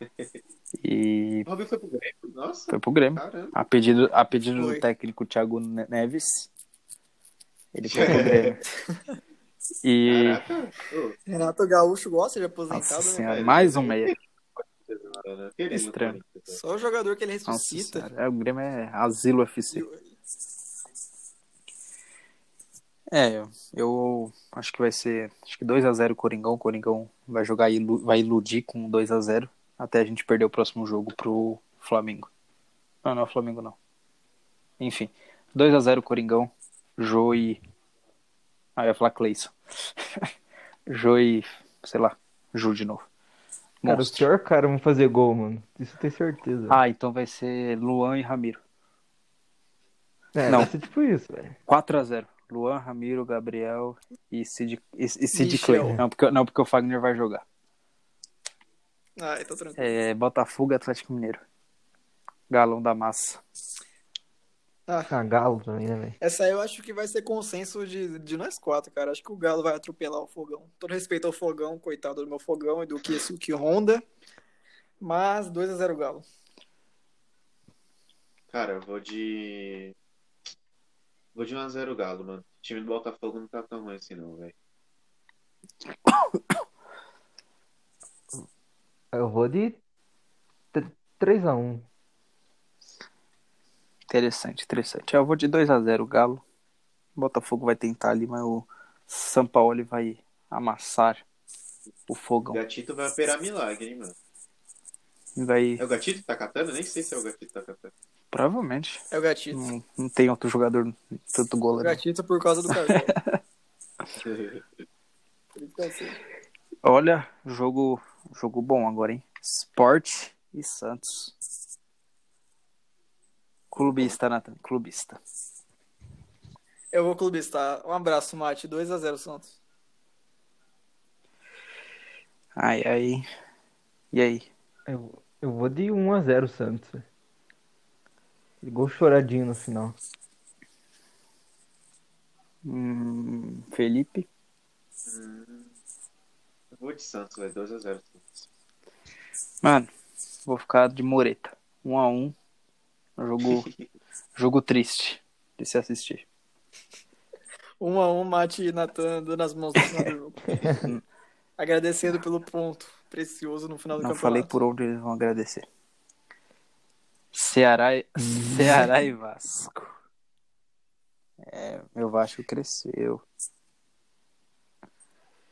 E O Robin foi pro Grêmio? Nossa, foi pro Grêmio. caramba. A pedido, a pedido Foi. do técnico Thiago Ne- Neves. Ele foi pro Grêmio. E. Caraca. Renato Gaúcho gosta de aposentado, Nossa né? senhora, velho? mais um meia. Estranho. Né? Só o jogador que ele Nossa ressuscita. senhora, é, o Grêmio é Asilo FC. E- É, eu, eu acho que vai ser. Acho que 2x0 Coringão. O Coringão vai jogar, ilu- vai iludir com 2x0 até a gente perder o próximo jogo pro Flamengo. Não, não é o Flamengo, não. Enfim, 2x0 Coringão. Jô e. Ah, eu ia falar Cleison. Jô e. sei lá, Ju de novo. Cara, os pior cara vão fazer gol, mano. Isso eu tenho certeza. Ah, então vai ser Luan e Ramiro. é, não. vai ser tipo isso, velho. 4x0. Luan, Ramiro, Gabriel e Sid, e, e Sid. Clay. Não porque, não, porque o Fagner vai jogar. Ah, então tranquilo. É, Botafogo Atlético Mineiro. Galão da massa. Ah, Galo também, né, velho? Essa aí eu acho que vai ser consenso de, de nós quatro, cara. Acho que o Galo vai atropelar o Fogão. Todo respeito ao Fogão, coitado do meu Fogão e do Kisuki Honda. Mas 2x0 Galo. Cara, eu vou de. Vou de 1x0 Galo, mano. O time do Botafogo não tá tão ruim assim, não, velho. Eu vou de 3x1. Interessante, interessante. Eu vou de 2x0 Galo. Botafogo vai tentar ali, mas o Sampaoli vai amassar o O fogão. Gatito vai operar milagre, hein, mano. Vai. É o Gatito que tá catando? Nem sei se é o Gatito que tá catando. Provavelmente. É o Gatito. Não, não tem outro jogador tanto O goleiro. Gatito por causa do cartão. Olha, jogo, jogo bom agora, hein? Sport e Santos. Clubista, Nathan. Clubista. Eu vou clubistar. Um abraço, Mate. 2x0 Santos. Ai, ai. E aí? Eu, eu vou de 1x0 Santos. Gol choradinho no final. Hum, Felipe? Eu vou de Santos, velho. 2x0. Mano, vou ficar de Moreta. 1 a 1 Jogo, jogo triste de se assistir. 1x1, Mate e Natan dando as mãos no final do jogo. Agradecendo pelo ponto precioso no final do Não campeonato. falei por onde eles vão agradecer. Ceará, e- Ceará e Vasco. É, meu Vasco cresceu.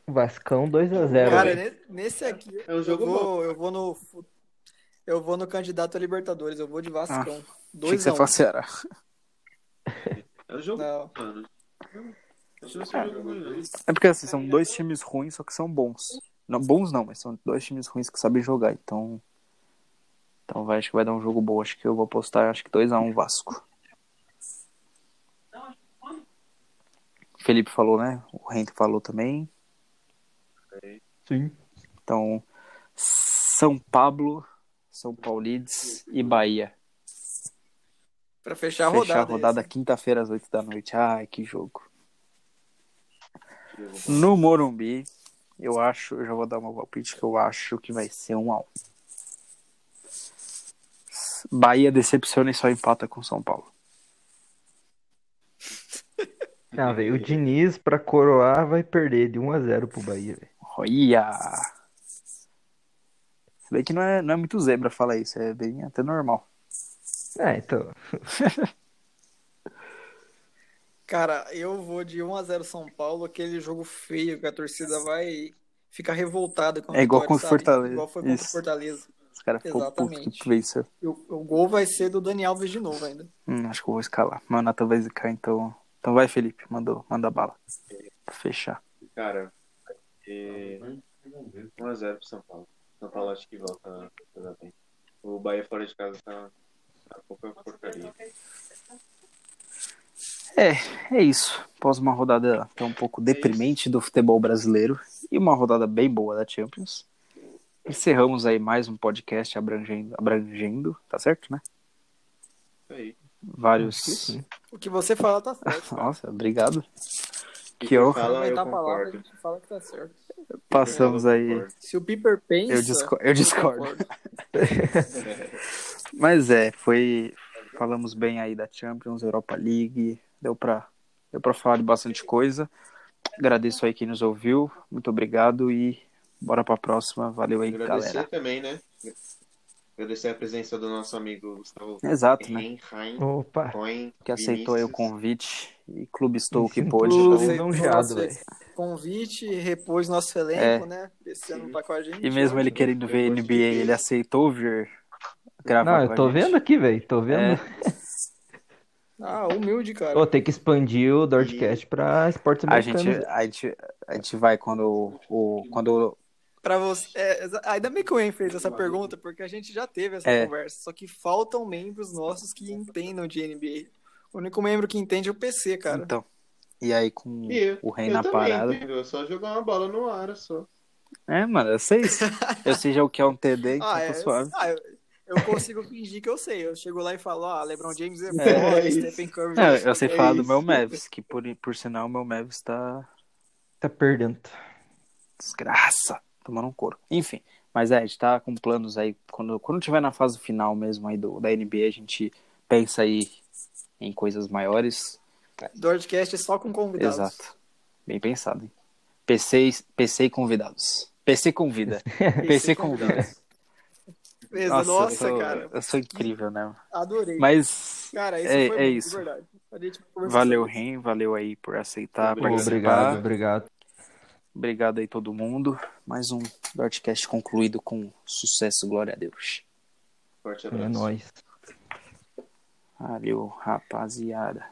Vascão 2x0. Cara, ne- nesse aqui, É um eu, jogo vou, eu vou no. Eu vou no candidato a Libertadores, eu vou de Vascão. Achei que 2 você a 1 fosse Ceará. É um jogo, Não. mano. Um ruim, não. É porque assim, são dois times ruins, só que são bons. Não, bons não, mas são dois times ruins que sabem jogar. Então. Então vai, acho que vai dar um jogo bom. Acho que eu vou apostar, acho que 2x1 Vasco. O Felipe falou, né? O Rento falou também. Sim. Então, São Pablo, São Paulides e Bahia. Pra fechar a Fechar rodada. a rodada quinta-feira às 8 da noite. Ai, que jogo. No Morumbi, eu acho, eu já vou dar uma palpite que eu acho que vai ser um a um. Bahia decepciona e só empata com São Paulo. Ah, velho, o Diniz pra coroar vai perder de 1x0 pro Bahia, velho. Olha! Se bem que não é, não é muito zebra falar isso, é bem até normal. É, então. Cara, eu vou de 1x0 São Paulo, aquele jogo feio que a torcida vai ficar revoltada com a É igual contra o? Fortaleza. Igual foi contra Isso. o Fortaleza. Os caras ficam putos Exatamente. que venceu. E o, o gol vai ser do Dani Alves de novo ainda. Hum, acho que eu vou escalar. Meu Nata vai zicar, então. Então vai, Felipe. Mandou, manda bala. Pra fechar. Cara, e... 1x0 pro São Paulo. São Paulo acho que volta a jogar bem. O Bahia fora de casa tá, tá pouca porcaria. É, é isso. Após uma rodada até um pouco deprimente do futebol brasileiro e uma rodada bem boa da Champions. Encerramos aí mais um podcast abrangendo, abrangendo tá certo, né? Aí. Vários. O que você fala tá certo. Nossa, obrigado. E Que eu- fala, eu a palavra, a gente fala que tá certo. Passamos aí. Se o Piper pensa. Eu disco- eu discordo. Mas é, foi. Falamos bem aí da Champions, Europa League. Deu pra, deu pra falar de bastante coisa. Agradeço aí quem nos ouviu. Muito obrigado e bora pra próxima. Valeu aí, Agradecer galera. também, né? Agradecer a presença do nosso amigo Gustavo Exato, né? Opa. Coin, Que aceitou aí o Vinícius. convite e clube estou o que pôde. Lisonjeado, velho. Convite, repôs nosso elenco, né? Esse ano tá com a gente. É. E mesmo ele querendo ver NBA, ele aceitou vir gravar Não, eu tô vendo aqui, velho. Tô vendo. Ah, humilde, cara. Ô, tem que expandir o Dordcast pra esportes A gente, americanos. a, gente, a gente vai quando o. quando Pra você. é, ainda bem que o En fez essa pergunta, porque a gente já teve essa É. conversa. Só que faltam membros nossos que entendam de NBA. O único membro que entende é o PC, cara. Então. E aí com E eu, o rei eu na parada. entendeu? É só jogar uma bola no ar, só. É, mano, eu sei isso. Eu sei já o que é um TD, então Ah, tá é, suave. ah, eu, eu consigo fingir que eu sei. Eu chego lá e falo, ah, LeBron James é É isso. Stephen Curry. É, eu sei É falar do isso. meu Mavis, que por, por sinal o meu Mavis tá Tá perdendo. desgraça, tomando um couro. Enfim, mas é, a gente tá com planos aí, quando, quando tiver na fase final mesmo aí do, da NBA, a gente pensa aí em coisas maiores. Dordcast só com convidados. Exato. Bem pensado, hein? PC, e- PC e convidados. PC convida. PC convida. Beleza, nossa, eu, sou, cara. eu sou incrível, né? Adorei. Mas Cara, isso é- foi é isso. de verdade. Valeu. Ren, valeu aí por aceitar Obrigado. participar. Obrigado, obrigado. Obrigado aí todo mundo. Mais um Dortcast concluído com sucesso, glória a Deus. Forte É abraço. nóis. Valeu, rapaziada.